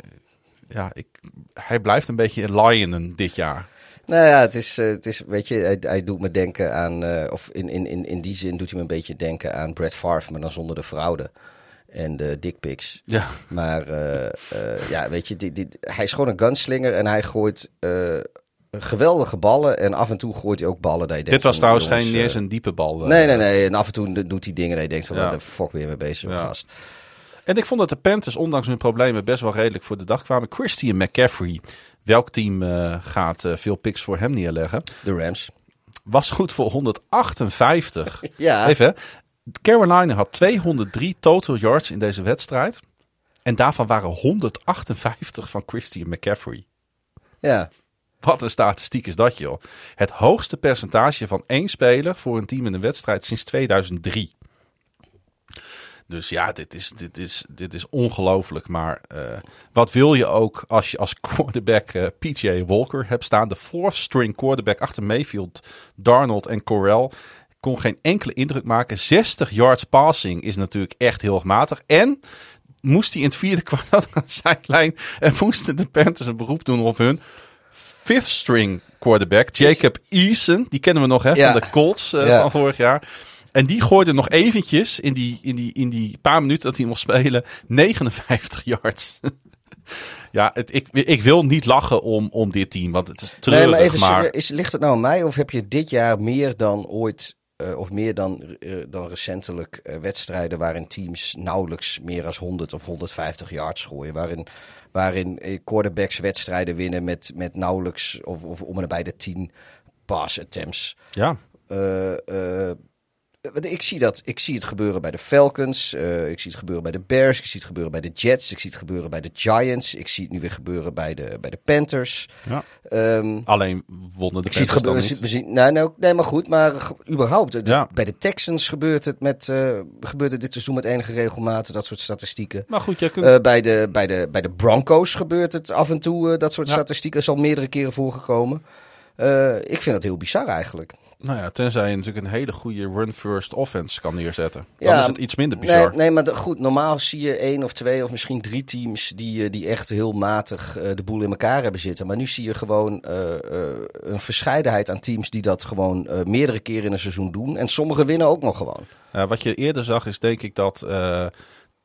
ja, ik, hij blijft een beetje een Lionen dit jaar. Nou ja, het is, het is weet je, hij, hij, doet me denken aan, of in, in, in, in die zin doet hij me een beetje denken aan Brad Favre, maar dan zonder de fraude en de dickpics. Ja. Maar uh, uh, ja, weet je, die, die, hij is gewoon een gunslinger en hij gooit uh, geweldige ballen. En af en toe gooit hij ook ballen. Dat je Dit was trouwens geen niet eens een diepe bal. Nee, nee, nee. En af en toe doet hij dingen dat je denkt van, Ja. wat de fuck je mee bezig, Ja. gast. En ik vond dat de Panthers, ondanks hun problemen, best wel redelijk voor de dag kwamen. Christian McCaffrey, welk team eh, gaat eh, veel picks voor hem neerleggen? De Rams. Was goed voor 158. Ja. Even. Carolina had 203 total yards in deze wedstrijd. En daarvan waren 158 van Christian McCaffrey. Ja. Wat een statistiek is dat, joh. Het hoogste percentage van één speler voor een team in een wedstrijd sinds 2003. Dus ja, dit is, dit is, dit is ongelooflijk. Maar eh, wat wil je ook als je als quarterback eh, PJ Walker hebt staan? De fourth string quarterback achter Mayfield, Darnold en Corral. Kon geen enkele indruk maken. 60 yards passing is natuurlijk echt heel matig. En moest hij in het vierde kwart aan de zijlijn. En moesten de Panthers een beroep doen op hun fifth string quarterback. Jacob Eason. Die kennen we nog hè, Ja. van de Colts eh, Ja. van vorig jaar. En die gooide nog eventjes in die, in die, in die paar minuten dat hij mocht spelen 59 yards. ja, het, ik, ik wil niet lachen om, om dit team, want het is treurig. Nee, maar even maar is, ligt het nou aan mij of heb je dit jaar meer dan ooit, eh, of meer dan, eh, dan recentelijk eh, wedstrijden waarin teams nauwelijks meer dan 100 of 150 yards gooien? Waarin, waarin quarterbacks wedstrijden winnen met, met nauwelijks of, of om en nabij de 10 pass attempts. ja, ik zie, dat, ik zie het gebeuren bij de Falcons. eh, ik zie het gebeuren bij de Bears. Ik zie het gebeuren bij de Jets. Ik zie het gebeuren bij de Giants. Ik zie het nu weer gebeuren bij de, bij de Panthers. Ja. Ehm, alleen wonnen de ik zie het gebeuren. niet. We zien, nee, nee, nee, maar goed. Maar überhaupt. de- Ja. Bij de Texans gebeurt het, met, eh, gebeurt het dit seizoen met enige regelmaat. Dat soort statistieken. Maar goed, kunt... Eh, bij, de, bij, de, bij de Broncos gebeurt het af en toe. eh, dat soort Ja. statistieken is al meerdere keren voorgekomen. Eh, ik vind dat heel bizar eigenlijk. Nou ja, tenzij je natuurlijk een hele goede run-first offense kan neerzetten. Dan Ja, is het iets minder bizar. Nee, nee maar de- goed, normaal zie je één of twee of misschien drie teams die, eh, die echt heel matig eh, de boel in elkaar hebben zitten. Maar nu zie je gewoon eh, een verscheidenheid aan teams die dat gewoon meerdere keren in een seizoen doen. En sommigen winnen ook nog gewoon. Wat je eerder zag is denk ik dat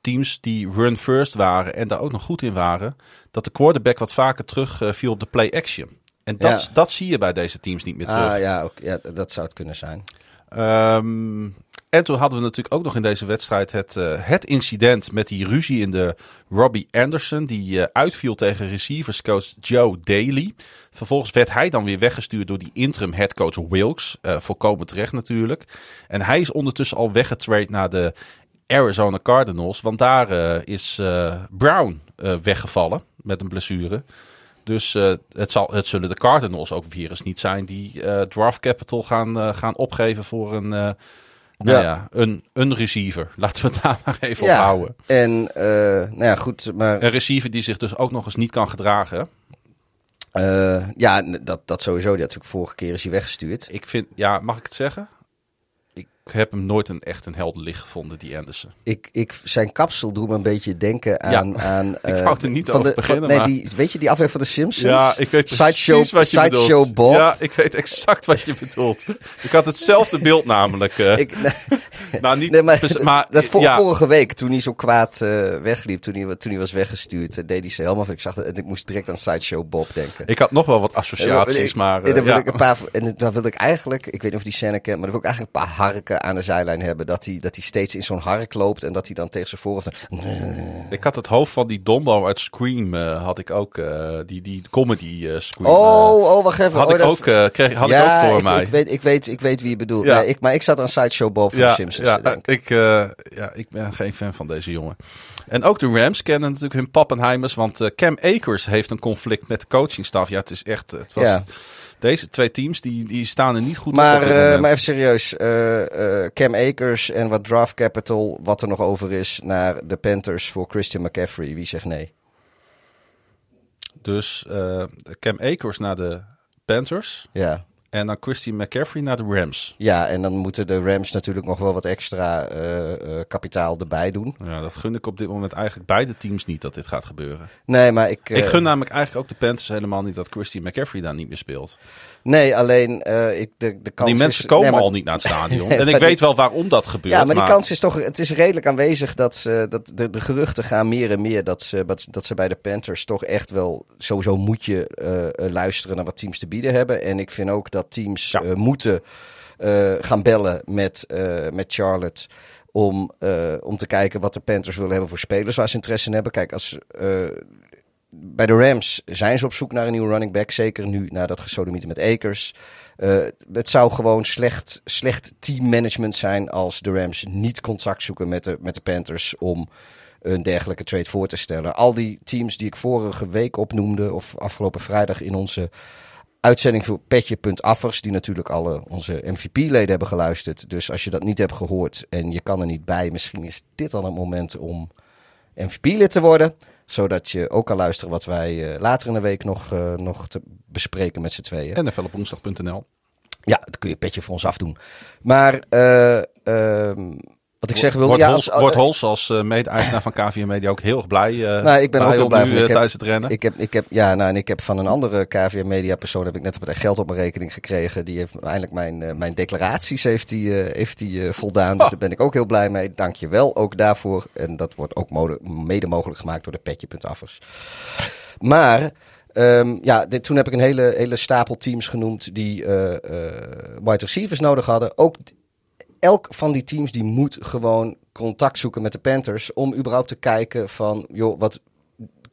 teams die run first waren en daar ook nog goed in waren, dat de quarterback wat vaker terug viel op de play action. En dat, Ja. dat zie je bij deze teams niet meer terug. Ah ja, ook, ja, dat zou het kunnen zijn. Ehm, en toen hadden we natuurlijk ook nog in deze wedstrijd het, eh, het incident met die ruzie in de Robbie Anderson. Die eh, uitviel tegen receiverscoach Joe Daly. Vervolgens werd hij dan weer weggestuurd door die interim headcoach Wilkes. Eh, volkomen terecht natuurlijk. En hij is ondertussen al weggetrade naar de Arizona Cardinals. Want daar is Brown weggevallen met een blessure. Dus eh, het, zal, het zullen de Cardinals ook weer eens niet zijn die eh, draft capital gaan, eh, gaan opgeven voor een, nou Ja. ja, een, een receiver. Laten we het daar maar even Ja. op houden. En, nou ja, goed, maar Een receiver die zich dus ook nog eens niet kan gedragen. ja, dat, dat sowieso. Die had natuurlijk vorige keer is hij weggestuurd. Ik vind, ja, mag ik het zeggen? Ik heb hem nooit een echt een heldenlicht gevonden, die Anderson. Ik, ik, zijn kapsel doet me een beetje denken aan... aan Ik wou er niet van over de, beginnen, nee, die, weet je die aflevering van de Simpsons? Ja, ik weet precies Sideshow, wat je Sideshow bedoelt. Bob. Ja, ik weet exact wat je bedoelt. Ik had hetzelfde beeld namelijk. eh. Ik, nee, nou, niet, nee, maar, maar dat ja, vorige week, toen hij zo kwaad eh, wegliep, toen hij, toen hij was weggestuurd, deed hij ze helemaal... Ik zag het en ik moest direct aan Sideshow Bob denken. ik had nog wel wat associaties, Ik- maar... en dan wil ja. ik een paar, en dan wil ik eigenlijk, ik weet niet of die scène kent, maar dan wil ik eigenlijk een paar harken aan de zijlijn hebben. Dat hij, dat hij steeds in zo'n hark loopt en dat hij dan tegen zijn voorhoofd... Ik had het hoofd van die Dombo uit Scream, eh, had ik ook, eh, die, die comedy eh, Scream. Oh, oh, wacht even. eh, had oh, ik dat- ook, eh, kreeg, had ja, ik ook voor ik, mij. Ik weet, ik, weet, ik weet wie je bedoelt. Ja. Nee, ik, maar ik zat aan Sideshow Bob van ja, de Simpsons ja, te ik, eh, ja, ik ben geen fan van deze jongen. En ook de Rams kennen natuurlijk hun Pappenheimers, want eh, Cam Akers heeft een conflict met de coachingstaf. Ja, het is echt, het was, Ja. Deze twee teams die, die staan er niet goed Maar, op. op dit eh, maar even serieus. eh, Cam Akers en wat draft capital, wat er nog over is, naar de Panthers voor Christian McCaffrey. Wie zegt nee? Dus Cam Akers naar de Panthers Ja. En dan Christian McCaffrey naar de Rams. Ja, en dan moeten de Rams natuurlijk nog wel wat extra eh, eh, kapitaal erbij doen. Ja, dat gun ik op dit moment eigenlijk beide teams niet dat dit gaat gebeuren. Nee, maar ik... ik eh, gun namelijk eigenlijk ook de Panthers helemaal niet dat Christian McCaffrey daar niet meer speelt. Nee, alleen eh, ik, de, de kans Die mensen is, komen nee, maar- al niet naar het stadion. Nee, en ik weet die- wel waarom dat gebeurt. Ja, maar die kans is toch... Het is redelijk aanwezig dat, ze, dat de, de geruchten gaan meer en meer... Dat ze, dat, dat ze bij de Panthers toch echt wel... Sowieso moet je eh, eh, luisteren naar wat teams te bieden hebben. En ik vind ook dat teams Ja. moeten gaan bellen met, met Charlotte... Om, om te kijken wat de Panthers willen hebben voor spelers waar ze interesse in hebben. Kijk, als... bij de Rams zijn ze op zoek naar een nieuwe running back. Zeker nu na dat gesodemieten met Akers. Eh, het zou gewoon slecht, slecht teammanagement zijn als de Rams niet contact zoeken met de, met de Panthers om een dergelijke trade voor te stellen. Al die teams die ik vorige week opnoemde, of afgelopen vrijdag in onze uitzending voor Petje.affers, die natuurlijk alle onze MVP-leden hebben geluisterd. Dus als je dat niet hebt gehoord en je kan er niet bij, misschien is dit dan het moment om MVP-lid te worden. Zodat je ook kan luisteren wat wij eh, later in de week nog, eh, nog te bespreken met z'n tweeën. En op woensdag.nl. Ja, dan kun je petje voor ons afdoen. Maar eh, ehm, wat ik zeg wil... Wordt ja, Hols, als- wordt Hols als eh, mede-eigenaar van KVM Media ook heel erg blij. Nou, ik ben ook heel blij nu, eh, Ik heb- tijdens het rennen. Ik heb, ik heb, ja, nou, en ik heb van een andere KVM Media persoon heb ik net op het geld op mijn rekening gekregen. Die heeft eindelijk mijn, mijn declaraties heeft die, heeft die, voldaan. Dus Oh. daar ben ik ook heel blij mee. Dank je wel ook daarvoor. En dat wordt ook mode- mede mogelijk gemaakt door de petje.affers. Maar ehm, ja, dit, toen heb ik een hele, hele stapel teams genoemd die eh, eh, wide receivers nodig hadden. Ook elk van die teams die moet gewoon contact zoeken met de Panthers om überhaupt te kijken van, joh, wat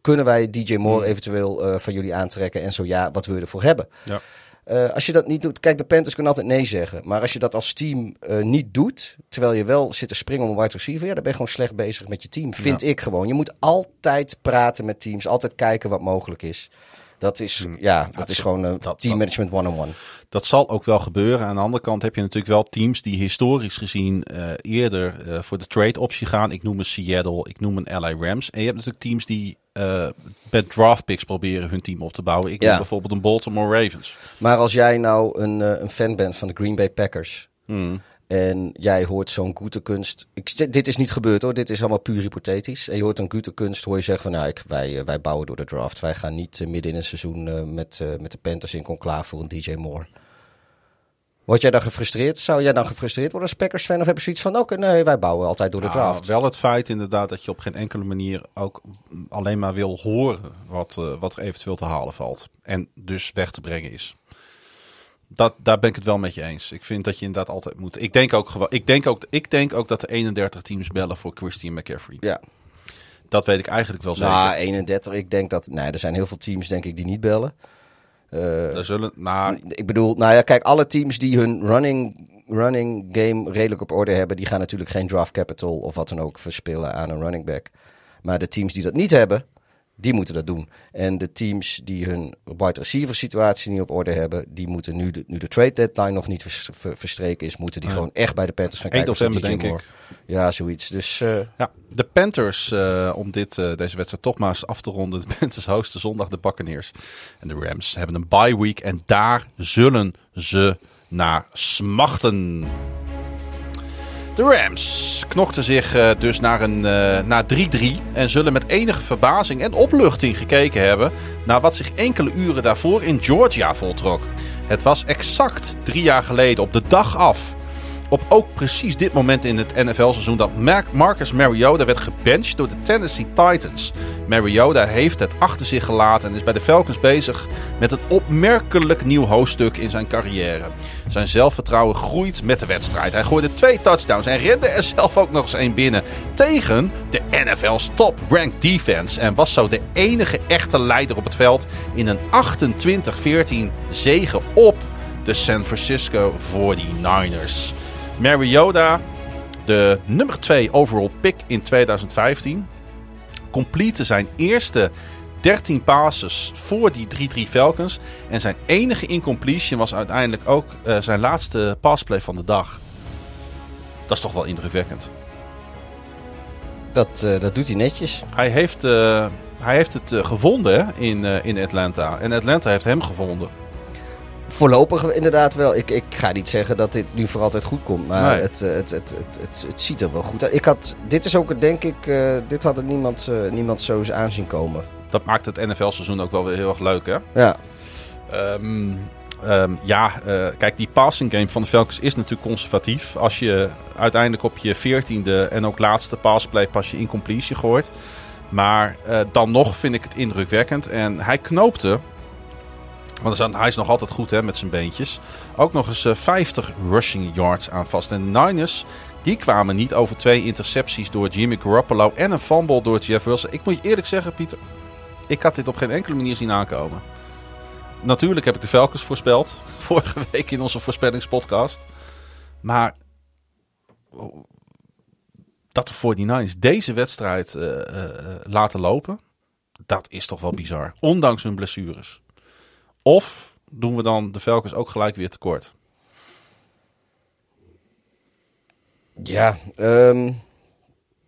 kunnen wij DJ Moore Hmm. eventueel eh, van jullie aantrekken en zo ja, wat wil je ervoor hebben? Ja. Eh, als je dat niet doet, kijk, de Panthers kunnen altijd nee zeggen. Maar als je dat als team eh, niet doet, terwijl je wel zit te springen om een wide receiver, ja, dan ben je gewoon slecht bezig met je team. Vind ik gewoon. Je moet altijd praten met teams, altijd kijken wat mogelijk is. Dat is, ja, dat is gewoon een dat- team management one-on-one. Dat zal ook wel gebeuren. Aan de andere kant heb je natuurlijk wel teams die historisch gezien eh, eerder eh, voor de trade optie gaan. Ik noem een Seattle, ik noem een LA Rams. En je hebt natuurlijk teams die eh, met draft picks proberen hun team op te bouwen. Ik Ja. noem bijvoorbeeld een Baltimore Ravens. Maar als jij nou een, eh, een fan bent van de Green Bay Packers. Hmm. En jij hoort zo'n Gutekunst. Ik, dit is niet gebeurd hoor, dit is allemaal puur hypothetisch. En je hoort een Gutekunst, hoor je zeggen van nou, ik, wij, eh, wij bouwen door de draft. Wij gaan niet eh, midden in een seizoen eh, met, met de Panthers in conclave voor een DJ Moore. Word jij dan gefrustreerd? Zou jij dan gefrustreerd worden als Packers fan? Of heb je zoiets van, oké, nee, wij bouwen altijd door de Ah, draft. wel het feit inderdaad dat je op geen enkele manier ook alleen maar wil horen wat, wat er eventueel te halen valt. En dus weg te brengen is. Dat, daar ben ik het wel met je eens. Ik vind dat je inderdaad altijd moet. Ik denk ook, gewoon, ik denk ook, ik denk ook dat de 31 teams bellen voor Christian McCaffrey. Ja, Dat weet ik eigenlijk wel zeker. nou, 31. Ik denk dat, nee, er zijn heel veel teams denk ik die niet bellen. Er zullen, nou, Ik bedoel, nou ja, kijk, alle teams die hun running, running game redelijk op orde hebben, die gaan natuurlijk geen draft capital of wat dan ook verspillen aan een running back. Maar de teams die dat niet hebben, Die moeten dat doen. En de teams die hun wide receiver situatie niet op orde hebben, die moeten nu de, nu de trade deadline nog niet vers- ver- verstreken is, moeten die Ja. gewoon echt bij de Panthers gaan 1 kijken. of ze november, DJ denk ik. Ja, zoiets. Dus eh, Ja, de Panthers, eh, om dit, eh, deze wedstrijd toch maar eens af te ronden. De Panthers hosten zondag de Buccaneers. En de Rams hebben een bye week en daar zullen ze naar smachten. De Rams knokten zich eh, dus naar een eh, naar 3-3 en zullen met enige verbazing en opluchting gekeken hebben naar wat zich enkele uren daarvoor in Georgia voltrok. Het was exact drie jaar geleden op de dag af op ook precies dit moment in het NFL-seizoen dat Mar- Marcus Mariota werd gebenched door de Tennessee Titans. Mariota heeft het achter zich gelaten en is bij de Falcons bezig met een opmerkelijk nieuw hoofdstuk in zijn carrière. Zijn zelfvertrouwen groeit met de wedstrijd. Hij gooide twee touchdowns en redde er zelf ook nog eens één binnen tegen de NFL's top-ranked defense. En was zo de enige echte leider op het veld in een 28-14 zege op de San Francisco 49ers. Mariota, de nummer 2 overall pick in 2015, complete zijn eerste 13 passes voor die 3-3 Falcons. En zijn enige incompletion was uiteindelijk ook eh, zijn laatste passplay van de dag. Dat is toch wel indrukwekkend. dat, eh, dat doet hij netjes. Hij heeft, eh, hij heeft het gevonden in, in Atlanta. En Atlanta heeft hem gevonden. Voorlopig inderdaad wel. Ik, ik ga niet zeggen dat dit nu voor altijd goed komt. Maar Nee. het, eh, het, het, het, het, het ziet er wel goed uit. Ik had, dit is ook, denk ik, eh, dit had er niemand, eh, niemand zo eens aanzien komen. Dat maakt het NFL-seizoen ook wel weer heel erg leuk, hè? Ja, Ehm, ehm, ja, kijk, die passing game van de Falcons is natuurlijk conservatief. Als je uiteindelijk op je veertiende en ook laatste passplay pas je incompletion gooit. Maar dan nog vind ik het indrukwekkend. En hij knoopte, want hij is- nog altijd goed hè, met zijn beentjes, ook nog eens eh, 50 rushing yards aan vast. En de Niners, die kwamen niet over twee intercepties door Jimmy Garoppolo en een fumble door Jeff Wilson. Ik moet je eerlijk zeggen, Pieter, ik had dit op geen enkele manier zien aankomen. Natuurlijk heb ik de Falcons voorspeld. Vorige week in onze voorspellingspodcast. Maar oh, dat de 49ers deze wedstrijd eh, eh, eh, laten lopen, dat is toch wel bizar. Ondanks hun blessures. Of doen we dan de Falcons ook gelijk weer tekort? ja ehm,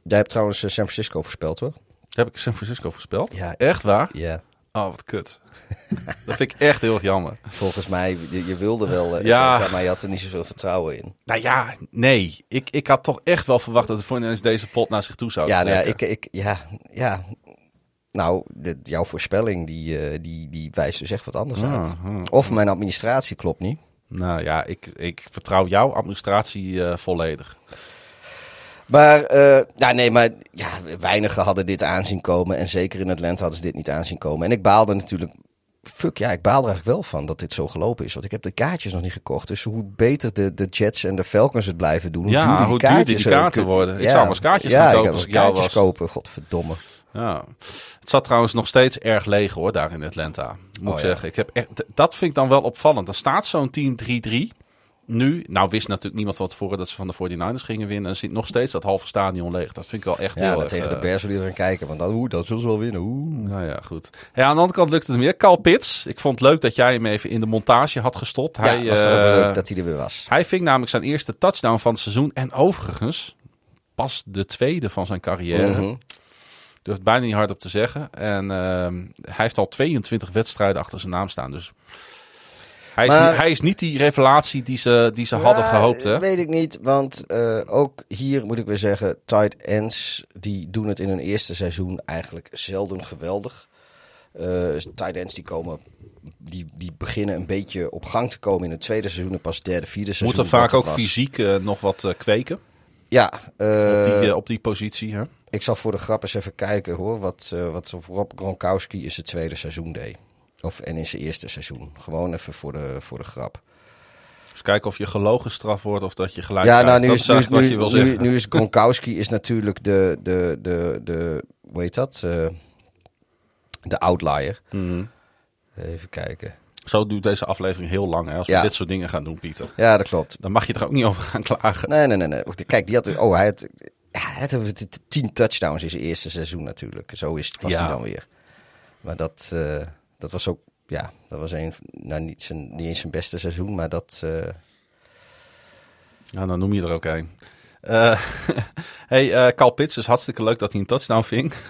jij hebt trouwens eh, San Francisco voorspeld, toch? Heb ik San Francisco voorspeld? Ja. Echt waar? Ja. Oh, wat kut. dat vind ik echt heel erg jammer. Volgens mij, je, je wilde wel, eh, Ja. Maar je had er niet zoveel vertrouwen in. Nou ja, nee. Ik, ik had toch echt wel verwacht dat de 49ers deze pot naar zich toe zouden Ja, nou ja, trekken. ik, ik, ja, ja. Nou, de- jouw voorspelling die, eh, die, die wijst dus echt wat anders Ah, uit. ah. Of mijn administratie klopt niet. Nou ja, ik, ik vertrouw jouw administratie eh, volledig. Maar, eh, ja, nee, maar ja, weinigen hadden dit aanzien komen. En zeker in Atlanta hadden ze dit niet aanzien komen. En ik baalde natuurlijk, fuck ja, ik baal er eigenlijk wel van dat dit zo gelopen is. Want ik heb de kaartjes nog niet gekocht. Dus hoe beter de, de Jets en de Falcons het blijven doen, hoe Ja, duurder die hoe duurder kaartjes die kaarten worden. Ik Ja, zou maar eens kaartjes ja, gaan kopen jou kaartjes kopen, godverdomme. Ja. Het zat trouwens nog steeds erg leeg hoor, daar in Atlanta. Moet Oh, ik ja. zeggen. Ik heb echt, dat vind ik dan wel opvallend. Dan staat zo'n team 3-3. Nu, nou wist natuurlijk niemand van tevoren dat ze van de 49ers gingen winnen. En zit nog steeds dat halve stadion leeg. Dat vind ik wel echt Ja, heel erg... tegen de eh, Bears wil iedereen kijken. Want oeh, dat zullen ze wel winnen. Oeh. Nou ja, goed. Ja, aan de andere kant lukte het meer. Carl Pitts. Ik vond het leuk dat jij hem even in de montage had gestopt. Ja, hij, was eh, leuk dat hij er weer was. Hij ving namelijk zijn eerste touchdown van het seizoen. En overigens pas de tweede van zijn carrière. Mhm. Durf het bijna niet hard op te zeggen. En ehm, hij heeft al 22 wedstrijden achter zijn naam staan. Dus hij is, Maar- niet, hij is niet die revelatie die ze, die ze hadden gehoopt. Hè? Weet ik niet, want eh, ook hier moet ik weer zeggen, tight ends die doen het in hun eerste seizoen eigenlijk zelden geweldig. Eh tight ends die komen, die, die beginnen een beetje op gang te komen in het tweede seizoen en pas derde, vierde seizoen. Moeten vaak ook was. fysiek eh, nog wat kweken. Ja, op, die, op die positie. Hè? Ik zal voor de grap eens even kijken hoor, wat, eh wat Rob Gronkowski in zijn tweede seizoen deed. Of en in zijn eerste seizoen. Gewoon even voor de, voor de grap. Dus kijken of je gelogen straf wordt of dat je gelijk Ja, krijgt. nou, nu is, is nu, nu, wat je wil nu, zeggen. nu is Gronkowski is natuurlijk de, de, de, de, hoe heet dat? Eh, de outlier. Mhm. Even kijken. Zo duurt deze aflevering heel lang. Hè, als we Ja. dit soort dingen gaan doen, Pieter. Ja, dat klopt. Dan mag je er ook niet over gaan klagen. Nee, nee, nee. nee. Kijk, die had, oh, hij had, ja, hij had t- t- tien touchdowns in zijn eerste seizoen natuurlijk. Zo is, was Ja. hij dan weer. Maar dat, eh, dat was ook, ja, dat was een, nou niet, zijn, niet eens zijn beste seizoen, maar dat... eh, Ja, dan noem je er ook een. Eh, hey, Carl Pitts, is hartstikke leuk dat hij een touchdown ving.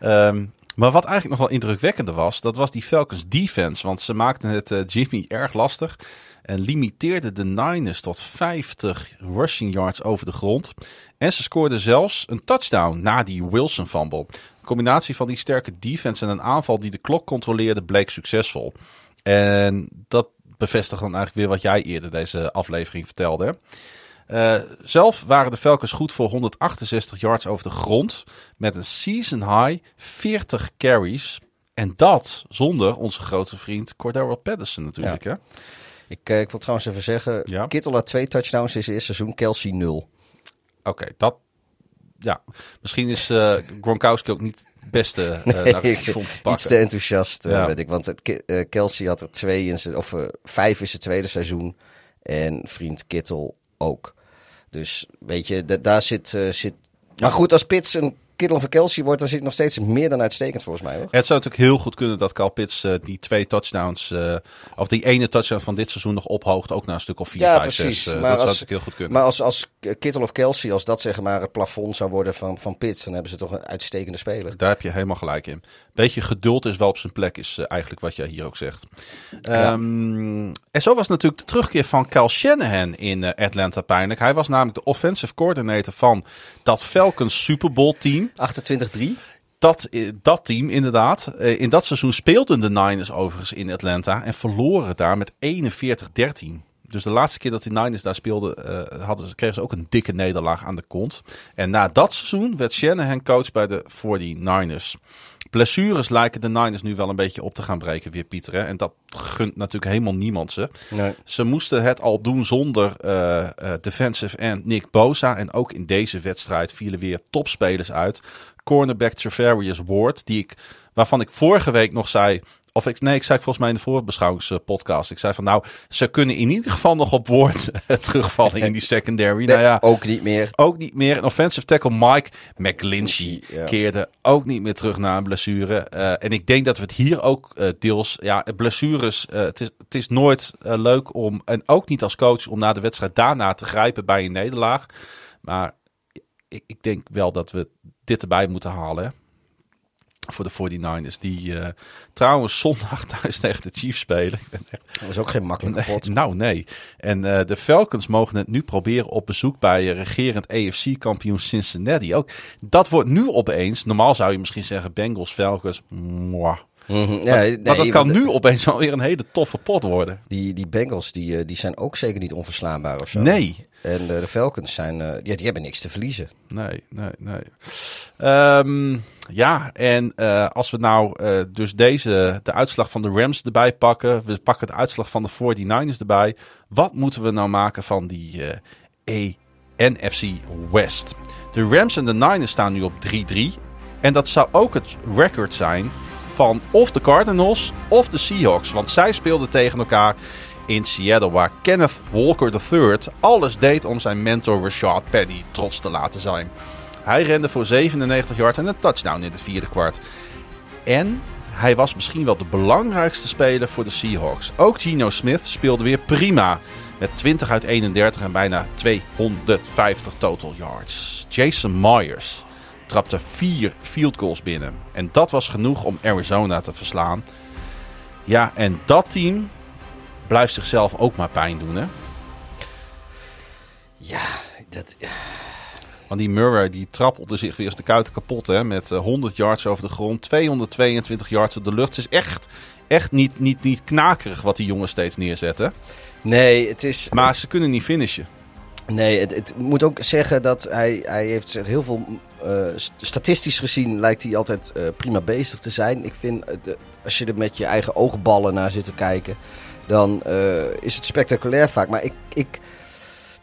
Ehm, maar wat eigenlijk nog wel indrukwekkender was, dat was die Falcons defense. Want ze maakten het Jimmy erg lastig. En limiteerden de Niners tot 50 rushing yards over de grond. En ze scoorden zelfs een touchdown na die Wilson fumble. De combinatie van die sterke defense en een aanval die de klok controleerde bleek succesvol. En dat bevestigt dan eigenlijk weer wat jij eerder deze aflevering vertelde. Eh, zelf waren de Falcons goed voor 168 yards over de grond. Met een season high 40 carries. En dat zonder onze grote vriend Cordero Patterson natuurlijk. Hè? ik, eh, ik wil trouwens even zeggen, Ja. Kittel had twee touchdowns in zijn eerste seizoen, Kelsey nul. Oké, dat... Ja, misschien is eh, Gronkowski ook niet het beste eh narratief om te Iets pakken. te enthousiast, eh, Ja. weet ik. Want het, Kelsey had er twee in zijn, of vijf in zijn tweede seizoen. En vriend Kittel ook. Dus weet je, da- daar zit, zit... Maar goed, als Pits een Kittel van Kelsey wordt, dan zit nog steeds meer dan uitstekend volgens mij, hoor. Het zou natuurlijk heel goed kunnen dat Carl Pitts eh, die twee touchdowns, eh, of die ene touchdown van dit seizoen nog ophoogt, ook naar een stuk of 4, Ja, 5, 6. precies. dat Maar zou als- natuurlijk heel goed kunnen. Maar als, als Kittel of Kelsey, als dat zeg maar het plafond zou worden van, van Pits, dan hebben ze toch een uitstekende speler. Daar heb je helemaal gelijk in. Beetje geduld is wel op zijn plek, is eh, eigenlijk wat jij hier ook zegt. Ehm, en zo was natuurlijk de terugkeer van Cal Shanahan in eh, Atlanta pijnlijk. Hij was namelijk de offensive coordinator van dat Falcons Super Bowl team. 28-3. Dat, eh, dat team, inderdaad. Eh, In dat seizoen speelden de Niners overigens in Atlanta en verloren daar met 41-13. Dus de laatste keer dat de Niners daar speelden, eh, hadden, ze- kregen ze ook een dikke nederlaag aan de kont. En na dat seizoen werd Shanahan coach bij de 49ers. Blessures lijken de Niners nu wel een beetje op te gaan breken weer, Pieter. Hè? En dat gunt natuurlijk helemaal niemand ze. Nee. Ze moesten het al doen zonder eh, eh, defensive end Nick Bosa. En ook in deze wedstrijd vielen weer topspelers uit. Cornerback Treverius Ward, die ik, waarvan ik vorige week nog zei... Of ik, nee, ik zei volgens mij in de voorbeschouwingspodcast. Ik zei van nou, ze kunnen in ieder geval nog op woord terugvallen in die secondary. Nee, nou ja, ook niet meer. ook niet meer. En offensive tackle Mike McGlinchey Ja. keerde ook niet meer terug na een blessure. Eh, en ik denk dat we het hier ook eh, deels... Ja, blessures, eh, het, is, het is nooit leuk om... En ook niet als coach om na de wedstrijd daarna te grijpen bij een nederlaag. Maar ik, ik denk wel dat we dit erbij moeten halen. hè. Voor de 49ers. Die eh, trouwens zondag thuis tegen de Chiefs spelen. Ik ben echt Dat was ook geen makkelijke pot. nou, nee. En eh, de Falcons mogen het nu proberen op bezoek bij regerend AFC-kampioen Cincinnati. Ook dat wordt nu opeens, normaal zou je misschien zeggen Bengals, Falcons, mwah. Mhm. Ja, maar, nee, maar dat kan want nu opeens wel weer een hele toffe pot worden. Die, die Bengals die, eh, die zijn ook zeker niet onverslaanbaar of zo. Nee. En eh, de Falcons zijn, eh, ja, die hebben niks te verliezen. Nee, nee, nee. Ehm, ja, en als we nou dus deze, de uitslag van de Rams erbij pakken. We pakken de uitslag van de 49ers erbij. Wat moeten we nou maken van die NFC West? De Rams en de Niners staan nu op 3-3. En dat zou ook het record zijn van of de Cardinals of de Seahawks. Want zij speelden tegen elkaar in Seattle, waar Kenneth Walker III alles deed om zijn mentor Rashad Penny trots te laten zijn. Hij rende voor 97 yards en een touchdown in het vierde kwart. En hij was misschien wel de belangrijkste speler voor de Seahawks. Ook Geno Smith speelde weer prima. Met 20 uit 31 en bijna 250 total yards. Jason Myers trapte vier field goals binnen. En dat was genoeg om Arizona te verslaan. Ja, en dat team blijft zichzelf ook maar pijn doen, hè? Ja, dat, Want die Murray die trappelde zich weer eens de kuiten kapot, hè? Met eh, 100 yards over de grond, 222 yards op de lucht. Het is echt, echt niet, niet, niet knakerig wat die jongens steeds neerzetten. nee, het is... Maar ze kunnen niet finishen. Nee, het, het moet ook zeggen dat hij, hij heeft heel veel... eh, st- statistisch gezien lijkt hij altijd eh, prima bezig te zijn. Ik vind, het, als je er met je eigen oogballen naar zit te kijken... dan eh, is het spectaculair vaak. Maar ik, ik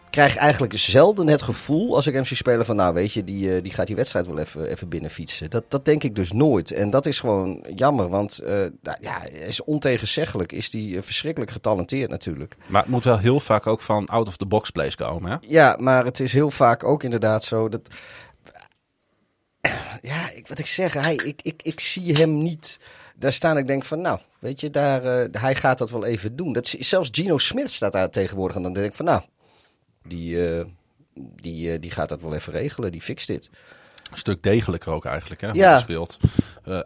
krijg eigenlijk zelden het gevoel als ik hem zie spelen van... nou weet je, die, die gaat die wedstrijd wel even, even binnenfietsen. Dat, dat denk ik dus nooit. En dat is gewoon jammer, want nou, ja, is ontegenzeggelijk. Is die verschrikkelijk getalenteerd natuurlijk. Maar het moet wel heel vaak ook van out of the box plays komen, hè? Ja, maar het is heel vaak ook inderdaad zo dat. Ja, ik, wat ik zeg, hij, ik, ik, ik zie hem niet daar staan. Ik denk van, nou, weet je, daar, eh, hij gaat dat wel even doen. Dat zelfs Gino Smith staat daar tegenwoordig. En dan denk ik van, nou, die, eh, die, eh, die gaat dat wel even regelen. Die fixt dit. Een stuk degelijker ook eigenlijk, hè, Ja. speelt.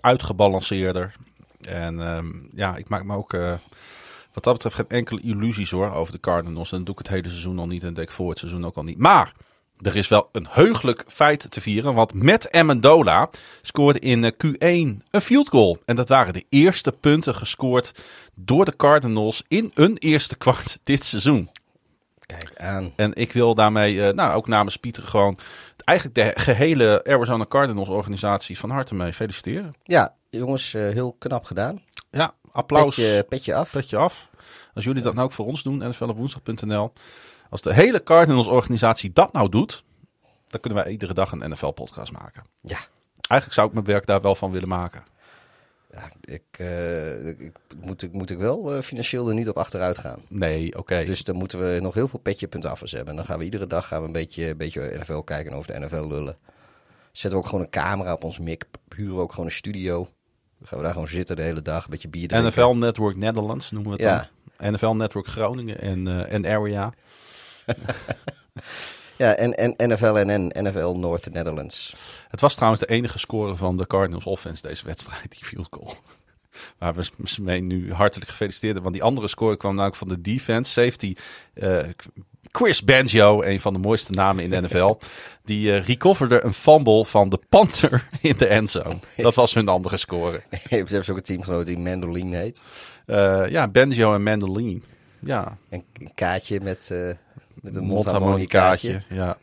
Uitgebalanceerder. En ehm, ja, ik maak me ook wat dat betreft geen enkele illusies hoor over de Cardinals. En dat doe ik het hele seizoen al niet en ik voor het seizoen ook al niet. Maar er is wel een heugelijk feit te vieren. Want met Amendola scoorde in eh, Q1 een field goal. En dat waren de eerste punten gescoord door de Cardinals in een eerste kwart dit seizoen. Kijk aan. En ik wil daarmee, eh, nou ook namens Pieter, gewoon eigenlijk de gehele Arizona Cardinals organisatie van harte mee feliciteren. Ja, jongens, eh, heel knap gedaan. Ja, applaus. Petje, petje af. Petje af. Als jullie dat nou ook voor ons doen, nflopwoensdag.nl. Als de hele Cardinals organisatie dat nou doet, dan kunnen wij iedere dag een NFL podcast maken. Ja. Eigenlijk zou ik mijn werk daar wel van willen maken. Ja, ik, eh, ik, moet, ik, moet ik wel eh, financieel er niet op achteruit gaan. Nee, oké. Dus dan moeten we nog heel veel petje.affers hebben. En dan gaan we iedere dag gaan we een beetje, een beetje NFL kijken en over de NFL lullen. Zetten we ook gewoon een camera op ons mic. Huren we ook gewoon een studio. Dan gaan we daar gewoon zitten de hele dag. Een beetje bier drinken. NFL Network Netherlands noemen we het Ja. dan. NFL Network Groningen en, eh, en Area. Ja, en, en NFL en, en NFL North Netherlands. Het was trouwens de enige score van de Cardinals offense deze wedstrijd, die field goal. Waar we ze mee nu hartelijk gefeliciteerd hebben. Want die andere score kwam namelijk van de defense. Safety eh, Chris Banjo, een van de mooiste namen in de NFL. Die eh, recoverde een fumble van de Panther in de endzone. Dat was hun andere score. Hebt zelfs ook een teamgenoot die Mandolin heet. Eh, ja, Banjo en Mandoline. Ja, Een, een kaartje met, met een mondharmonicaatje. Ja.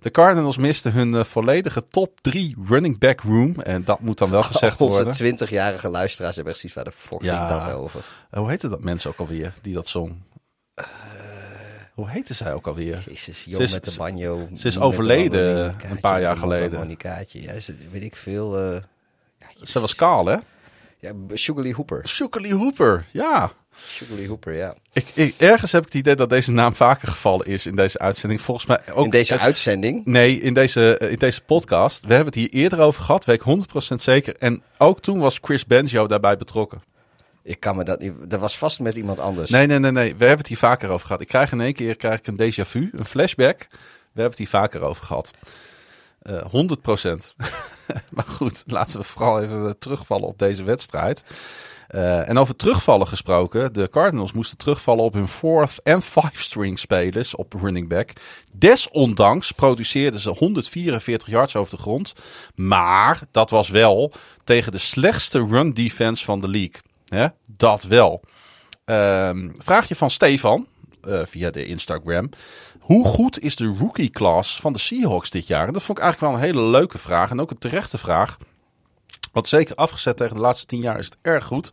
De Cardinals misten hun eh, volledige top 3 running back room. En dat moet dan wel gezegd Onze worden. 20-jarige luisteraars hebben zoiets waar de fuck Ja. ging dat over? Eh, Hoe heette dat mensen ook alweer die dat zong? Hoe heette zij ook alweer? Jezus, Ze Jo is- met de banjo. ze is overleden een paar jaar geleden. Ja, ze- weet ik veel. eh ja, Ze was kaal, hè? Ja, Sugar Lee Hooper. Sugar Lee Hooper, ja. Lee Hooper, ja. Ik, ik- ergens heb ik het idee dat deze naam vaker gevallen is in deze uitzending. Volgens mij ook... In deze het- uitzending. Nee, in deze, eh, in deze podcast. We hebben het hier eerder over gehad, weet ik 100% zeker. En ook toen was Chris Banjo daarbij betrokken. Ik kan me dat niet. Dat was vast met iemand anders. Nee, nee, nee, nee. We hebben het hier vaker over gehad. Ik krijg in één keer krijg ik een déjà vu, een flashback. We hebben het hier vaker over gehad. Eh 100%. maar goed, laten we vooral even eh, terugvallen op deze wedstrijd. Eh, en over terugvallen gesproken. De Cardinals moesten terugvallen op hun fourth en five string spelers op running back. Desondanks produceerden ze 144 yards over de grond. Maar dat was wel tegen de slechtste run defense van de league. Dat wel. Ehm, vraagje van Stefan eh, via de Instagram. Hoe goed is de rookie class van de Seahawks dit jaar? En dat vond ik eigenlijk wel een hele leuke vraag. En ook een terechte vraag. Want zeker afgezet tegen de laatste tien jaar is het erg goed.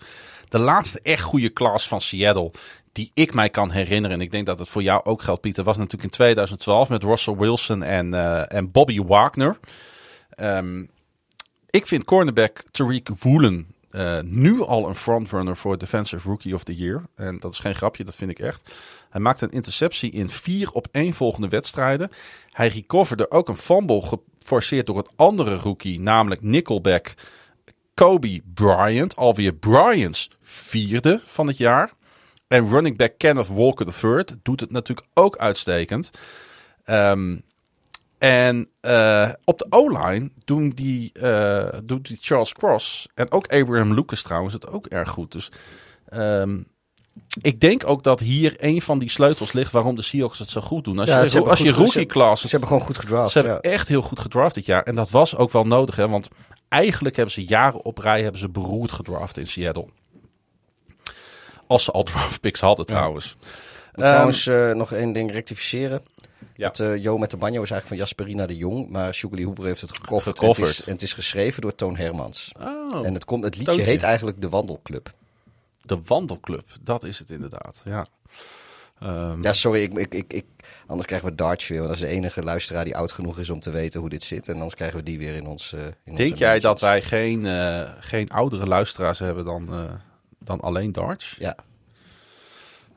De laatste echt goede class van Seattle, die ik mij kan herinneren. En ik denk dat het voor jou ook geldt, Pieter. Was natuurlijk in 2012 met Russell Wilson en, eh, en Bobby Wagner. Ehm, ik vind cornerback Tariq Woolen eh, nu al een frontrunner voor Defensive Rookie of the Year. En dat is geen grapje, dat vind ik echt. Hij maakte een interceptie in vier op één volgende wedstrijden. Hij recoverde ook een fumble geforceerd door een andere rookie, namelijk nickelback Kobe Bryant. Alweer Bryant's vierde van het jaar. En running back Kenneth Walker III doet het natuurlijk ook uitstekend. Ehm, en eh, op de O-line doen die, eh, doet die Charles Cross en ook Abraham Lucas trouwens het ook erg goed. Dus ehm, ik denk ook dat hier een van die sleutels ligt waarom de Seahawks het zo goed doen. Als Ja, je, als je rookie ze- class... Ze hebben gewoon goed gedraft. Ze hebben ja. echt heel goed gedraft dit jaar. En dat was ook wel nodig, hè? want eigenlijk hebben ze jaren op rij hebben ze beroerd gedraft in Seattle. Als ze al draft picks hadden trouwens. Moet trouwens eh, nog één ding rectificeren. Ja. Het, eh, Jo met de banjo is eigenlijk van Jasperina de Jong. Maar Sugar Lee Hooper heeft het gecoverd. Gecoverd. En, het is, en het is geschreven door Toon Hermans. Oh, En het, komt, het liedje heet eigenlijk De Wandelclub. de wandelclub, dat is het inderdaad. Ja. Ehm, Ja, sorry, ik, ik, ik, ik, anders krijgen we Darts weer. Want dat is de enige luisteraar die oud genoeg is om te weten hoe dit zit. En anders krijgen we die weer in ons. eh, in onze Denk jij dat wij geen, eh, geen oudere luisteraars hebben dan, eh, dan alleen darts? Ja,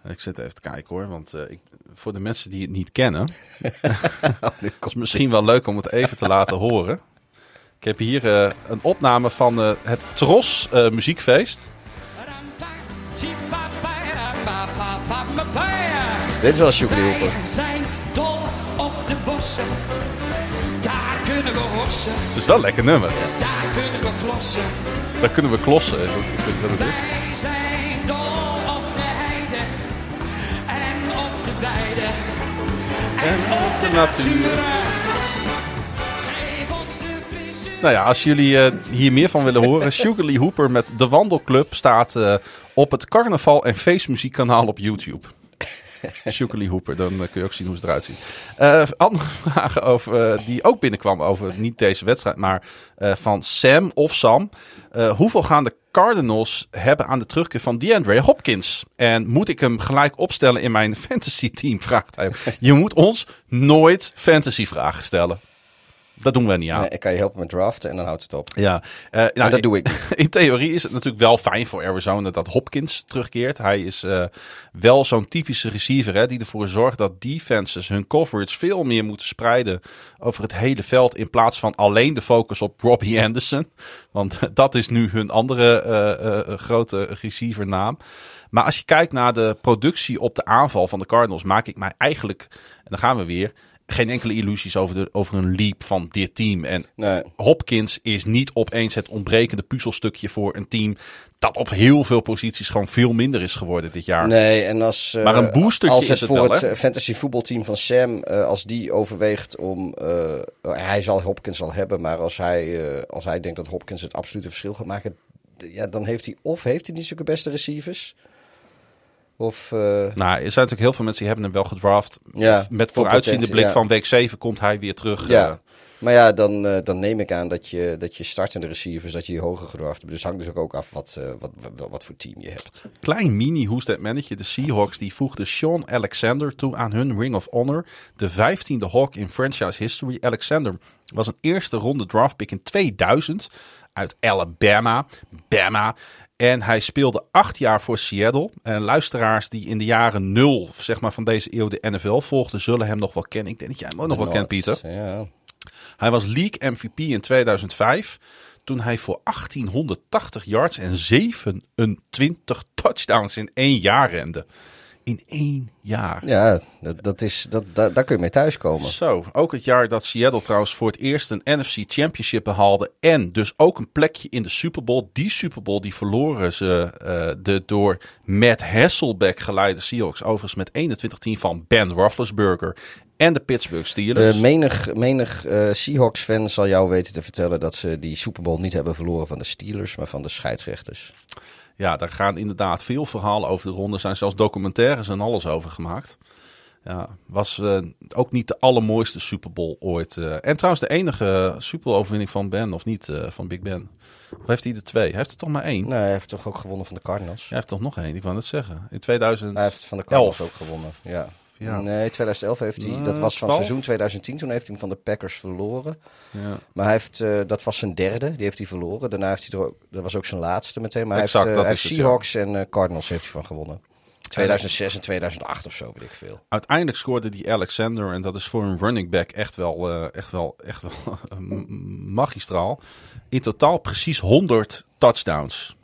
Ik zit even te kijken hoor, want eh, ik, voor de mensen die het niet kennen, Oh, nu is misschien wel leuk om het even te laten horen. Ik heb hier uh, een opname van uh, het Tros uh, muziekfeest. Dit is wel Sugar Wij zijn dol op de bossen. Daar kunnen we hossen. Het is wel een lekker nummer. Daar kunnen we klossen. Daar kunnen we klossen. Ik weet wat het is. Wij zijn dol op de heide. En op de weide. En, op de natuur. Geef ons de frisse... Nou ja, als jullie uh, hier meer van willen horen, Sugarly Hooper met De Wandelclub staat uh, op het carnaval- en feestmuziekkanaal op YouTube. Sugarly Hooper, dan uh, kun je ook zien hoe ze eruit ziet. Uh, andere vragen over, uh, die ook binnenkwam over niet deze wedstrijd, maar van Sam of Sam. hoeveel gaan de Cardinals hebben aan de terugkeer van DeAndre Hopkins? En moet ik hem gelijk opstellen in mijn fantasy team? Vraagt hij. Je moet ons nooit fantasy vragen stellen. Dat doen we niet aan. Nee, ik kan je helpen met draften en dan houdt het op. Ja, uh, nou, dat doe ik niet. In theorie is het natuurlijk wel fijn voor Arizona dat Hopkins terugkeert. Hij is uh, wel zo'n typische receiver hè, die ervoor zorgt dat defenses hun coverage veel meer moeten spreiden over het hele veld. In plaats van alleen de focus op Robbie Anderson. Want dat is nu hun andere uh, grote receivernaam. Maar als je kijkt naar de productie op de aanval van de Cardinals, maak ik mij eigenlijk, en dan gaan we weer, geen enkele illusies over, de, over een leap van dit team. En nee. Hopkins is niet opeens het ontbrekende puzzelstukje voor een team dat op heel veel posities gewoon veel minder is geworden dit jaar. Nee, en als, maar een boostertje als het, is het voor wel, het fantasy voetbalteam van Sam, uh, als die overweegt om, uh, hij zal Hopkins al hebben, maar als hij, uh, als hij denkt dat Hopkins het absolute verschil gaat maken, ja, dan heeft hij of heeft hij niet zulke beste receivers. Of, uh... Nou, er zijn natuurlijk heel veel mensen die hebben hem wel gedraft. Ja, met vooruitziende blik ja. van week 7 komt hij weer terug. Ja. Uh, maar ja, dan, uh, dan neem ik aan dat je, dat je startende receivers, dat je die hoger gedraft hebt. Dus hangt dus ook, af wat, wat, wat, wat, voor team je hebt. Klein mini that mannetje. De Seahawks die voegde Sean Alexander toe aan hun Ring of Honor. De vijftiende Hawk in franchise history. Alexander was een eerste ronde draft pick in 2000 uit Alabama. Bama. En hij speelde acht jaar voor Seattle. En luisteraars die in de jaren nul zeg maar, van deze eeuw de NFL volgden, zullen hem nog wel kennen. Ik denk dat jij hem ook nog wel kent, Pieter. Ja. Hij was league MVP in 2005. Toen hij voor 1880 yards en 27 touchdowns in één jaar rende. In één jaar. Ja, dat, dat is, dat, dat, daar kun je mee thuiskomen. Zo, ook het jaar dat Seattle trouwens voor het eerst een NFC Championship behaalde. En dus ook een plekje in de Super Bowl. Die Super Bowl die verloren ze uh, de door Matt Hasselbeck geleide Seahawks. Overigens met 21-10 van Ben Roethlisberger en de Pittsburgh Steelers. Uh, menig menig uh, Seahawks-fan zal jou weten te vertellen dat ze die Super Bowl niet hebben verloren van de Steelers, maar van de scheidsrechters. Ja, daar gaan inderdaad veel verhalen over de ronde. Er zijn zelfs documentaires en alles over gemaakt. Ja, was uh, ook niet de allermooiste Super Bowl ooit. Uh, en trouwens de enige Super Bowl overwinning van Ben, of niet, uh, van Big Ben. Of heeft hij er twee? Hij heeft er toch maar één? Nee, hij heeft toch ook gewonnen van de Cardinals? Hij heeft toch nog één, ik wou het zeggen. In 2000. Hij heeft van de Cardinals ook gewonnen, ja. Ja. Nee, 2011 heeft hij. Dat was van 12? seizoen 2010. Toen heeft hij hem van de Packers verloren. Ja. Maar hij heeft, uh, dat was zijn derde. Die heeft hij verloren. Daarna heeft hij er ook. Dat was ook zijn laatste meteen. Maar exact, hij heeft, uh, dat hij heeft Seahawks en Cardinals heeft hij van gewonnen. 2006 en 2008 of zo, weet ik veel. Uiteindelijk scoorde die Alexander, en dat is voor een running back echt wel, uh, echt wel, echt wel magistraal. In totaal precies 100 touchdowns.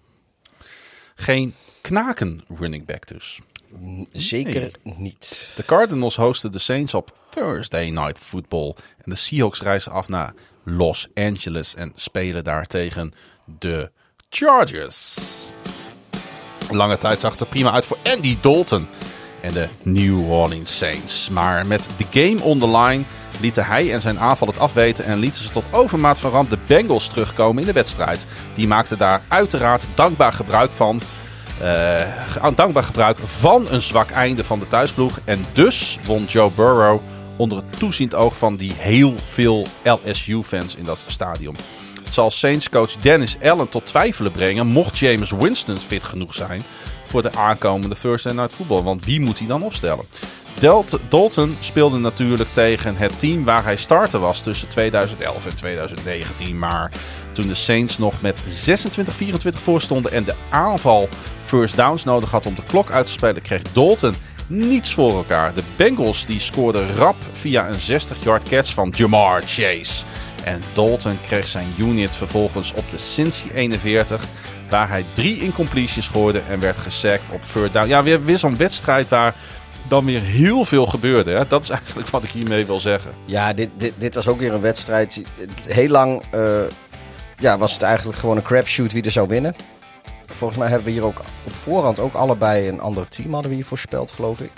Geen knaken running back dus. Zeker nee. niet. De Cardinals hosten de Saints op Thursday Night Football. En de Seahawks reizen af naar Los Angeles en spelen daar tegen de Chargers. Lange tijd zag het er prima uit voor Andy Dalton en de New Orleans Saints. Maar met de game on the line lieten hij en zijn aanval het afweten en lieten ze tot overmaat van ramp de Bengals terugkomen in de wedstrijd. Die maakten daar uiteraard dankbaar gebruik van. Uh, dankbaar gebruik van een zwak einde van de thuisploeg. En dus won Joe Burrow onder het toeziend oog van die heel veel LSU-fans in dat stadion. Het zal Saints coach Dennis Allen tot twijfelen brengen mocht James Winston fit genoeg zijn voor de aankomende Thursday Night Football. Want wie moet hij dan opstellen? Delt Dalton speelde natuurlijk tegen het team waar hij starter was tussen 2011 en 2019. Maar toen de Saints nog met 26-24 voor stonden en de aanval first downs nodig had om de klok uit te spelen, kreeg Dalton niets voor elkaar. De Bengals die scoorden rap via een 60-yard catch van Jamar Chase. En Dalton kreeg zijn unit vervolgens op de Cincy 41. Waar hij drie incompletions gooide en werd gesackt op third down. Ja, weer, weer zo'n wedstrijd waar dan weer heel veel gebeurde. Hè? Dat is eigenlijk wat ik hiermee wil zeggen. Ja, dit, dit, dit was ook weer een wedstrijd. Heel lang eh, ja, was het eigenlijk gewoon een crapshoot wie er zou winnen. Volgens mij hebben we hier ook op voorhand ook allebei een ander team hadden we hier voorspeld, geloof ik.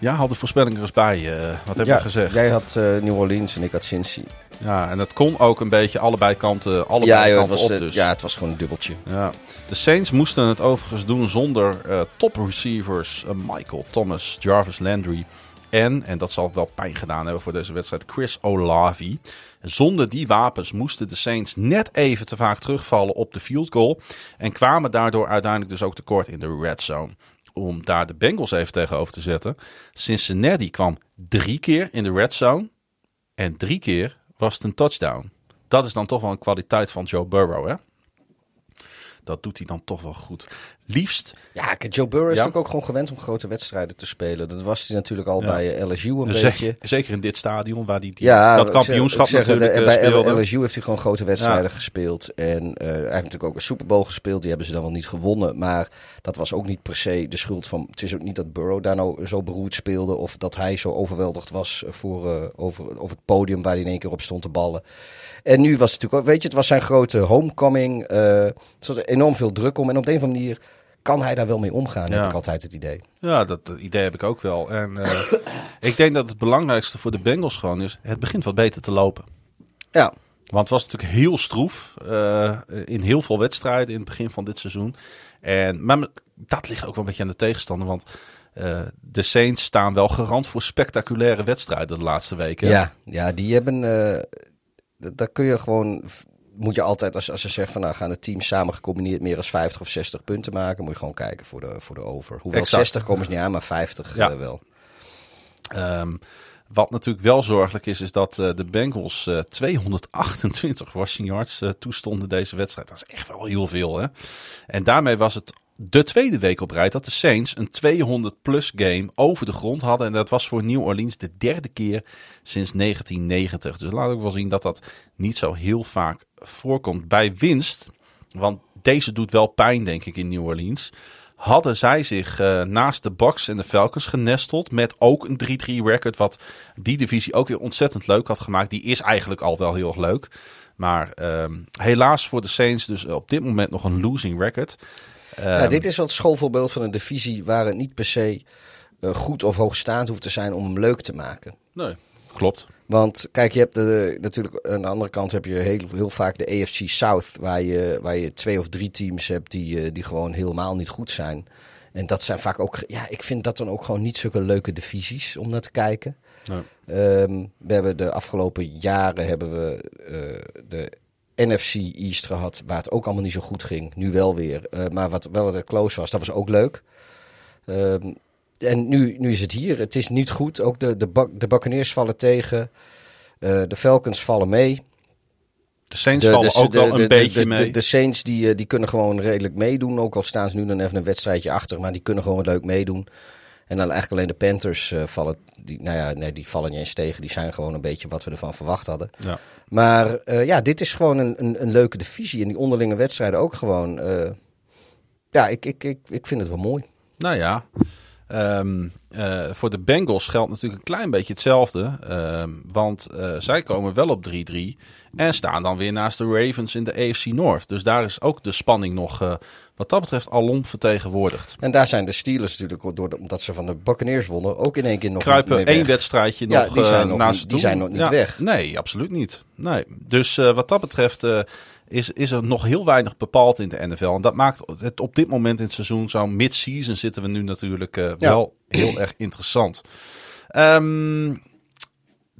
Ja, haal de voorspelling er eens bij. eh, wat heb je gezegd? Jij had eh, New Orleans en ik had Cincy. Ja, en dat kon ook een beetje allebei kanten, allebei Ja, joh, kanten was, op. Dus. ja, het was gewoon een dubbeltje. Ja. De Saints moesten het overigens doen zonder eh, top receivers Michael Thomas, Jarvis Landry en, en dat zal wel pijn gedaan hebben voor deze wedstrijd, Chris Olavi. Zonder die wapens moesten de Saints net even te vaak terugvallen op de field goal en kwamen daardoor uiteindelijk dus ook tekort in de red zone. Om daar de Bengals even tegenover te zetten. Cincinnati kwam drie keer in de red zone en drie keer was het een touchdown. Dat is dan toch wel een kwaliteit van Joe Burrow, hè? Dat doet hij dan toch wel goed. Liefst Ja, Joe Burrow is Ja. natuurlijk ook gewoon gewend om grote wedstrijden te spelen. Dat was hij natuurlijk al Ja. bij eh, LSU een zeker, beetje. zeker in dit stadion waar hij Ja, dat kampioenschap ik zeg, natuurlijk de- eh, Bij speelde. LSU heeft hij gewoon grote wedstrijden gespeeld. En eh, hij heeft natuurlijk ook een Super Bowl gespeeld. Die hebben ze dan wel niet gewonnen. Maar dat was ook niet per se de schuld van... Het is ook niet dat Burrow daar nou zo beroerd speelde... of dat hij zo overweldigd was voor, eh, over, over het podium waar hij in één keer op stond te ballen. En nu was het natuurlijk ook... Weet je, het was zijn grote homecoming. eh er zat enorm veel druk om. En op de een of andere manier kan hij daar wel mee omgaan, Ja. heb ik altijd het idee. Ja, dat idee heb ik ook wel. En eh, ik denk dat het belangrijkste voor de Bengals gewoon is, het begint wat beter te lopen. Ja, Want het was natuurlijk heel stroef eh, in heel veel wedstrijden in het begin van dit seizoen. En, maar dat ligt ook wel een beetje aan de tegenstander, want eh, de Saints staan wel garant voor spectaculaire wedstrijden de laatste weken. Ja, ja die hebben. d- daar kun je gewoon. Moet je altijd, als, als ze zeggen van nou gaan de teams samen gecombineerd meer dan 50 of 60 punten maken, moet je gewoon kijken voor de, voor de over. Hoewel Exact. 60 komen ze niet aan, maar 50 Ja. eh, wel. Ehm, wat natuurlijk wel zorgelijk is, is dat eh, de Bengals eh, 228 rushing yards toestonden deze wedstrijd. Dat is echt wel heel veel, hè? En daarmee was het de tweede week op rij dat de Saints een 200-plus game over de grond hadden. En dat was voor New Orleans de derde keer sinds 1990. Dus laat ook wel zien dat dat niet zo heel vaak voorkomt bij winst. Want deze doet wel pijn, denk ik, in New Orleans hadden zij zich eh, naast de Bucks en de Falcons genesteld. Met ook een 3-3 record. Wat die divisie ook weer ontzettend leuk had gemaakt. Die is eigenlijk al wel heel erg leuk. Maar ehm, helaas voor de Saints dus op dit moment nog een losing record. Ja, Ehm, dit is wel het schoolvoorbeeld van een divisie waar het niet per se eh, goed of hoogstaand hoeft te zijn om hem leuk te maken. Nee, klopt. Want kijk, je hebt de, natuurlijk aan de andere kant heb je heel, heel vaak de AFC South, waar je, waar je twee of drie teams hebt die, eh, die gewoon helemaal niet goed zijn. En dat zijn vaak ook, ja, ik vind dat dan ook gewoon niet zulke leuke divisies om naar te kijken. Nee. Ehm, we hebben de afgelopen jaren hebben we eh, de NFC East gehad, waar het ook allemaal niet zo goed ging. Nu wel weer. Eh, maar wat wel altijd close was, dat was ook leuk. Ehm, en nu, nu is het hier. Het is niet goed. Ook de, de, Buc- de Buccaneers vallen tegen. Eh, de Falcons vallen mee. De Saints De, vallen de- ook wel een de- beetje de, mee. De, de Saints die, eh, die kunnen gewoon redelijk meedoen. Ook al staan ze nu dan even een wedstrijdje achter. Maar die kunnen gewoon leuk meedoen. En dan eigenlijk alleen de Panthers eh, vallen. Die, nou ja, nee, die vallen niet eens tegen. Die zijn gewoon een beetje wat we ervan verwacht hadden. ja. Maar eh, ja, dit is gewoon een, een, een leuke divisie. En die onderlinge wedstrijden ook gewoon. eh, ja, ik, ik, ik, ik vind het wel mooi. Nou ja, ehm, eh, voor de Bengals geldt natuurlijk een klein beetje hetzelfde. ehm, want zij komen wel op 3-3 en staan dan weer naast de Ravens in de AFC North. Dus daar is ook de spanning nog wat dat betreft alom vertegenwoordigd. En daar zijn de Steelers natuurlijk, door, omdat ze van de Buccaneers wonnen, ook in één keer nog Kruipen mee weg. één wedstrijdje Ja, nog die zijn eh, nog naast niet- die zijn nog niet Ja, weg. Nee, absoluut niet. Nee. Dus eh, wat dat betreft eh, is, is er nog heel weinig bepaald in de NFL. En dat maakt het op dit moment in het seizoen, zo'n mid-season zitten we nu natuurlijk wel heel erg interessant. Ehm,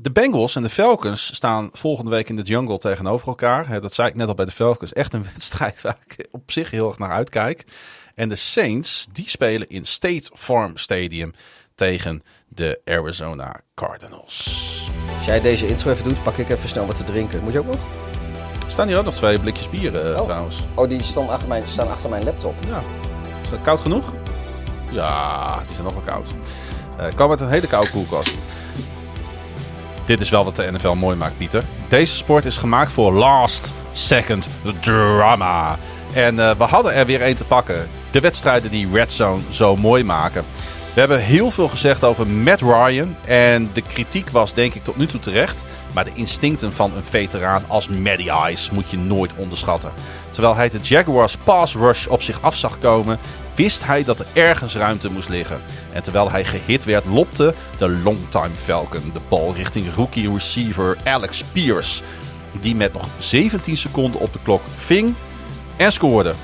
de Bengals en de Falcons staan volgende week in de jungle tegenover elkaar. Dat zei ik net al bij de Falcons. Echt een wedstrijd waar ik op zich heel erg naar uitkijk. En de Saints, die spelen in State Farm Stadium tegen de Arizona Cardinals. Als jij deze intro even doet, pak ik even snel wat te drinken. Moet je ook nog? Er staan hier ook nog twee blikjes bieren eh, Oh. trouwens. Oh, die staan achter mijn, staan achter mijn laptop. Ja. Is dat koud genoeg? Ja, die zijn nog wel koud. Eh komen uit een hele koude koelkast. Dit is wel wat de NFL mooi maakt, Pieter. Deze sport is gemaakt voor last second drama. En eh, we hadden er weer één te pakken. De wedstrijden die Red Zone zo mooi maken. We hebben heel veel gezegd over Matt Ryan. En de kritiek was denk ik tot nu toe terecht. Maar de instincten van een veteraan als Matty Ice moet je nooit onderschatten. Terwijl hij de Jaguars pass rush op zich af zag komen, wist hij dat er ergens ruimte moest liggen. En terwijl hij gehit werd, lopte de longtime Falcon de bal richting rookie receiver Alex Pierce. Die met nog 17 seconden op de klok ving en scoorde.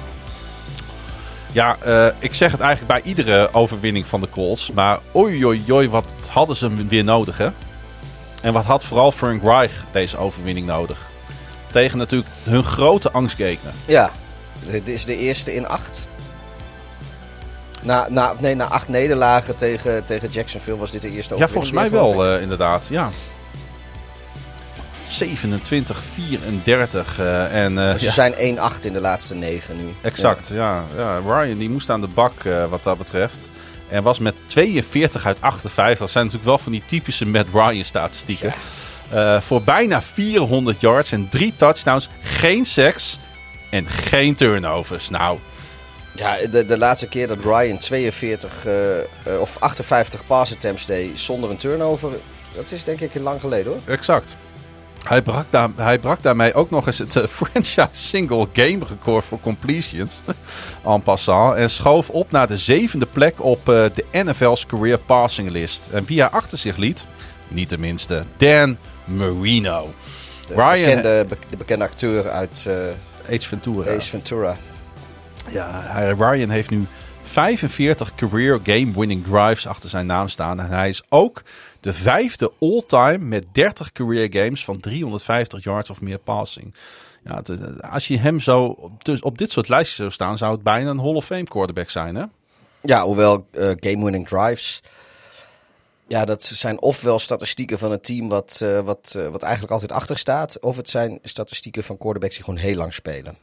Ja, eh, ik zeg het eigenlijk bij iedere overwinning van de Colts. Maar oei oei oei, wat hadden ze weer nodig hè? En wat had vooral Frank Reich deze overwinning nodig? Tegen natuurlijk hun grote angstgekner. Ja, dit is de eerste in acht. Na, na, nee, na acht nederlagen tegen, tegen Jacksonville was dit de eerste Ja, volgens mij overwinning, wel eh, inderdaad. Ja. 27, 34 eh, en eh, Ze ja, zijn 1-8 in de laatste negen nu. exact. Ja. Ja, Ryan die moest aan de bak eh, wat dat betreft. En was met 42 uit 58. Dat zijn natuurlijk wel van die typische Matt Ryan statistieken. Voor bijna 400 yards en drie touchdowns. Geen sacks en geen turnovers. Nou, Ja, de, de laatste keer dat Ryan 42 eh, eh, of 58 pass attempts deed zonder een turnover, dat is denk ik heel lang geleden hoor. Exact. Hij brak, daar, hij brak daarmee ook nog eens het eh, franchise single game record voor completions. en passant. En schoof op naar de zevende plek op de NFL's career passing list. En wie hij achter zich liet, niet de minste, Dan Marino. De, Ryan- bekende, be- de bekende acteur uit Ace Ventura. Ace Ventura. Ja, Ryan heeft nu 45 career game winning drives achter zijn naam staan. En hij is ook de vijfde all-time met 30 career games van 350 yards of meer passing. Ja, het- als je hem zo op, op dit soort lijstjes zou staan, zou het bijna een Hall of Fame quarterback zijn, hè? Ja, hoewel eh, game-winning drives. Ja, dat zijn ofwel statistieken van een team wat, eh, wat, eh, wat eigenlijk altijd achter staat. Of het zijn statistieken van quarterbacks die gewoon heel lang spelen.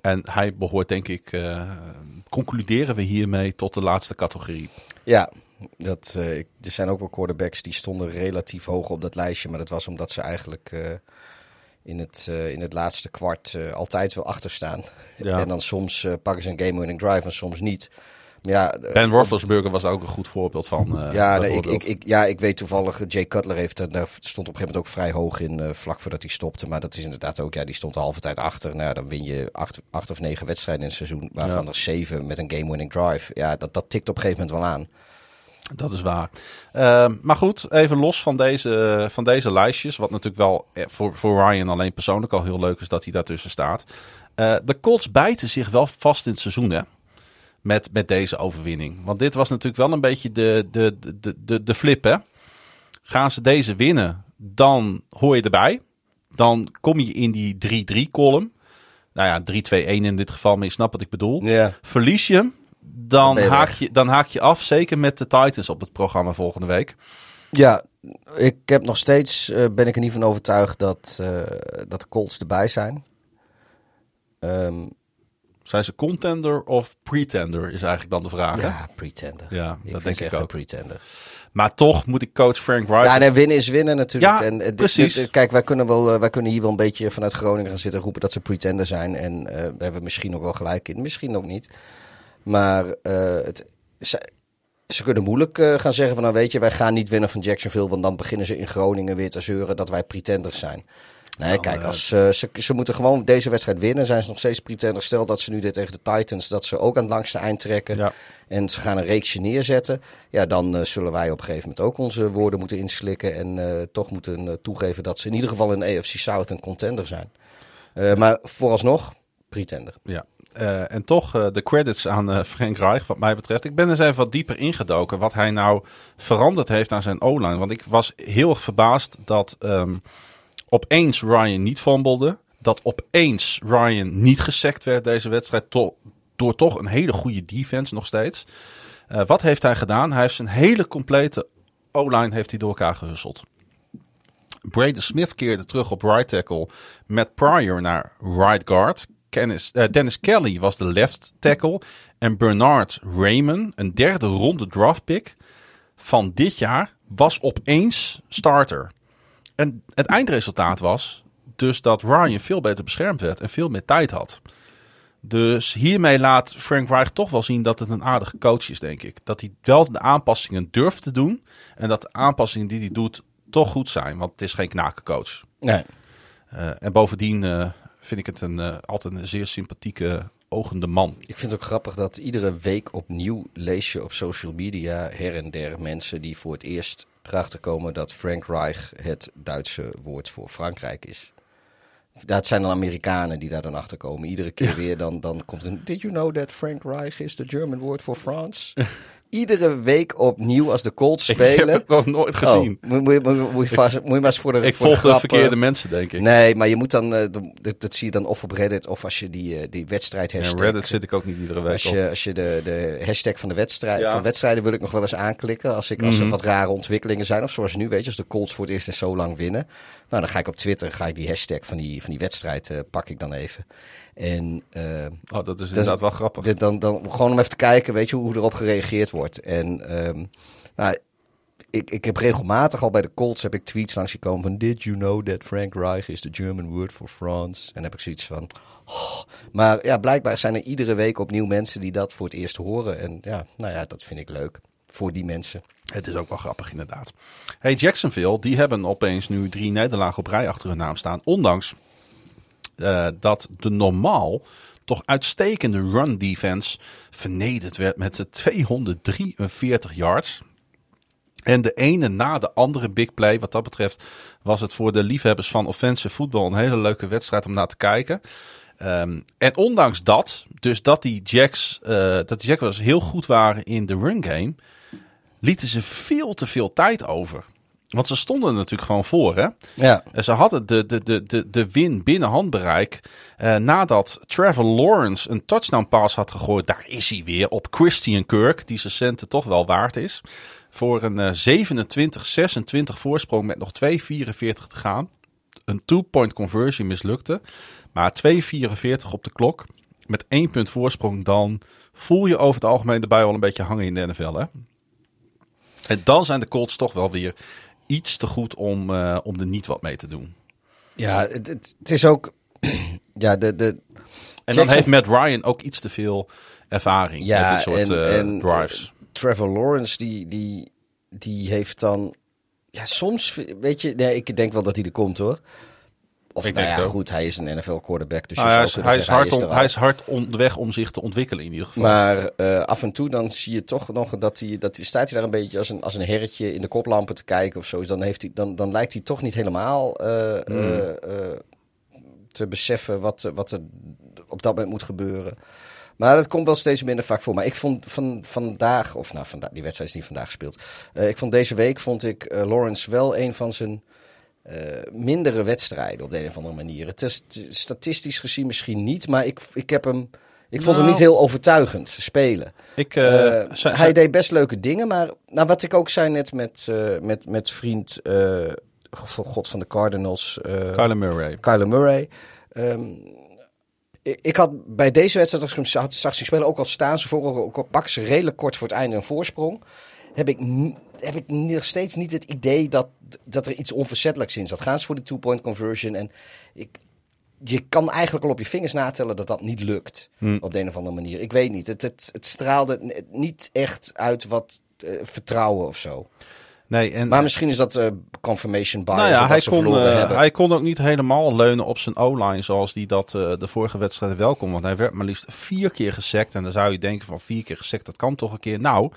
En hij behoort, denk ik, eh, concluderen we hiermee tot de laatste categorie. Ja, dat, eh, er zijn ook wel quarterbacks die stonden relatief hoog op dat lijstje. Maar dat was omdat ze eigenlijk eh, in, het, in het laatste kwart altijd wel achter staan. Ja. En dan soms pakken ze een game-winning drive en soms niet. Ja, eh, Ben Roethlisberger was ook een goed voorbeeld van. eh, Ja, nee, ik, ik, ik, ja, ik weet toevallig, eh, Jay Cutler heeft, daar stond op een gegeven moment ook vrij hoog in, eh, vlak voordat hij stopte. Maar dat is inderdaad ook, ja, die stond de halve tijd achter. Nou, dan win je acht, acht of negen wedstrijden in het seizoen, waarvan Ja. er zeven met een game-winning drive. Ja, dat, dat tikt op een gegeven moment wel aan. Dat is waar. Ehm, maar goed, even los van deze, van deze lijstjes. Wat natuurlijk wel voor, voor Ryan alleen persoonlijk al heel leuk is dat hij daartussen staat. De Colts bijten zich wel vast in het seizoen, hè? Met, met deze overwinning. Want dit was natuurlijk wel een beetje de, de, de, de, de flip, hè? Gaan ze deze winnen, dan hoor je erbij. Dan kom je in die 3-3 column. Nou ja, 3-2-1 in dit geval, maar je snapt wat ik bedoel. Ja. Verlies je Dan dan, ben je haak weg. je, dan haak je af. Zeker met de Titans op het programma volgende week. Ja, ik heb nog steeds, eh, ben ik er niet van overtuigd dat, eh, dat de Colts erbij zijn. Ehm, Zijn ze contender of pretender, is eigenlijk dan de vraag. hè? ja, pretender. Ja, ik dat denk ik echt ook. een pretender. Maar toch moet ik coach Frank Reich... Ja, nee, winnen is winnen natuurlijk. Ja, en, eh, dit- precies. dit- kijk, wij kunnen, wel, eh, wij kunnen hier wel een beetje vanuit Groningen gaan zitten roepen dat ze pretender zijn. En eh daar hebben we misschien ook wel gelijk in, misschien ook niet. Maar het, ze, ze kunnen moeilijk gaan zeggen van nou weet je, wij gaan niet winnen van Jacksonville. Want dan beginnen ze in Groningen weer te zeuren dat wij pretenders zijn. Nee, Nou, kijk, eh, als, eh, ze, ze moeten gewoon deze wedstrijd winnen. Zijn ze nog steeds pretender. Stel dat ze nu dit tegen de Titans, dat ze ook aan het langste eind trekken. Ja. En ze gaan een reeksje neerzetten. Ja, dan eh, zullen wij op een gegeven moment ook onze woorden moeten inslikken. En toch moeten toegeven dat ze in ieder geval in AFC South een contender zijn. Maar vooralsnog, pretender. Ja. En toch de credits aan Frank Reich, wat mij betreft. Ik ben eens even wat dieper ingedoken wat hij nou veranderd heeft aan zijn O-line. Want ik was heel erg verbaasd dat ehm, opeens Ryan niet fumblede. Dat opeens Ryan niet gesekt werd deze wedstrijd. door toch een hele goede defense nog steeds. Eh, wat heeft hij gedaan? Hij heeft zijn hele complete O-line heeft hij door elkaar gehusseld. Braden Smith keerde terug op right tackle. Matt Pryor naar right guard. Kennis, eh, Dennis Kelly was de left tackle. En Bernard Raymond, een derde ronde draft pick van dit jaar, was opeens starter. En het eindresultaat was dus dat Ryan veel beter beschermd werd en veel meer tijd had. Dus hiermee laat Frank Reich toch wel zien dat het een aardige coach is, denk ik. Dat hij wel de aanpassingen durft te doen. En dat de aanpassingen die hij doet toch goed zijn. Want het is geen knakencoach. Nee. Uh, en bovendien uh, vind ik het een, uh, altijd een zeer sympathieke, ogende man. Ik vind het ook grappig dat iedere week opnieuw lees je op social media her en der mensen die voor het eerst erachter komen dat Frank Reich het Duitse woord voor Frankrijk is. Dat zijn dan Amerikanen die daar dan achter komen. Iedere keer weer dan, dan komt er een... Did you know that Frank Reich is the German word for France? Iedere week opnieuw als de Colts spelen. Ik heb het nog nooit gezien. Oh, moet, moet, moet, moet, je vast, moet je maar eens voor de Ik voor volg de verkeerde eh, mensen, denk ik. Nee, maar je moet dan... eh, dat, dat zie je dan of op Reddit of als je die, eh, die wedstrijd En hashtag... Reddit zit ik ook niet iedere week Als op. je, als je de, de hashtag van de wedstrijd, Ja. van wedstrijden wil ik nog wel eens aanklikken. Als, ik, als Mhm. er wat rare ontwikkelingen zijn. Of zoals nu, weet je, als de Colts voor het eerst in zo lang winnen. Nou, dan ga ik op Twitter, ga ik die hashtag van die, van die wedstrijd, eh, pak ik dan even. En eh, Oh, dat is inderdaad wel grappig. dit dan, dan gewoon om even te kijken, weet je, hoe erop gereageerd wordt. En ehm, nou, ik, ik heb regelmatig al bij de Colts heb ik tweets langs gekomen van Did you know that Frank Reich is the German word for France? En dan heb ik zoiets van. oh. Maar ja, blijkbaar zijn er iedere week opnieuw mensen die dat voor het eerst horen. En ja, nou ja, dat vind ik leuk voor die mensen. Het is ook wel grappig, inderdaad. Hey, Jacksonville, die hebben opeens nu drie nederlagen op rij achter hun naam staan. Ondanks eh, dat de normaal toch uitstekende run defense vernederd werd met z'n 243 yards. En de ene na de andere big play. Wat dat betreft was het voor de liefhebbers van offensive voetbal een hele leuke wedstrijd om naar te kijken. Ehm, en ondanks dat, dus dat die Jacks, eh, dat die Jaguars heel goed waren in de run game, lieten ze veel te veel tijd over. Want ze stonden er natuurlijk gewoon voor, hè? Ja, En Ze hadden de, de, de, de, de win binnen handbereik. eh, nadat Trevor Lawrence een touchdown pass had gegooid. Daar is hij weer op Christian Kirk. Die zijn centen toch wel waard is. Voor een eh, 27-26 voorsprong met nog 2,44 te gaan. Een two-point conversion mislukte. Maar 2,44 op de klok. Met één punt voorsprong. Dan voel je over het algemeen bui al een beetje hangen in de NFL, hè? En dan zijn de Colts toch wel weer iets te goed om, eh, om er niet wat mee te doen. ja het, het, is ook. ja, de, de, En dan heeft Matt Ryan ook iets te veel ervaring Ja, met dit soort en- eh, en, drives. Trevor Lawrence, die, die, die heeft dan. Ja, soms, weet je, nee, ik denk wel dat hij er komt hoor. Of Ik nou denk ja, goed, hij is een NFL quarterback. Dus Nou, je hij, zou is, hij, is hard om, hij is hard onderweg om zich te ontwikkelen in ieder geval. Maar eh, af en toe dan zie je toch nog dat hij, dat hij staat hij daar een beetje als een, als een herretje in de koplampen te kijken of zo. Dan, heeft hij, dan, dan lijkt hij toch niet helemaal eh, Hmm. eh, eh, te beseffen wat, wat er op dat moment moet gebeuren. Maar dat komt wel steeds minder vaak voor. Maar ik vond van, vandaag, of nou, vandaag, die wedstrijd is niet vandaag gespeeld. Eh, ik vond deze week vond ik Lawrence wel een van zijn eh, mindere wedstrijden op de een of andere manier. Het is statistisch gezien misschien niet, maar ik, ik heb hem. Ik vond hem Nou. niet heel overtuigend spelen. ik, eh, Eh, hij deed best leuke dingen, maar nou, wat ik ook zei net met, met, met vriend God van de Cardinals, Kyler Murray. Kyler Murray. Ehm, ik, ik had bij deze wedstrijd, als ik hem zag, zag zien spelen, ook al staan ze voor, ook al pakken ze redelijk kort voor het einde een voorsprong, heb ik, heb ik nog steeds niet het idee dat, dat er iets onverzettelijks in zat. Gaan ze voor de two-point conversion en ik, je kan eigenlijk al op je vingers natellen dat dat niet lukt. Hm. Op de een of andere manier. Ik weet niet. Het, het, het straalde niet echt uit wat eh, vertrouwen of zo. Nee, en, Maar misschien is dat eh, confirmation bias. nou ja, hij kon, eh, hij kon ook niet helemaal leunen op zijn O-line zoals hij dat eh, de vorige wedstrijd wel kon. Want hij werd maar liefst vier keer gesekt. En dan zou je denken van vier keer gesekt, dat kan toch een keer. Nou,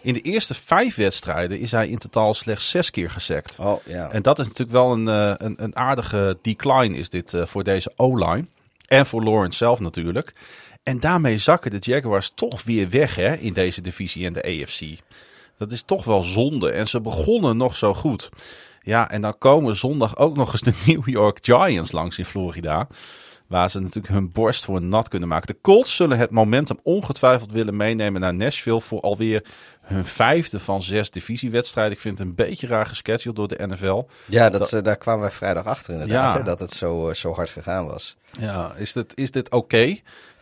in de eerste vijf wedstrijden is hij in totaal slechts zes keer gesekt. Oh, ja. En dat is natuurlijk wel een, een, een aardige decline is dit voor deze O-line. En voor Lawrence zelf natuurlijk. En daarmee zakken de Jaguars toch weer weg hè, in deze divisie en de AFC. Dat is toch wel zonde. En ze begonnen nog zo goed. Ja, en dan komen zondag ook nog eens de New York Giants langs in Florida. Waar ze natuurlijk hun borst voor nat kunnen maken. De Colts zullen het momentum ongetwijfeld willen meenemen naar Nashville voor alweer hun vijfde van zes divisiewedstrijden. Ik vind het een beetje raar gescheduled door de NFL. Ja, dat, eh, daar kwamen wij vrijdag achter inderdaad. Ja. Hè, dat het zo, eh, zo hard gegaan was. Ja, is dit, is dit oké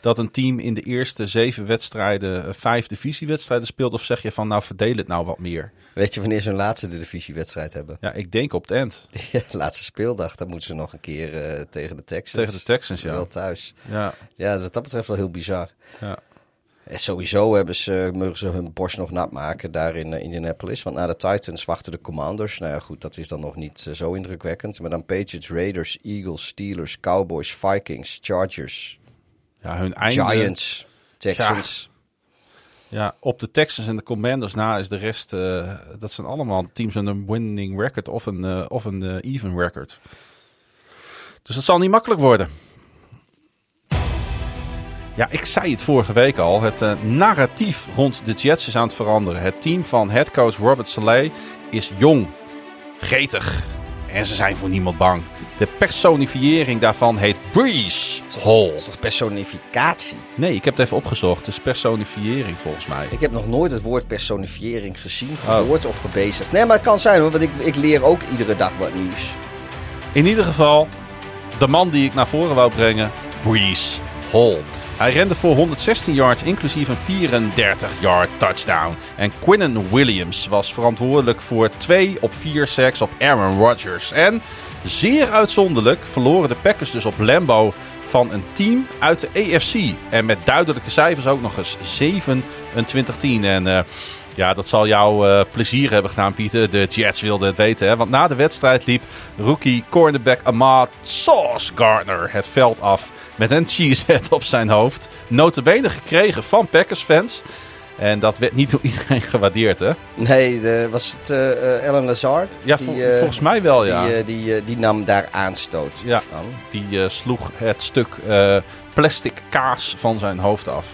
dat een team in de eerste zeven wedstrijden eh, vijf divisiewedstrijden speelt? Of zeg je van nou verdeel het nou wat meer? Weet je wanneer ze hun laatste de divisiewedstrijd hebben? Ja, ik denk op het eind. Ja, laatste speeldag. Dan moeten ze nog een keer eh, tegen de Texans. Tegen de Texans, ja. Wel thuis. Ja, Ja, wat dat betreft wel heel bizar. ja. En sowieso hebben ze, mogen ze hun borst nog nat maken daar in eh, Indianapolis. Want na de Titans wachten de Commanders. Nou ja, goed, dat is dan nog niet zo indrukwekkend. Maar dan Patriots, Raiders, Eagles, Steelers, Cowboys, Vikings, Chargers, ja hun einde. Giants, Texans. Ja, op de Texans en de Commanders na is de rest. eh, dat zijn allemaal teams met een winning record of een, eh, of een eh, even record. Dus dat zal niet makkelijk worden. Ja, ik zei het vorige week al. Het narratief rond de Jets is aan het veranderen. Het team van headcoach Robert Saleh is jong, gretig en ze zijn voor niemand bang. De personifiëring daarvan heet Breeze Hall. Dat is toch personificatie? Nee, ik heb het even opgezocht. Het is personifiëring volgens mij. Ik heb nog nooit het woord personifiëring gezien, Oh. gehoord of gebezigd. Nee, maar het kan zijn hoor, want ik, ik leer ook iedere dag wat nieuws. In ieder geval, de man die ik naar voren wou brengen, Breeze Hij rende voor 116 yards, inclusief een 34-yard touchdown. En Quinnen Williams was verantwoordelijk voor 2 op 4 sacks op Aaron Rodgers. En zeer uitzonderlijk verloren de Packers dus op Lambeau van een team uit de AFC. En met duidelijke cijfers ook nog eens 27-10. En ja, dat zal jou eh, plezier hebben gedaan, Pieter. De Jets wilden het weten. Hè? Want na de wedstrijd liep rookie cornerback Ahmad Sauce Gardner het veld af. Met een cheesehead op zijn hoofd. Notabene gekregen van Packers-fans. En dat werd niet door iedereen gewaardeerd, hè? Nee, de, was het eh eh, Ellen Lazard? Ja, Die, vol- eh, volgens mij wel, ja. Die, die, die nam daar aanstoot Ja. van. Die sloeg het stuk plastic kaas van zijn hoofd af.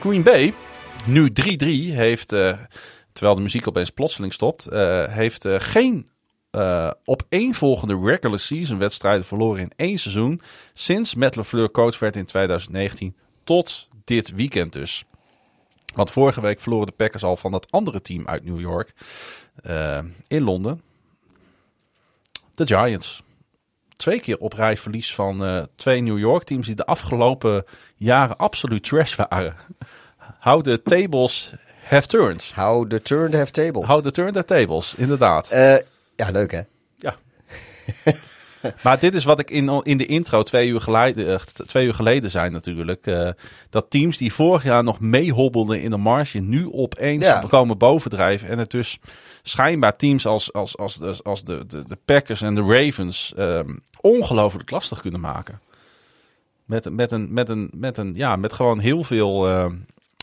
Green Bay, nu 3-3, heeft, eh, terwijl de muziek opeens plotseling stopt, eh, heeft eh, geen eh opeenvolgende regular season wedstrijden verloren in één seizoen. Sinds Matt LaFleur coach werd in 2019 tot dit weekend dus. Want vorige week verloren de Packers al van dat andere team uit New York in Londen. De Giants twee keer op rij verlies van twee New York teams die de afgelopen jaren absoluut trash waren. How the tables have turned. How the turn have tables. How the turn the tables, inderdaad. Eh, ja, leuk hè? Ja. maar dit is wat ik in, in de intro twee uur, geleden, eh, twee uur geleden zei natuurlijk. eh, dat teams die vorig jaar nog meehobbelden in de marge nu opeens Ja. komen bovendrijven. En het dus schijnbaar teams als, als, als, de, als de, de, de Packers en de Ravens ehm, ongelooflijk lastig kunnen maken. Met, met, een, met, een, met, een, ja, met gewoon heel veel, ehm,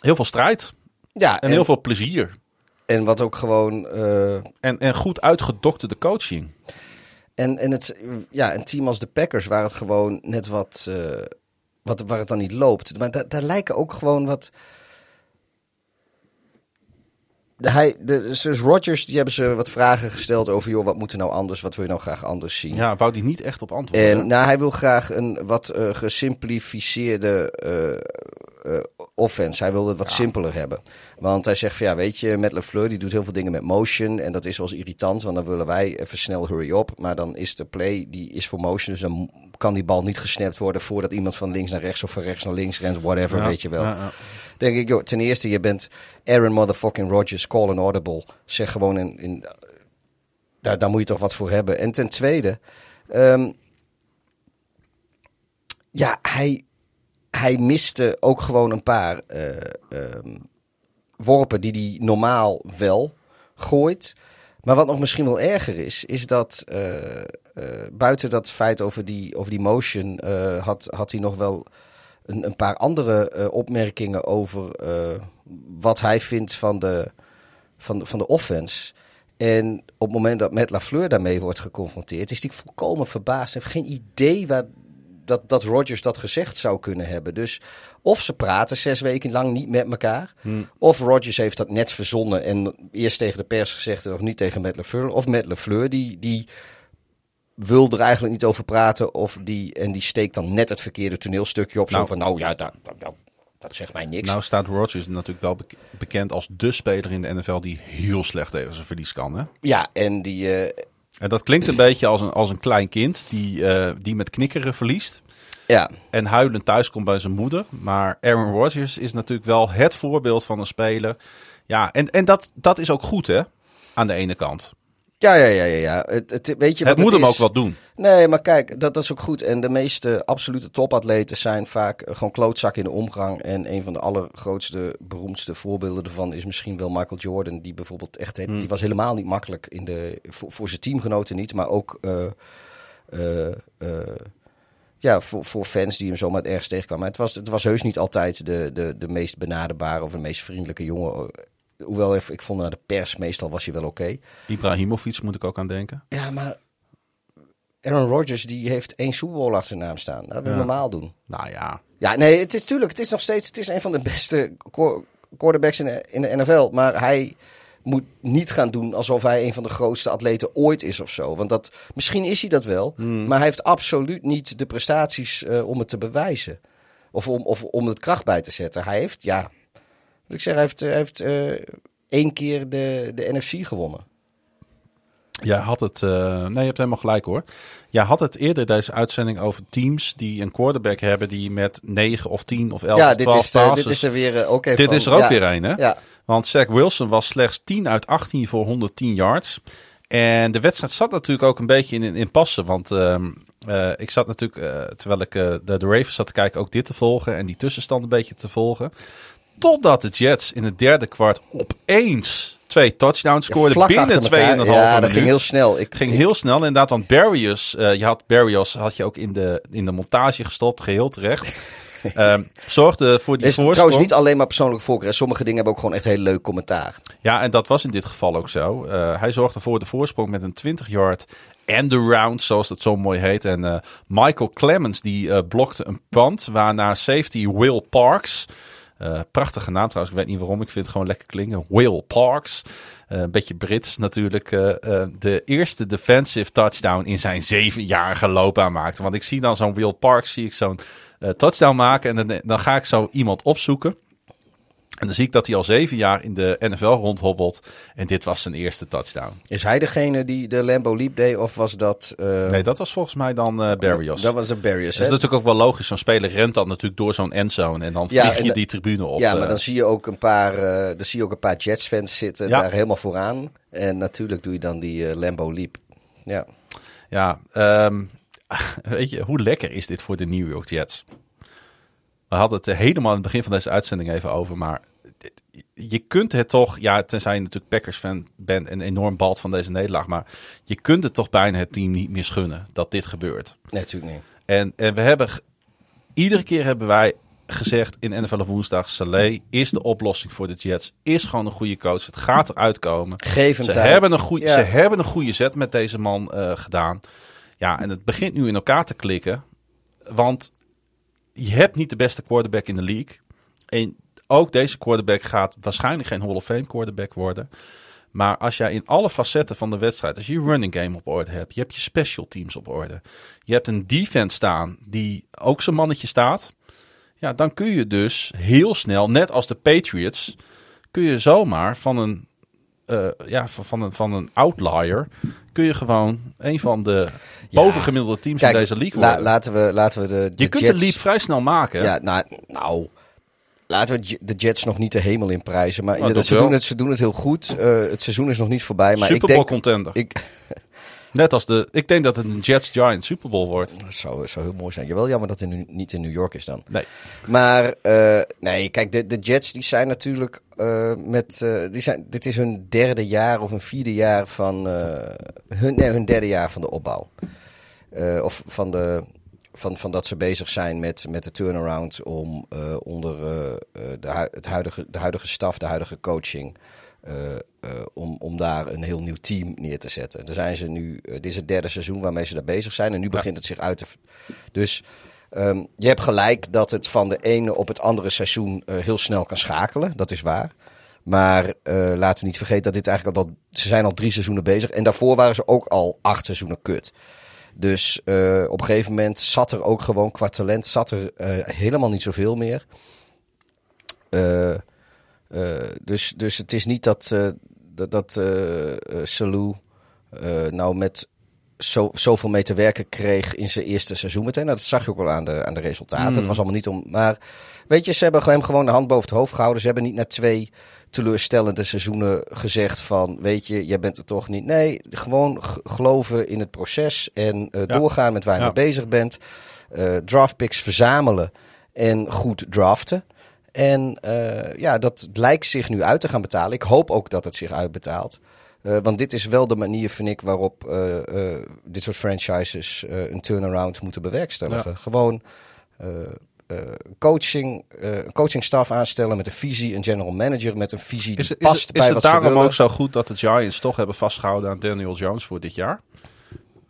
heel veel strijd Ja, en, heel veel plezier. en wat ook gewoon... eh, En, en goed uitgedokterde coaching. En, en het, ja, een team als de Packers, waar het gewoon net wat, eh, wat waar het dan niet loopt. Maar da- daar lijken ook gewoon wat. De, hij, de, dus Rodgers, die hebben ze wat vragen gesteld over, joh, wat moet er nou anders? Wat wil je nou graag anders zien? Ja, wou die niet echt op antwoorden. En nou, hij wil graag een wat eh, gesimplificeerde eh, offense. Hij wil het wat simpeler hebben. Want hij zegt van ja, weet je, met LeFleur die doet heel veel dingen met motion. En dat is wel eens irritant, want dan willen wij even snel hurry up. Maar dan is de play, die is voor motion. Dus dan kan die bal niet gesnapt worden voordat iemand van links naar rechts of van rechts naar links rent. Whatever, Ja, weet je wel. ja. Denk ik, joh, ten eerste, je bent Aaron motherfucking Rodgers, call an audible. Zeg gewoon in, in daar, daar moet je toch wat voor hebben. En ten tweede, ehm, ja, hij, hij miste ook gewoon een paar eh, ehm, worpen die hij normaal wel gooit. Maar wat nog misschien wel erger is, is dat eh, eh, buiten dat feit over die, over die motion had, had hij nog wel een, een paar andere opmerkingen over wat hij vindt van de, van, de, van de offense. En op het moment dat Matt LaFleur daarmee wordt geconfronteerd, is hij volkomen verbaasd. Hij heeft geen idee waar, dat, dat Rodgers dat gezegd zou kunnen hebben. Dus of ze praten zes weken lang niet met elkaar. Of Rodgers heeft dat net verzonnen en eerst tegen de pers gezegd en nog niet tegen Matt LaFleur. Of Matt LaFleur die, die wil er eigenlijk niet over praten. Of die, en die steekt dan net het verkeerde toneelstukje op. Nou. zo van, nou ja, daar- Dat zegt mij niks. Nou staat Rodgers natuurlijk wel bek- bekend als de speler in de NFL die heel slecht tegen zijn verlies kan. Hè? ja, en die... eh, En dat klinkt een beetje als een, als een klein kind die, eh, die met knikkeren verliest. ja, En huilend thuis komt bij zijn moeder. Maar Aaron Rodgers is natuurlijk wel het voorbeeld van een speler. Ja, en, en dat, dat is ook goed hè, aan de ene kant. Ja, ja, ja, ja. ja. Het, het, weet je Het wat moet hem is? ook wat doen. Nee, maar kijk, dat, dat is ook goed. En de meeste absolute topatleten zijn vaak eh, gewoon klootzak in de omgang. En een van de allergrootste, beroemdste voorbeelden ervan is misschien wel Michael Jordan. Die bijvoorbeeld echt, Hmm. die was helemaal niet makkelijk in de, voor, voor zijn teamgenoten niet. Maar ook eh, eh, ja, voor, voor fans die hem zomaar ergens tegenkwamen. Maar het was, het was heus niet altijd de, de, de meest benaderbare of de meest vriendelijke jongen. Hoewel, ik vond naar de pers meestal was hij wel oké. Ibrahimovic moet ik ook aan denken. Ja, maar Aaron Rodgers die heeft één Super Bowl achter zijn naam staan. Dat wil Ja. normaal doen. Nou ja, Ja, nee, het is tuurlijk. Het is nog steeds het is een van de beste qu- quarterbacks in de, in de NFL. Maar hij moet niet gaan doen alsof hij een van de grootste atleten ooit is of zo. Want dat, misschien is hij dat wel. Maar hij heeft absoluut niet de prestaties eh, om het te bewijzen. Of om, of om het kracht bij te zetten. Hij heeft, ja... Ik zeg, hij heeft, hij heeft eh, één keer de, de NFC gewonnen. Jij had het. eh, nee, je hebt helemaal gelijk hoor. Jij had het eerder deze uitzending over teams die een quarterback hebben die met 9 of 10 of 11 ja, dit 12 is, eh, passes. dit is er weer ook even Dit van- is er ook ja, weer een, hè? Ja, Want Zach Wilson was slechts 10 uit 18 voor 110 yards. En de wedstrijd zat natuurlijk ook een beetje in, in passen. Want ehm, eh, ik zat natuurlijk, terwijl ik de, de Ravens zat te kijken, ook dit te volgen. En die tussenstand een beetje te volgen. Totdat de Jets in het derde kwart opeens twee touchdowns scoorden binnen achter elkaar. 2,5 Ja, dat minuut. ging heel snel. Ik, ging ik- heel snel inderdaad, want Barrios, eh, je had Barrios had je ook in de, in de montage gestopt, geheel terecht. Ehm, zorgde voor die is voorsprong. trouwens niet alleen maar persoonlijke voorkeur. Sommige dingen hebben ook gewoon echt heel leuk commentaar. Ja, en dat was in dit geval ook zo. Eh, hij zorgde voor de voorsprong met een 20-yard end-around, zoals dat zo mooi heet. En eh, Michael Clemens die blokte een punt, waarna safety Will Parks... eh, prachtige naam trouwens, ik weet niet waarom, ik vind het gewoon lekker klingen. Will Parks, eh, een beetje Brits natuurlijk. eh, de eerste defensive touchdown in zijn zevenjarige loopbaan maakte. Want ik zie dan zo'n Will Parks, zie ik zo'n touchdown maken en dan, dan ga ik zo iemand opzoeken. En dan zie ik dat hij al zeven jaar in de NFL rondhobbelt. En dit was zijn eerste touchdown. Is hij degene die de Lambo Leap deed of was dat... eh, Nee, dat was volgens mij dan eh Barrios. Dat was de Barriers, Dat is natuurlijk ook wel logisch. Zo'n speler rent dan natuurlijk door zo'n endzone. En dan Ja, vlieg je die tribune op. Ja, maar eh. dan zie je ook een paar, dan zie je ook een paar Jets-fans zitten Ja. daar helemaal vooraan. En natuurlijk doe je dan die Lambo Leap. Ja. Ja, ehm, weet je, hoe lekker is dit voor de New York Jets? We hadden het helemaal aan het begin van deze uitzending even over, maar je kunt het toch, ja, tenzij je natuurlijk Packers fan bent en enorm balt van deze nederlaag, maar je kunt het toch bijna het team niet meer schunnen dat dit gebeurt. Nee, natuurlijk niet. En, en we hebben, iedere keer hebben wij gezegd in NFL op woensdag, Saleh is de oplossing voor de Jets, is gewoon een goede coach, het gaat eruit komen. Geef hem Ze tijd. hebben, een goede, Ja. ze hebben een goede zet met deze man eh, gedaan. Ja, en het begint nu in elkaar te klikken. Want je hebt niet de beste quarterback in de league. En ook deze quarterback gaat waarschijnlijk geen Hall of Fame quarterback worden. Maar als jij in alle facetten van de wedstrijd, als je running game op orde hebt, je hebt je special teams op orde, je hebt een defense staan die ook zijn mannetje staat, ja, dan kun je dus heel snel, net als de Patriots, kun je zomaar van een, eh, ja, van, van, een, van een outlier, kun je gewoon een van de bovengemiddelde teams in deze league la- worden. laten, we, laten we de, de je kunt de leap vrij snel maken. Ja, nou, nou, laten we de Jets nog niet de hemel in prijzen. Maar Nou, dat ze, wel. doen het, ze doen het heel goed. Eh, het seizoen is nog niet voorbij. Maar Super ik denk... contender. Ik, Net als de, ik denk dat het een Jets Giants Super Bowl wordt. dat zou, zou heel mooi zijn. Je wel jammer dat het nu niet in New York is dan. Nee. Maar eh, nee, kijk, de, de Jets die zijn natuurlijk eh, met. eh, die zijn, dit is hun derde jaar of een vierde jaar van. hun, nee, hun derde jaar van de opbouw. Of van, de, van, van dat ze bezig zijn met, met de turnaround om onder de, het huidige, de huidige staf, de huidige coaching. Eh, eh, om, om daar een heel nieuw team neer te zetten. Daar zijn ze nu, eh, dit is het derde seizoen waarmee ze daar bezig zijn. En nu begint het zich uit te. Dus Ehm, je hebt gelijk dat het van de ene op het andere seizoen heel snel kan schakelen. Dat is waar. Maar laten we niet vergeten dat dit eigenlijk al, ze zijn al drie seizoenen bezig. En daarvoor waren ze ook al acht seizoenen kut. Dus op een gegeven moment zat er ook gewoon qua talent zat er, helemaal niet zoveel meer. Eh, dus, dus het is niet dat, eh, dat, dat eh, Salou nou met zo, zoveel mee te werken kreeg in zijn eerste seizoen meteen. Nou, dat zag je ook wel aan de, aan de resultaten. Het was allemaal niet om. Maar weet je, ze hebben hem gewoon de hand boven het hoofd gehouden. Ze hebben niet na twee teleurstellende seizoenen gezegd van, weet je, jij bent er toch niet. Nee, gewoon geloven in het proces en Ja. doorgaan met waar je Ja. mee bezig bent. Eh draftpicks verzamelen en goed draften. En eh, ja, dat lijkt zich nu uit te gaan betalen. Ik hoop ook dat het zich uitbetaalt. Eh, want dit is wel de manier, vind ik, waarop eh, dit soort franchises een turnaround moeten bewerkstelligen. Gewoon coaching, een coachingstaf aanstellen met een visie, een general manager met een visie die Is, het- is, past het- is bij het wat ze daarom willen. ook zo goed dat de Giants toch hebben vastgehouden aan Daniel Jones voor dit jaar?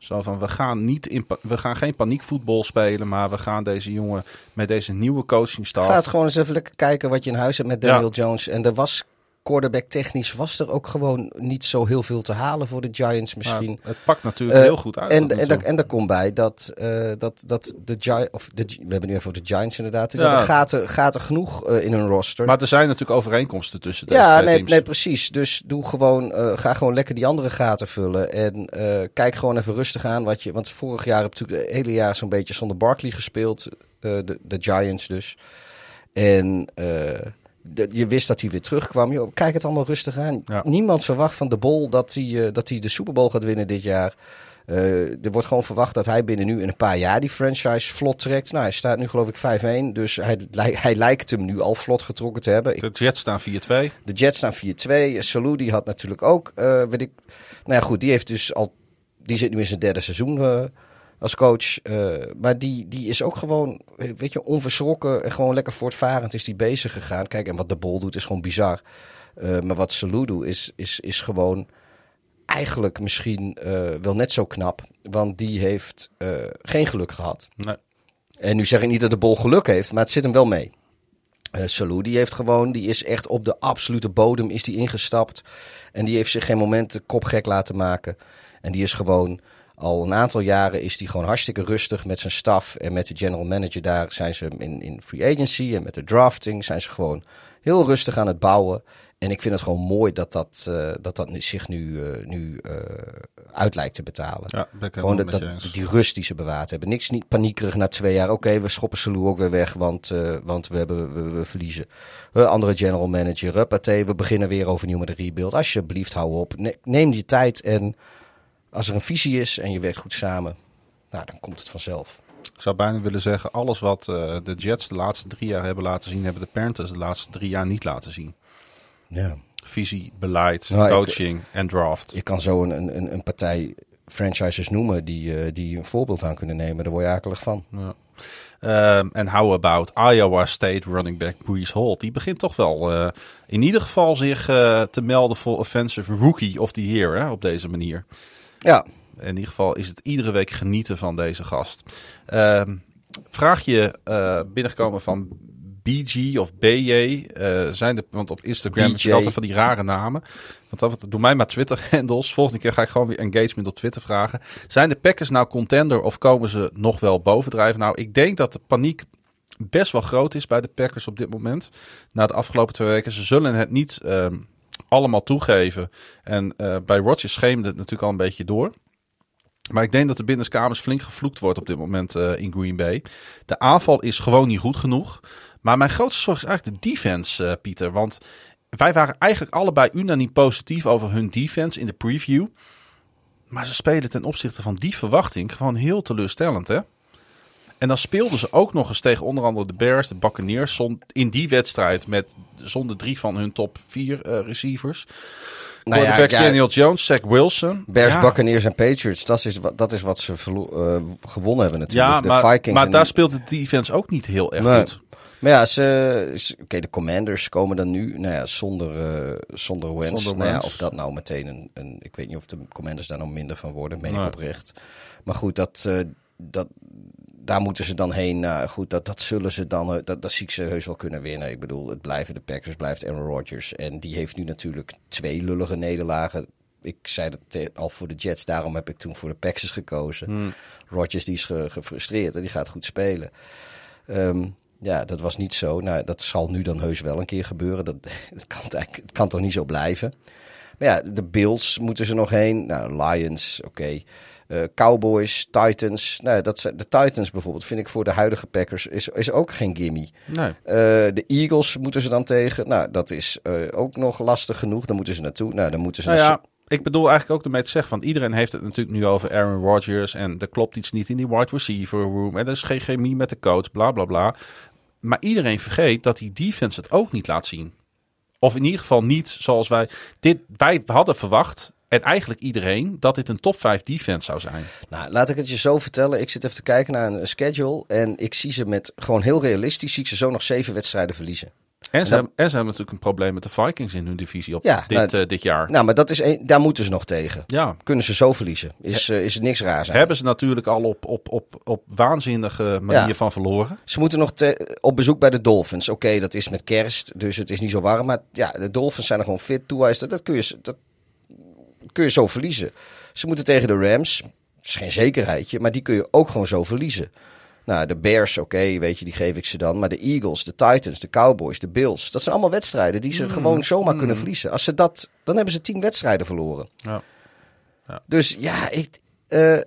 Zo van, we gaan, niet in, we gaan geen paniekvoetbal spelen, maar we gaan deze jongen met deze nieuwe coachingstaf... Ga het gewoon eens even lekker kijken wat je in huis hebt met Daniel Ja. Jones. En er was quarterback technisch was er ook gewoon niet zo heel veel te halen voor de Giants misschien. Maar het pakt natuurlijk Eh, heel goed uit. En, en, en daar komt bij dat, eh, dat, dat de Giants, of de, we hebben nu even over de Giants inderdaad, Ja. er gaat er, gaat er genoeg eh, in hun roster. Maar er zijn natuurlijk overeenkomsten tussen deze ja, nee, teams. nee, precies. Dus doe gewoon, ga gewoon lekker die andere gaten vullen. En kijk gewoon even rustig aan wat je. Want vorig jaar heb je natuurlijk het hele jaar zo'n beetje zonder Barkley gespeeld. de, de Giants dus. En de- je wist dat hij weer terugkwam. Kijk het allemaal rustig aan. Ja. Niemand verwacht van de Bol dat hij, eh, dat hij de Super Bowl gaat winnen dit jaar. Eh, er wordt gewoon verwacht dat hij binnen nu in een paar jaar die franchise vlot trekt. Nou, hij staat nu geloof ik 5-1. Dus hij, hij lijkt hem nu al vlot getrokken te hebben. De Jets staan 4-2. de Jets staan 4-2. Salou die had natuurlijk ook, eh, weet ik. Nou ja, goed, die heeft dus al. Die zit nu in zijn derde seizoen eh, als coach. eh, maar die, die is ook gewoon, weet je, onverschrokken en gewoon lekker voortvarend is die bezig gegaan. Kijk, en wat de Bol doet is gewoon bizar. Eh, maar wat Salou doet is, is, is gewoon eigenlijk misschien eh, wel net zo knap. Want die heeft geen geluk gehad. Nee. En nu zeg ik niet dat de bol geluk heeft, maar het zit hem wel mee. Eh Salou, die heeft gewoon, die is echt op de absolute bodem is die ingestapt. En die heeft zich geen moment de kop gek laten maken. En die is gewoon, al een aantal jaren is die gewoon hartstikke rustig met zijn staf. En met de general manager daar zijn ze in, in free agency en met de drafting zijn ze gewoon heel rustig aan het bouwen. En ik vind het gewoon mooi dat dat, eh, dat, dat zich nu, eh, nu eh, uit lijkt te betalen. Ja, Gewoon dat, je dat, die rust die ze bewaard hebben. Niks niet paniekerig na twee jaar. Oké, we schoppen Salou ook weer weg, want, want we, hebben, we, we verliezen. Uh, andere general manager, huppatee, we beginnen weer overnieuw met een rebuild. Alsjeblieft, hou op. Ne- neem die tijd en als er een visie is en je werkt goed samen, nou, dan komt het vanzelf. Ik zou bijna willen zeggen, alles wat eh, de Jets de laatste drie jaar hebben laten zien, hebben de Panthers de laatste drie jaar niet laten zien. Ja. Visie, beleid, Nou, ik- coaching en draft. Je kan zo een, een, een- partij franchises noemen die, eh, die een voorbeeld aan kunnen nemen. Daar word je akelig van. Ja. Ehm, En how about Iowa State running back Brees Hall? Die begint toch wel eh, in ieder geval zich te melden voor Offensive Rookie of the Year hè, op deze manier. Ja, In ieder geval is het iedere week genieten van deze gast. Ehm vraagje eh binnengekomen van BG of BJ. eh, zijn de, want op Instagram heb BJ. je altijd van die rare namen. Want dat, doe mij maar Twitter-handles. Volgende keer ga ik gewoon weer engagement op Twitter vragen. Zijn de Packers nou contender of komen ze nog wel bovendrijven? Nou, ik denk dat de paniek best wel groot is bij de Packers op dit moment. Na de afgelopen twee weken. Ze zullen het niet ehm, allemaal toegeven. En eh, bij Rodgers scheemde het natuurlijk al een beetje door. Maar ik denk dat de binnenkamers flink gevloekt wordt op dit moment eh, in Green Bay. De aanval is gewoon niet goed genoeg. Maar mijn grootste zorg is eigenlijk de defense, eh, Pieter. Want wij waren eigenlijk allebei unaniem positief over hun defense in de preview. Maar ze spelen ten opzichte van die verwachting gewoon heel teleurstellend, hè? En dan speelden ze ook nog eens tegen onder andere de Bears, de Buccaneers. In die wedstrijd met zonder drie van hun top vier eh, receivers. Nou ja, Quarterback ja, Daniel Jones, Zach Wilson. Bears, Ja. Buccaneers en Patriots, dat is wat, dat is wat ze eh, gewonnen hebben natuurlijk. Ja, de maar, Vikings maar daar die- speelt de defense ook niet heel erg Nee. goed. Maar ja, ze, ze- oké, de Commanders komen dan nu, nou ja, zonder, eh zonder. Zonder Nou ja, of dat nou meteen een, een, ik weet niet of de Commanders daar nou minder van worden, meen Nee. ik oprecht. Maar goed, dat, dat, daar moeten ze dan heen. Nou, goed, dat, dat zullen ze dan, eh, dat, dat zie ik ze heus wel kunnen winnen. Ik bedoel, het blijven de Packers, blijft Aaron Rodgers. En die heeft nu natuurlijk twee lullige nederlagen. Ik zei dat al voor de Jets, daarom heb ik toen voor de Packers gekozen. Hmm. Rodgers die is ge- gefrustreerd en die gaat goed spelen. Ehm, Ja, dat was niet zo. Nou, dat zal nu dan heus wel een keer gebeuren. Dat, dat kan, het kan toch niet zo blijven. Maar ja, de Bills moeten ze nog heen. Nou, Lions, oké. Eh, Cowboys, Titans. Nou, dat zijn, de Titans bijvoorbeeld vind ik voor de huidige Packers is, is ook geen gimme. Nee. Eh, de Eagles moeten ze dan tegen. Nou, dat is eh, ook nog lastig genoeg. Dan moeten ze naartoe. Nou, dan moeten ze Nou ja, ik bedoel eigenlijk ook ermee te zeggen, want iedereen heeft het natuurlijk nu over Aaron Rodgers en er klopt iets niet in die wide receiver room en er is geen chemie met de coach, bla bla bla. Maar iedereen vergeet dat die defense het ook niet laat zien. Of in ieder geval niet zoals wij dit wij hadden verwacht. En eigenlijk iedereen dat dit een top 5 defense zou zijn. Nou, laat ik het je zo vertellen. Ik zit even te kijken naar een schedule. En ik zie ze met gewoon heel realistisch. Zie ik ze zo nog zeven wedstrijden verliezen. En ze, dat- hebben, en ze hebben natuurlijk een probleem met de Vikings in hun divisie op Ja, dit, maar- eh, dit jaar. Nou, maar dat is een, daar moeten ze nog tegen. ja, Kunnen ze zo verliezen? Is, eh, is niks raars aan. hebben ze natuurlijk al op, op, op, op waanzinnige manier Ja. van verloren. Ze moeten nog te- op bezoek bij de Dolphins. Oké, dat is met kerst, dus het is niet zo warm. Maar ja, de Dolphins zijn er gewoon fit toe. Dat, dat, kun je, dat kun je zo verliezen. Ze moeten tegen de Rams. Dat is geen zekerheidje, maar die kun je ook gewoon zo verliezen. Nou, de Bears, oké, weet je, die geef ik ze dan. Maar de Eagles, de Titans, de Cowboys, de Bills. Dat zijn allemaal wedstrijden die ze gewoon zomaar kunnen verliezen. Als ze dat, dan hebben ze tien wedstrijden verloren. Ja. Dus ja, ik, eh,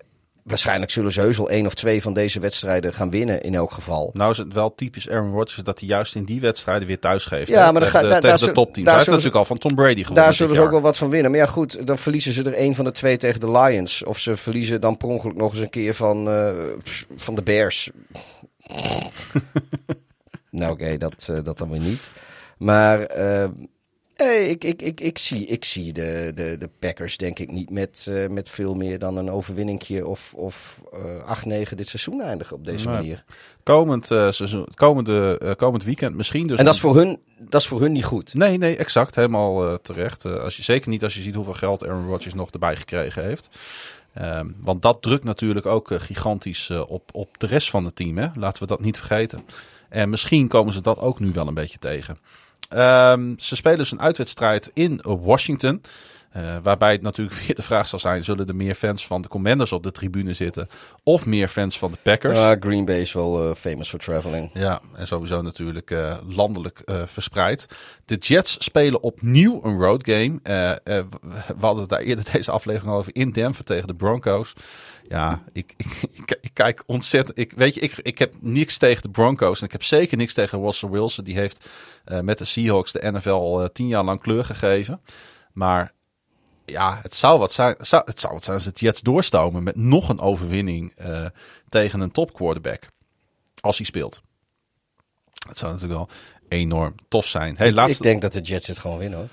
waarschijnlijk zullen ze heus wel één of twee van deze wedstrijden gaan winnen in elk geval. Nou is het wel typisch Aaron Rodgers dat hij juist in die wedstrijden weer thuis geeft. Ja, hè, maar dan ga- de, daar- tegen daar de topteams. daar ze- natuurlijk al van Tom Brady gewonnen Daar zullen ze ook wel wat van winnen. Maar ja, goed, dan verliezen ze er een van de twee tegen de Lions. Of ze verliezen dan per ongeluk nog eens een keer van, eh, van de Bears. nou, oké, dat, eh, dat dan weer niet. Maar eh, nee, ik, ik, ik, ik zie, ik zie de, de, de Packers denk ik niet met, eh, met veel meer dan een overwinningje of, of eh 8-9 dit seizoen eindigen op deze Nee. manier. Komend, eh, seizoen, komende, komend weekend misschien. Dus En dat is, voor hun, dat is voor hun niet goed. Nee, nee, exact. Helemaal terecht. Als je, zeker niet als je ziet hoeveel geld Aaron Rodgers nog erbij gekregen heeft. Ehm, want dat drukt natuurlijk ook gigantisch op, op de rest van het team. Hè? Laten we dat niet vergeten. En misschien komen ze dat ook nu wel een beetje tegen. Ehm, ze spelen dus een uitwedstrijd in Washington. Eh, waarbij het natuurlijk weer de vraag zal zijn: zullen er meer fans van de Commanders op de tribune zitten? Of meer fans van de Packers? Ah, Green Bay is wel eh, famous for traveling. Ja, en sowieso natuurlijk eh, landelijk verspreid. De Jets spelen opnieuw een road game. We hadden het daar eerder deze aflevering over in Denver tegen de Broncos. Ja, ik, ik, kijk ontzettend. Ik, weet je, ik, ik heb niks tegen de Broncos. En ik heb zeker niks tegen Russell Wilson. Die heeft eh, met de Seahawks de NFL eh, tien jaar lang kleur gegeven. Maar ja, het zou wat zijn, zou, het zou wat zijn als de Jets doorstomen met nog een overwinning eh, tegen een top quarterback. Als hij speelt. Het zou natuurlijk wel enorm tof zijn. Hey, laatste, Ik denk dat de Jets het gewoon winnen hoor.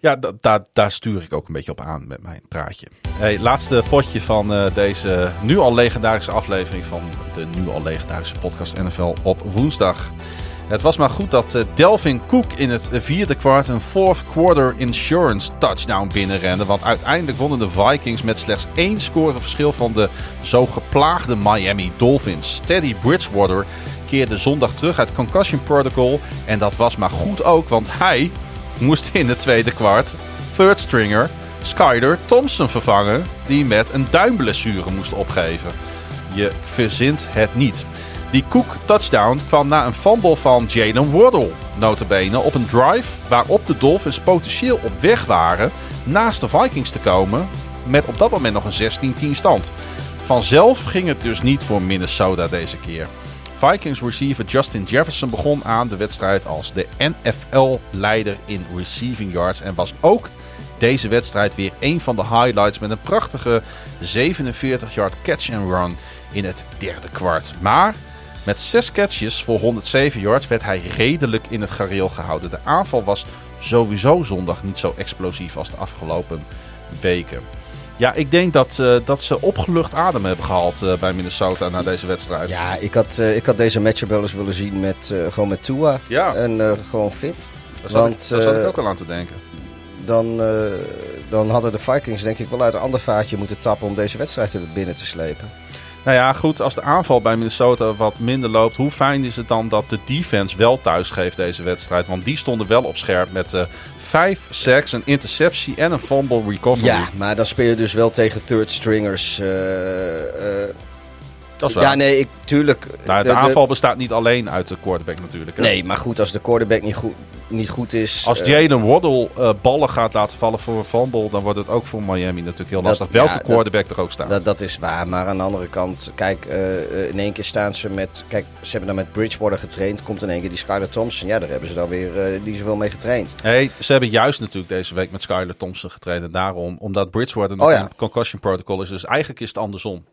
Ja, da- da- daar stuur ik ook een beetje op aan met mijn praatje. Laatste potje van eh, deze nu al legendarische aflevering van de nu al legendarische podcast NFL op woensdag. Het was maar goed dat eh, Delvin Cook in het vierde kwart een fourth quarter insurance touchdown binnenrende. Want uiteindelijk wonnen de Vikings met slechts één score verschil van de zo geplaagde Miami Dolphins. Teddy Bridgewater keerde zondag terug uit concussion protocol. En dat was maar goed ook, want hij moest in het tweede kwart third stringer Skyler Thompson vervangen, die met een duimblessure moest opgeven. Je verzint het niet. Die Cook touchdown kwam na een fumble van Jalen Waddle, notabene op een drive waarop de Dolphins potentieel op weg waren naast de Vikings te komen met op dat moment nog een 16-10 stand. Vanzelf ging het dus niet voor Minnesota deze keer. Vikings receiver Justin Jefferson begon aan de wedstrijd als de NFL-leider in receiving yards en was ook deze wedstrijd weer een van de highlights met een prachtige 47-yard catch and run in het derde kwart. Maar met zes catches voor 107 yards werd hij redelijk in het gareel gehouden. De aanval was sowieso zondag niet zo explosief als de afgelopen weken. Ja, ik denk dat, eh, dat ze opgelucht adem hebben gehaald eh, bij Minnesota na deze wedstrijd. Ja, ik had, eh, ik had deze matchup wel eens willen zien met, gewoon met Tua. Ja. En gewoon fit. daar zat, want, ik, daar zat ik ook al aan te denken. Dan, dan hadden de Vikings denk ik wel uit een ander vaatje moeten tappen om deze wedstrijd er binnen te slepen. Nou ja, goed, als de aanval bij Minnesota wat minder loopt, hoe fijn is het dan dat de defense wel thuis geeft deze wedstrijd? Want die stonden wel op scherp met eh vijf sacks, een interceptie en een fumble recovery. Ja, maar dan speel je dus wel tegen third stringers. eh, Dat is waar. Ja, nee, ik, tuurlijk. Nou, de, aanval bestaat niet alleen uit de quarterback natuurlijk. Hè? Nee, maar goed, als de quarterback niet goed, niet goed is... Als eh, Jalen Waddle eh, ballen gaat laten vallen voor een fumble, dan wordt het ook voor Miami natuurlijk heel Dat- lastig. Welke ja, dat- quarterback er ook staat. Dat, dat is waar, maar aan de andere kant, kijk, eh, in één keer staan ze met, kijk, ze hebben dan met Bridgewater getraind, komt in één keer die Skyler Thompson, ja, daar hebben ze dan weer eh, die zoveel mee getraind. Hey, ze hebben juist natuurlijk deze week met Skyler Thompson getraind. En daarom, omdat Bridgewater Oh ja. in concussion protocol is. Dus eigenlijk is het andersom.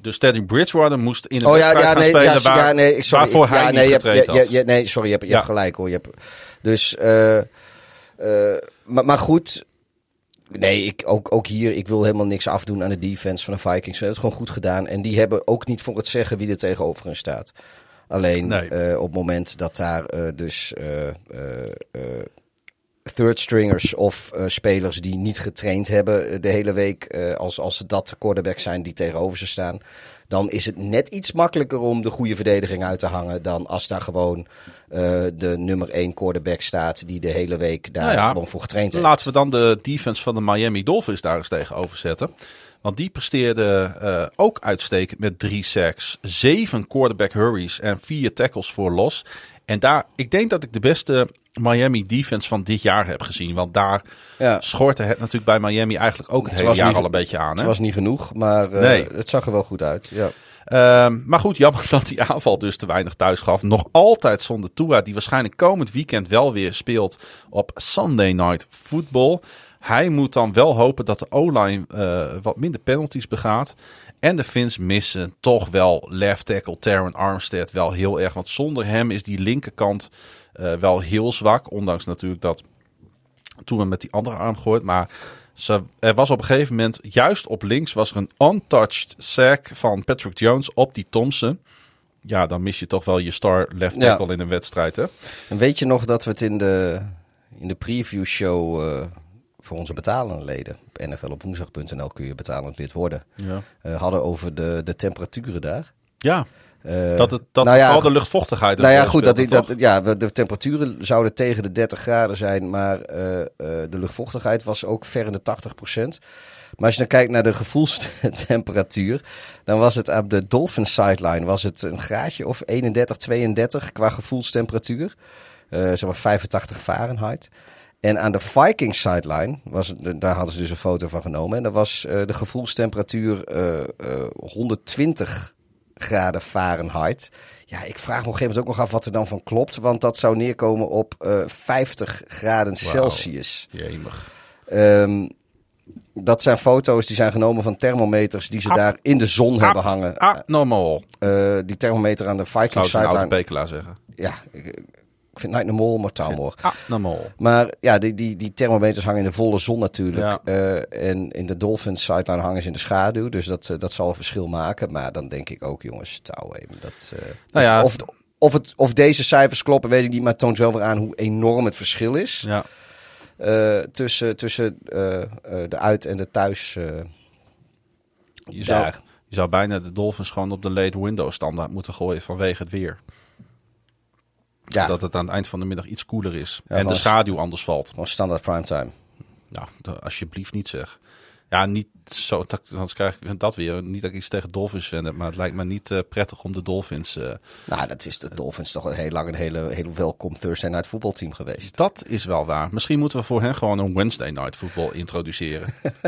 Dus Teddy Bridgewater moest in een Oh ja, wedstrijd ja, gaan nee, spelen ja, waar, ja, nee, ik- sorry, waarvoor ik- hij ja, niet nee, je hebt- je- had. je- nee, sorry, je hebt, je hebt gelijk hoor. Je hebt, dus, eh, eh, maar, maar goed, nee, ik, ook, ook hier, ik wil helemaal niks afdoen aan de defense van de Vikings. Ze hebben het gewoon goed gedaan en die hebben ook niet voor het zeggen wie er tegenover hen staat. Alleen Nee. eh, op het moment dat daar dus third stringers of eh, spelers die niet getraind hebben eh, de hele week, eh, als, als dat de quarterbacks zijn die tegenover ze staan, dan is het net iets makkelijker om de goede verdediging uit te hangen dan als daar gewoon de nummer 1 quarterback staat die de hele week daar Nou ja, gewoon voor getraind heeft. Laten we dan de defense van de Miami Dolphins daar eens tegenover zetten. Want die presteerde ook uitstekend met drie sacks, zeven quarterback hurries en vier tackles voor los. En daar, ik denk dat ik de beste Miami defense van dit jaar heb gezien. Want daar Ja. schortte het natuurlijk bij Miami eigenlijk ook het, Het hele was jaar niet- al een beetje aan. Het Hè? was niet genoeg, maar eh, Nee. het zag er wel goed uit. Ja. Ehm, maar goed, jammer dat die aanval dus te weinig thuis gaf. Nog altijd zonder Tua, die waarschijnlijk komend weekend wel weer speelt op Sunday Night Football. Hij moet dan wel hopen dat de O-line eh, wat minder penalties begaat. En de Fins missen toch wel left tackle Taron Armstead wel heel erg. Want zonder hem is die linkerkant eh, wel heel zwak. Ondanks natuurlijk dat toen we met die andere arm gooit. Maar ze, er was op een gegeven moment, juist op links, was er een untouched sack van Patrick Jones op die Thompson. Ja, dan mis je toch wel je star left Ja. tackle in een wedstrijd, hè? En weet je nog dat we het in de, in de preview show eh, voor onze betalende leden, op nflopwoensdag.nl kun je betalend lid worden, Ja. eh, hadden over de, de temperaturen daar. Ja, Eh, dat het dat nou ja, vooral de luchtvochtigheid. Nou ja, goed, dat, speelde, dat, ja, de temperaturen zouden tegen de 30 graden zijn, maar eh, de luchtvochtigheid was ook ver in de 80% Maar als je dan kijkt naar de gevoelstemperatuur, dan was het op de Dolphins sideline was het een graadje of 31, 32 qua gevoelstemperatuur. Eh zeg maar 85 Fahrenheit. En aan de Vikings sideline, was daar hadden ze dus een foto van genomen. En dat was eh, de gevoelstemperatuur eh, eh, 120 graden Fahrenheit. Ja, ik vraag me op een gegeven moment ook nog af wat er dan van klopt. Want dat zou neerkomen op eh 50 graden Celsius. Jemig. Ehm, dat zijn foto's die zijn genomen van thermometers die ze daar in de zon hebben hangen. Ah, normaal. Eh, die thermometer aan de Zou Vikings ze een oude sideline. Pekela zeggen. Ja, ik, vind Night Mol, maar Talmor. Ah, normaal. Maar ja, die, die, die thermometers hangen in de volle zon natuurlijk. Ja. Eh, en in de Dolphins sideline hangen ze in de schaduw. Dus dat, eh, dat zal een verschil maken. Maar dan denk ik ook, jongens, touw even. Dat, eh, Nou ja. of, of, het, of deze cijfers kloppen, weet ik niet. Maar het toont wel weer aan hoe enorm het verschil is. Ja. tussen tussen de uit- en de thuis. Je zou, je zou bijna de Dolphins gewoon op de late window standaard moeten gooien vanwege het weer. Ja, Dat het aan het eind van de middag iets koeler is. Ja, en de schaduw anders valt. gewoon standaard primetime. Nou, alsjeblieft niet zeg. Ja, niet zo, dat- anders krijg ik dat weer. Niet dat ik iets tegen Dolphins vind, maar het lijkt me niet eh, prettig om de Dolphins... eh, Nou, dat is de Dolphins toch al heel lang een hele, hele welkom Thursday Night voetbalteam geweest. dat is wel waar. Misschien moeten we voor hen gewoon een Wednesday Night voetbal introduceren.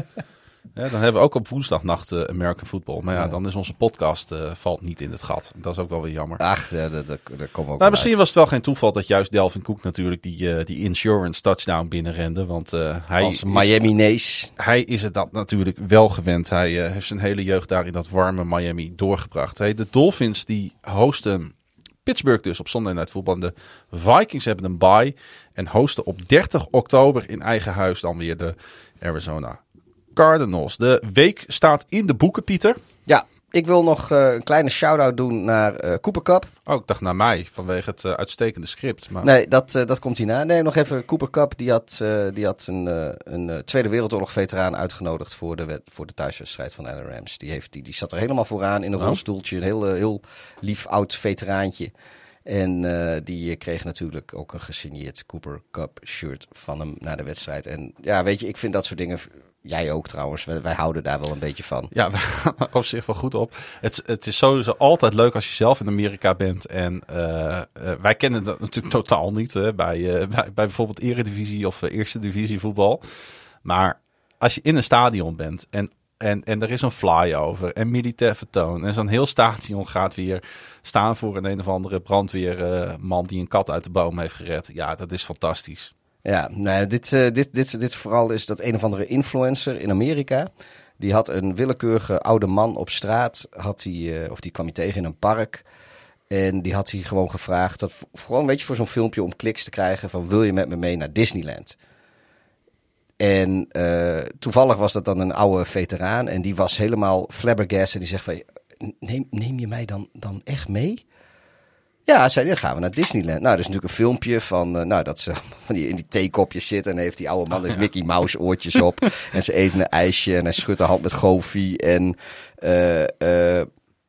Ja, dan hebben we ook op woensdagnacht eh, American football. Maar ja, Ja. dan is onze podcast eh, valt niet in het gat. Dat is ook wel weer jammer. Ach, ja, dat, dat, dat komt ook Nou, misschien uit. was het wel geen toeval dat juist Delvin Cook natuurlijk die, eh, die insurance touchdown binnenrende. Want hij, Als is, Miami Nees. hij is het dat natuurlijk wel gewend. Hij heeft zijn hele jeugd daar in dat warme Miami doorgebracht. Hey, de Dolphins die hosten Pittsburgh dus op Sunday Night Football. En de Vikings hebben een bye en hosten op 30 oktober in eigen huis dan weer de Arizona Cardinals. De week staat in de boeken, Pieter. Ja, ik wil nog eh, een kleine shout-out doen naar eh Cooper Cup. Oh, ik dacht naar mij vanwege het eh, uitstekende script. Maar Nee, dat, dat komt hierna. Nee, nog even Cooper Cup. Die had, die had een, een Tweede Wereldoorlog veteraan uitgenodigd voor de, voor de thuiswedstrijd van de Rams. Die, heeft, die, die zat er helemaal vooraan in een Oh. rolstoeltje. Een heel, heel lief oud veteraantje. En die kreeg natuurlijk ook een gesigneerd Cooper Cup shirt van hem na de wedstrijd. En ja, weet je, ik vind dat soort dingen... Jij ook trouwens. Wij, wij houden daar wel een beetje van. Ja, we gaan op zich wel goed op. Het, het is sowieso altijd leuk als je zelf in Amerika bent. En eh, eh, wij kennen dat natuurlijk totaal niet hè, bij, eh, bij, bij bijvoorbeeld Eredivisie of Eerste Divisie voetbal. Maar als je in een stadion bent en, en, en er is een flyover en militair vertoon. En zo'n heel stadion gaat weer staan voor een een of andere brandweerman die een kat uit de boom heeft gered. Ja, dat is fantastisch. Ja, nou, dit, eh, dit, dit, dit vooral is dat een of andere influencer in Amerika. Die had een willekeurige oude man op straat. Had die, eh, of die kwam hij tegen in een park. En die had hij gewoon gevraagd. Dat, gewoon weet je, voor zo'n filmpje om kliks te krijgen. Van wil je met me mee naar Disneyland? En eh, toevallig was dat dan een oude veteraan. En die was helemaal flabbergasted. En die zegt van, neem, neem je mij dan, dan echt mee? Ja, zei dan gaan we naar Disneyland. Nou, er is natuurlijk een filmpje van, eh, nou, dat ze van die, in die theekopjes zitten. En heeft die oude man heeft Mickey Mouse oortjes op. en ze eten een ijsje en hij schudt de hand met Goofy. En eh, eh,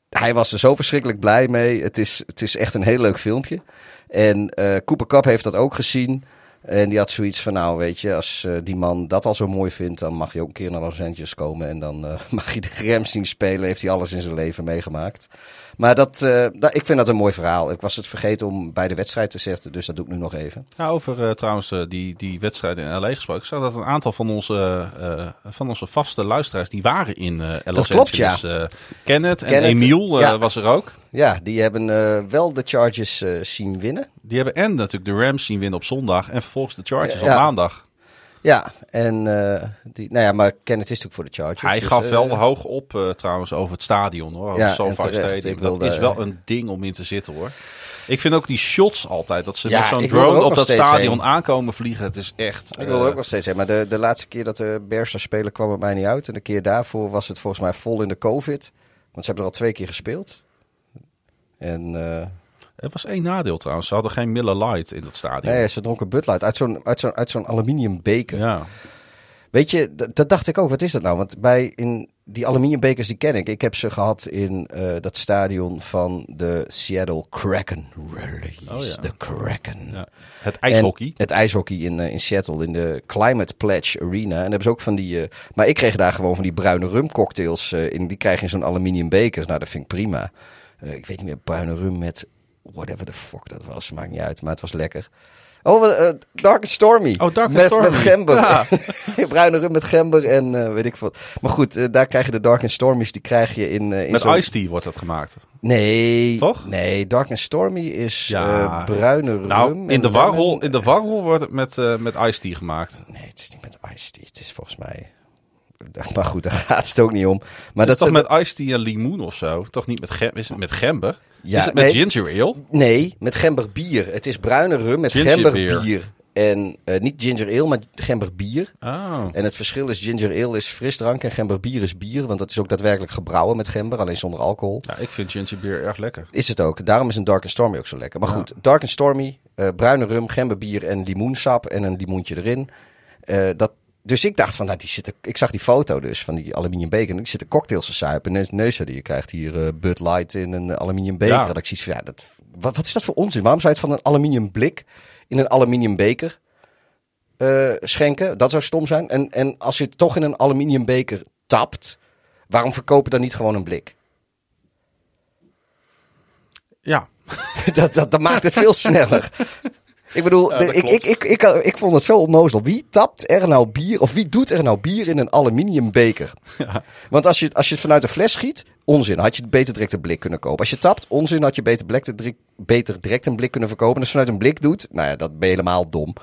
hij was er zo verschrikkelijk blij mee. Het is, het is echt een heel leuk filmpje. En Cooper Cup heeft dat ook gezien. En die had zoiets van, nou weet je, als die man dat al zo mooi vindt, dan mag je ook een keer naar Los Angeles komen. En dan mag je de Rams zien spelen. Heeft hij alles in zijn leven meegemaakt. Maar dat, eh, dat, ik vind dat een mooi verhaal. Ik was het vergeten om bij de wedstrijd te zetten, dus dat doe ik nu nog even. Ja, over eh, trouwens eh, die, die wedstrijden in LA gesproken. Ik zag dat een aantal van onze, van onze vaste luisteraars, die waren in eh Los klopt, ja. Kenneth en Kenneth, Emiel ja. was er ook. Ja, die hebben wel de Chargers zien winnen. Die hebben en natuurlijk de Rams zien winnen op zondag en vervolgens de Chargers Ja. op maandag. Ja, en eh, die, nou ja, maar Kenneth is natuurlijk voor de Chargers. Hij dus, gaf eh, wel hoog op eh, trouwens over het stadion hoor. Over Ja, SoFi. Stadium. Dat wilde- is wel een ding om in te zitten hoor. Ik vind ook die shots altijd, dat ze Ja, met zo'n drone op dat stadion heen. aankomen vliegen. Het is echt... Ik wil er eh, ook nog steeds zijn, maar de, de laatste keer dat de Bears daar spelen kwam het mij niet uit. En de keer daarvoor was het volgens mij vol in de COVID. Want ze hebben er al twee keer gespeeld. En eh, Er was één nadeel trouwens. Ze hadden geen Miller Lite in dat stadion. nee, ze dronken Bud Light uit zo'n uit zo'n uit zo'n aluminium beker. Ja. Weet je, dat, dacht ik ook. Wat is dat nou? Want bij in die aluminiumbekers die ken ik. Ik heb ze gehad in eh, dat stadion van de Seattle Kraken Release. Oh ja. De Kraken. ja. Het ijshockey. En het ijshockey in, eh, in Seattle, in de Climate Pledge Arena. En daar hebben ze ook van die... eh, maar ik kreeg daar gewoon van die bruine rumcocktails eh, in. Die krijg je in zo'n aluminium beker. Nou, dat vind ik prima. Ik weet niet meer, bruine rum met... Whatever the fuck dat was, maakt niet uit. Maar het was lekker. Oh, eh, Dark and Stormy. Oh, Dark and met, Stormy. Met gember. Ja. bruine rum met gember en eh, weet ik wat. Maar goed, eh, daar krijg je de Dark and Stormies. Die krijg je in... eh, in Met Ice Tea wordt dat gemaakt. Nee. Toch? Nee, Dark and Stormy is Ja. eh, bruine rum. Nou, in de, warhol, in de warhol wordt het met, eh met Ice Tea gemaakt. Nee, het is niet met Ice Tea. Het is volgens mij... Maar goed, daar gaat het ook niet om. Maar dat dat is toch met Ice Tea en limoen of zo? Toch niet met, gem is het met gember? Ja, is het met nee. ginger ale? Nee, met gember bier. Het is bruine rum met Ginger gember beer. bier. En eh, niet ginger ale, maar gember bier. Oh. En het verschil is ginger ale is frisdrank en gember bier is bier. Want dat is ook daadwerkelijk gebrouwen met gember, alleen zonder alcohol. Ja, ik vind ginger beer erg lekker. Is het ook. Daarom is een Dark and Stormy ook zo lekker. Maar Ja. goed, Dark and Stormy, eh, bruine rum, gemberbier en limoensap en een limoentje erin. Eh, dat, dus ik dacht van, nou, die zitten, ik zag die foto dus van die aluminium beker. En die zitten cocktails te suipen. En neus die je krijgt hier eh, Bud Light in een aluminium beker. Ja. Dat ik zoiets van, ja, dat, wat, wat is dat voor onzin? Waarom zou je het van een aluminium blik in een aluminium beker eh, schenken? Dat zou stom zijn. En, en als je het toch in een aluminium beker tapt, waarom verkopen dan niet gewoon een blik? Ja, dat, dat, dat maakt het veel sneller. Ik bedoel, de- ik, ik, ik, ik, ik vond het zo onnozel. Wie tapt er nou bier, of wie doet er nou bier in een aluminium beker? Want als je, als je het vanuit een fles schiet, onzin. Had je beter direct een blik kunnen kopen. Als je tapt, onzin. Had je beter, blik, beter direct een blik kunnen verkopen. En als je vanuit een blik doet, nou ja, dat ben je helemaal dom.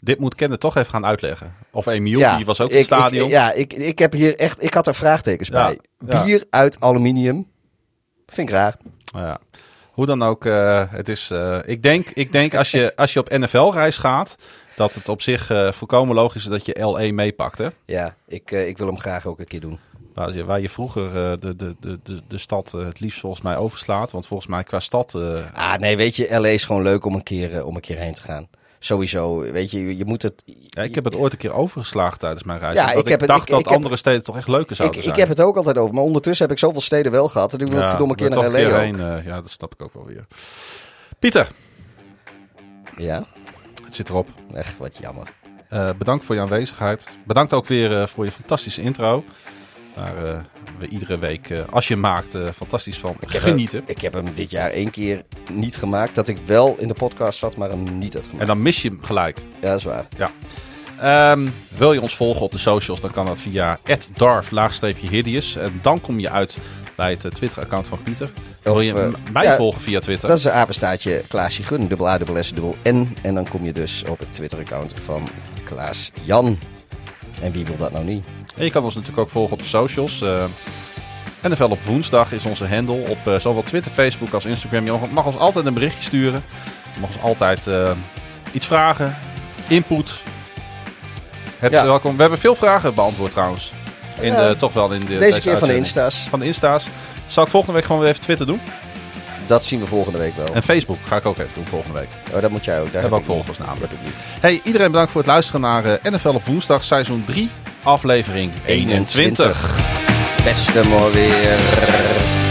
dit moet Kenneth toch even gaan uitleggen. Of Emiel, die was ook in het stadion. Ik, ja, ik, ik heb hier echt, ik had er vraagtekens Ja, bij. Bier uit aluminium, vind ik raar. Ja. Hoe dan ook, eh, het is, eh, ik denk, ik denk als, je, als je op NFL-reis gaat, dat het op zich eh, volkomen logisch is dat je LE meepakt. Hè? Ja, ik, ik wil hem graag ook een keer doen. Waar je, waar je vroeger de, de, de, de, de stad het liefst volgens mij overslaat. Want volgens mij qua stad... Ah, nee, weet je, LA is gewoon leuk om een keer, om een keer heen te gaan. Sowieso, weet je, je, moet het... ja, ik heb het ooit een keer overgeslagen tijdens mijn reis. Ja, ik ik, het- dacht ik- dat ik heb- andere steden toch echt leuker Ik, zouden ik zijn. heb het ook altijd over, maar ondertussen heb ik zoveel steden wel gehad. En ik wil Ja, verdomme een keer naar LA heen, eh, ja, dat snap ik ook wel weer. Pieter, Ja, het zit erop. echt wat jammer. Eh, bedankt voor je aanwezigheid. Bedankt ook weer eh, voor je fantastische intro. Waar eh, we iedere week, eh, als je hem maakt, eh, fantastisch van Ik heb genieten. Hem, ik heb hem dit jaar één keer niet gemaakt. Dat ik wel in de podcast zat, maar hem niet had gemaakt. En dan mis je hem gelijk. Ja, dat is waar. Ehm, wil je ons volgen op de socials, dan kan dat via darf-hideous. En dan kom je uit bij het Twitter-account van Pieter. wil je m- mij ja, volgen via Twitter? Dat is een apenstaartje Klaasje Gun, dubbel A, dubbel S, dubbel N. En dan kom je dus op het Twitter-account van Klaas Jan. En wie wil dat nou niet? En je kan ons natuurlijk ook volgen op de socials. Eh NFL op woensdag is onze handle op eh, zowel Twitter, Facebook als Instagram. Je mag- ons altijd een berichtje sturen. Je mag ons altijd eh, iets vragen, input. Het Ja. welkom. We hebben veel vragen beantwoord trouwens. In de, toch wel in de, Deze, keer van de. Insta's. Van de Insta's. Zal ik volgende week gewoon weer even Twitter doen? Dat zien we volgende week wel. En Facebook ga ik ook even doen volgende week. Oh, dat moet jij ook. Daar heb ook ik niet. volgers namelijk. Dat heb ik niet. Hey, iedereen bedankt voor het luisteren naar NFL op woensdag, seizoen 3, aflevering 21. 21. Beste mooi weer.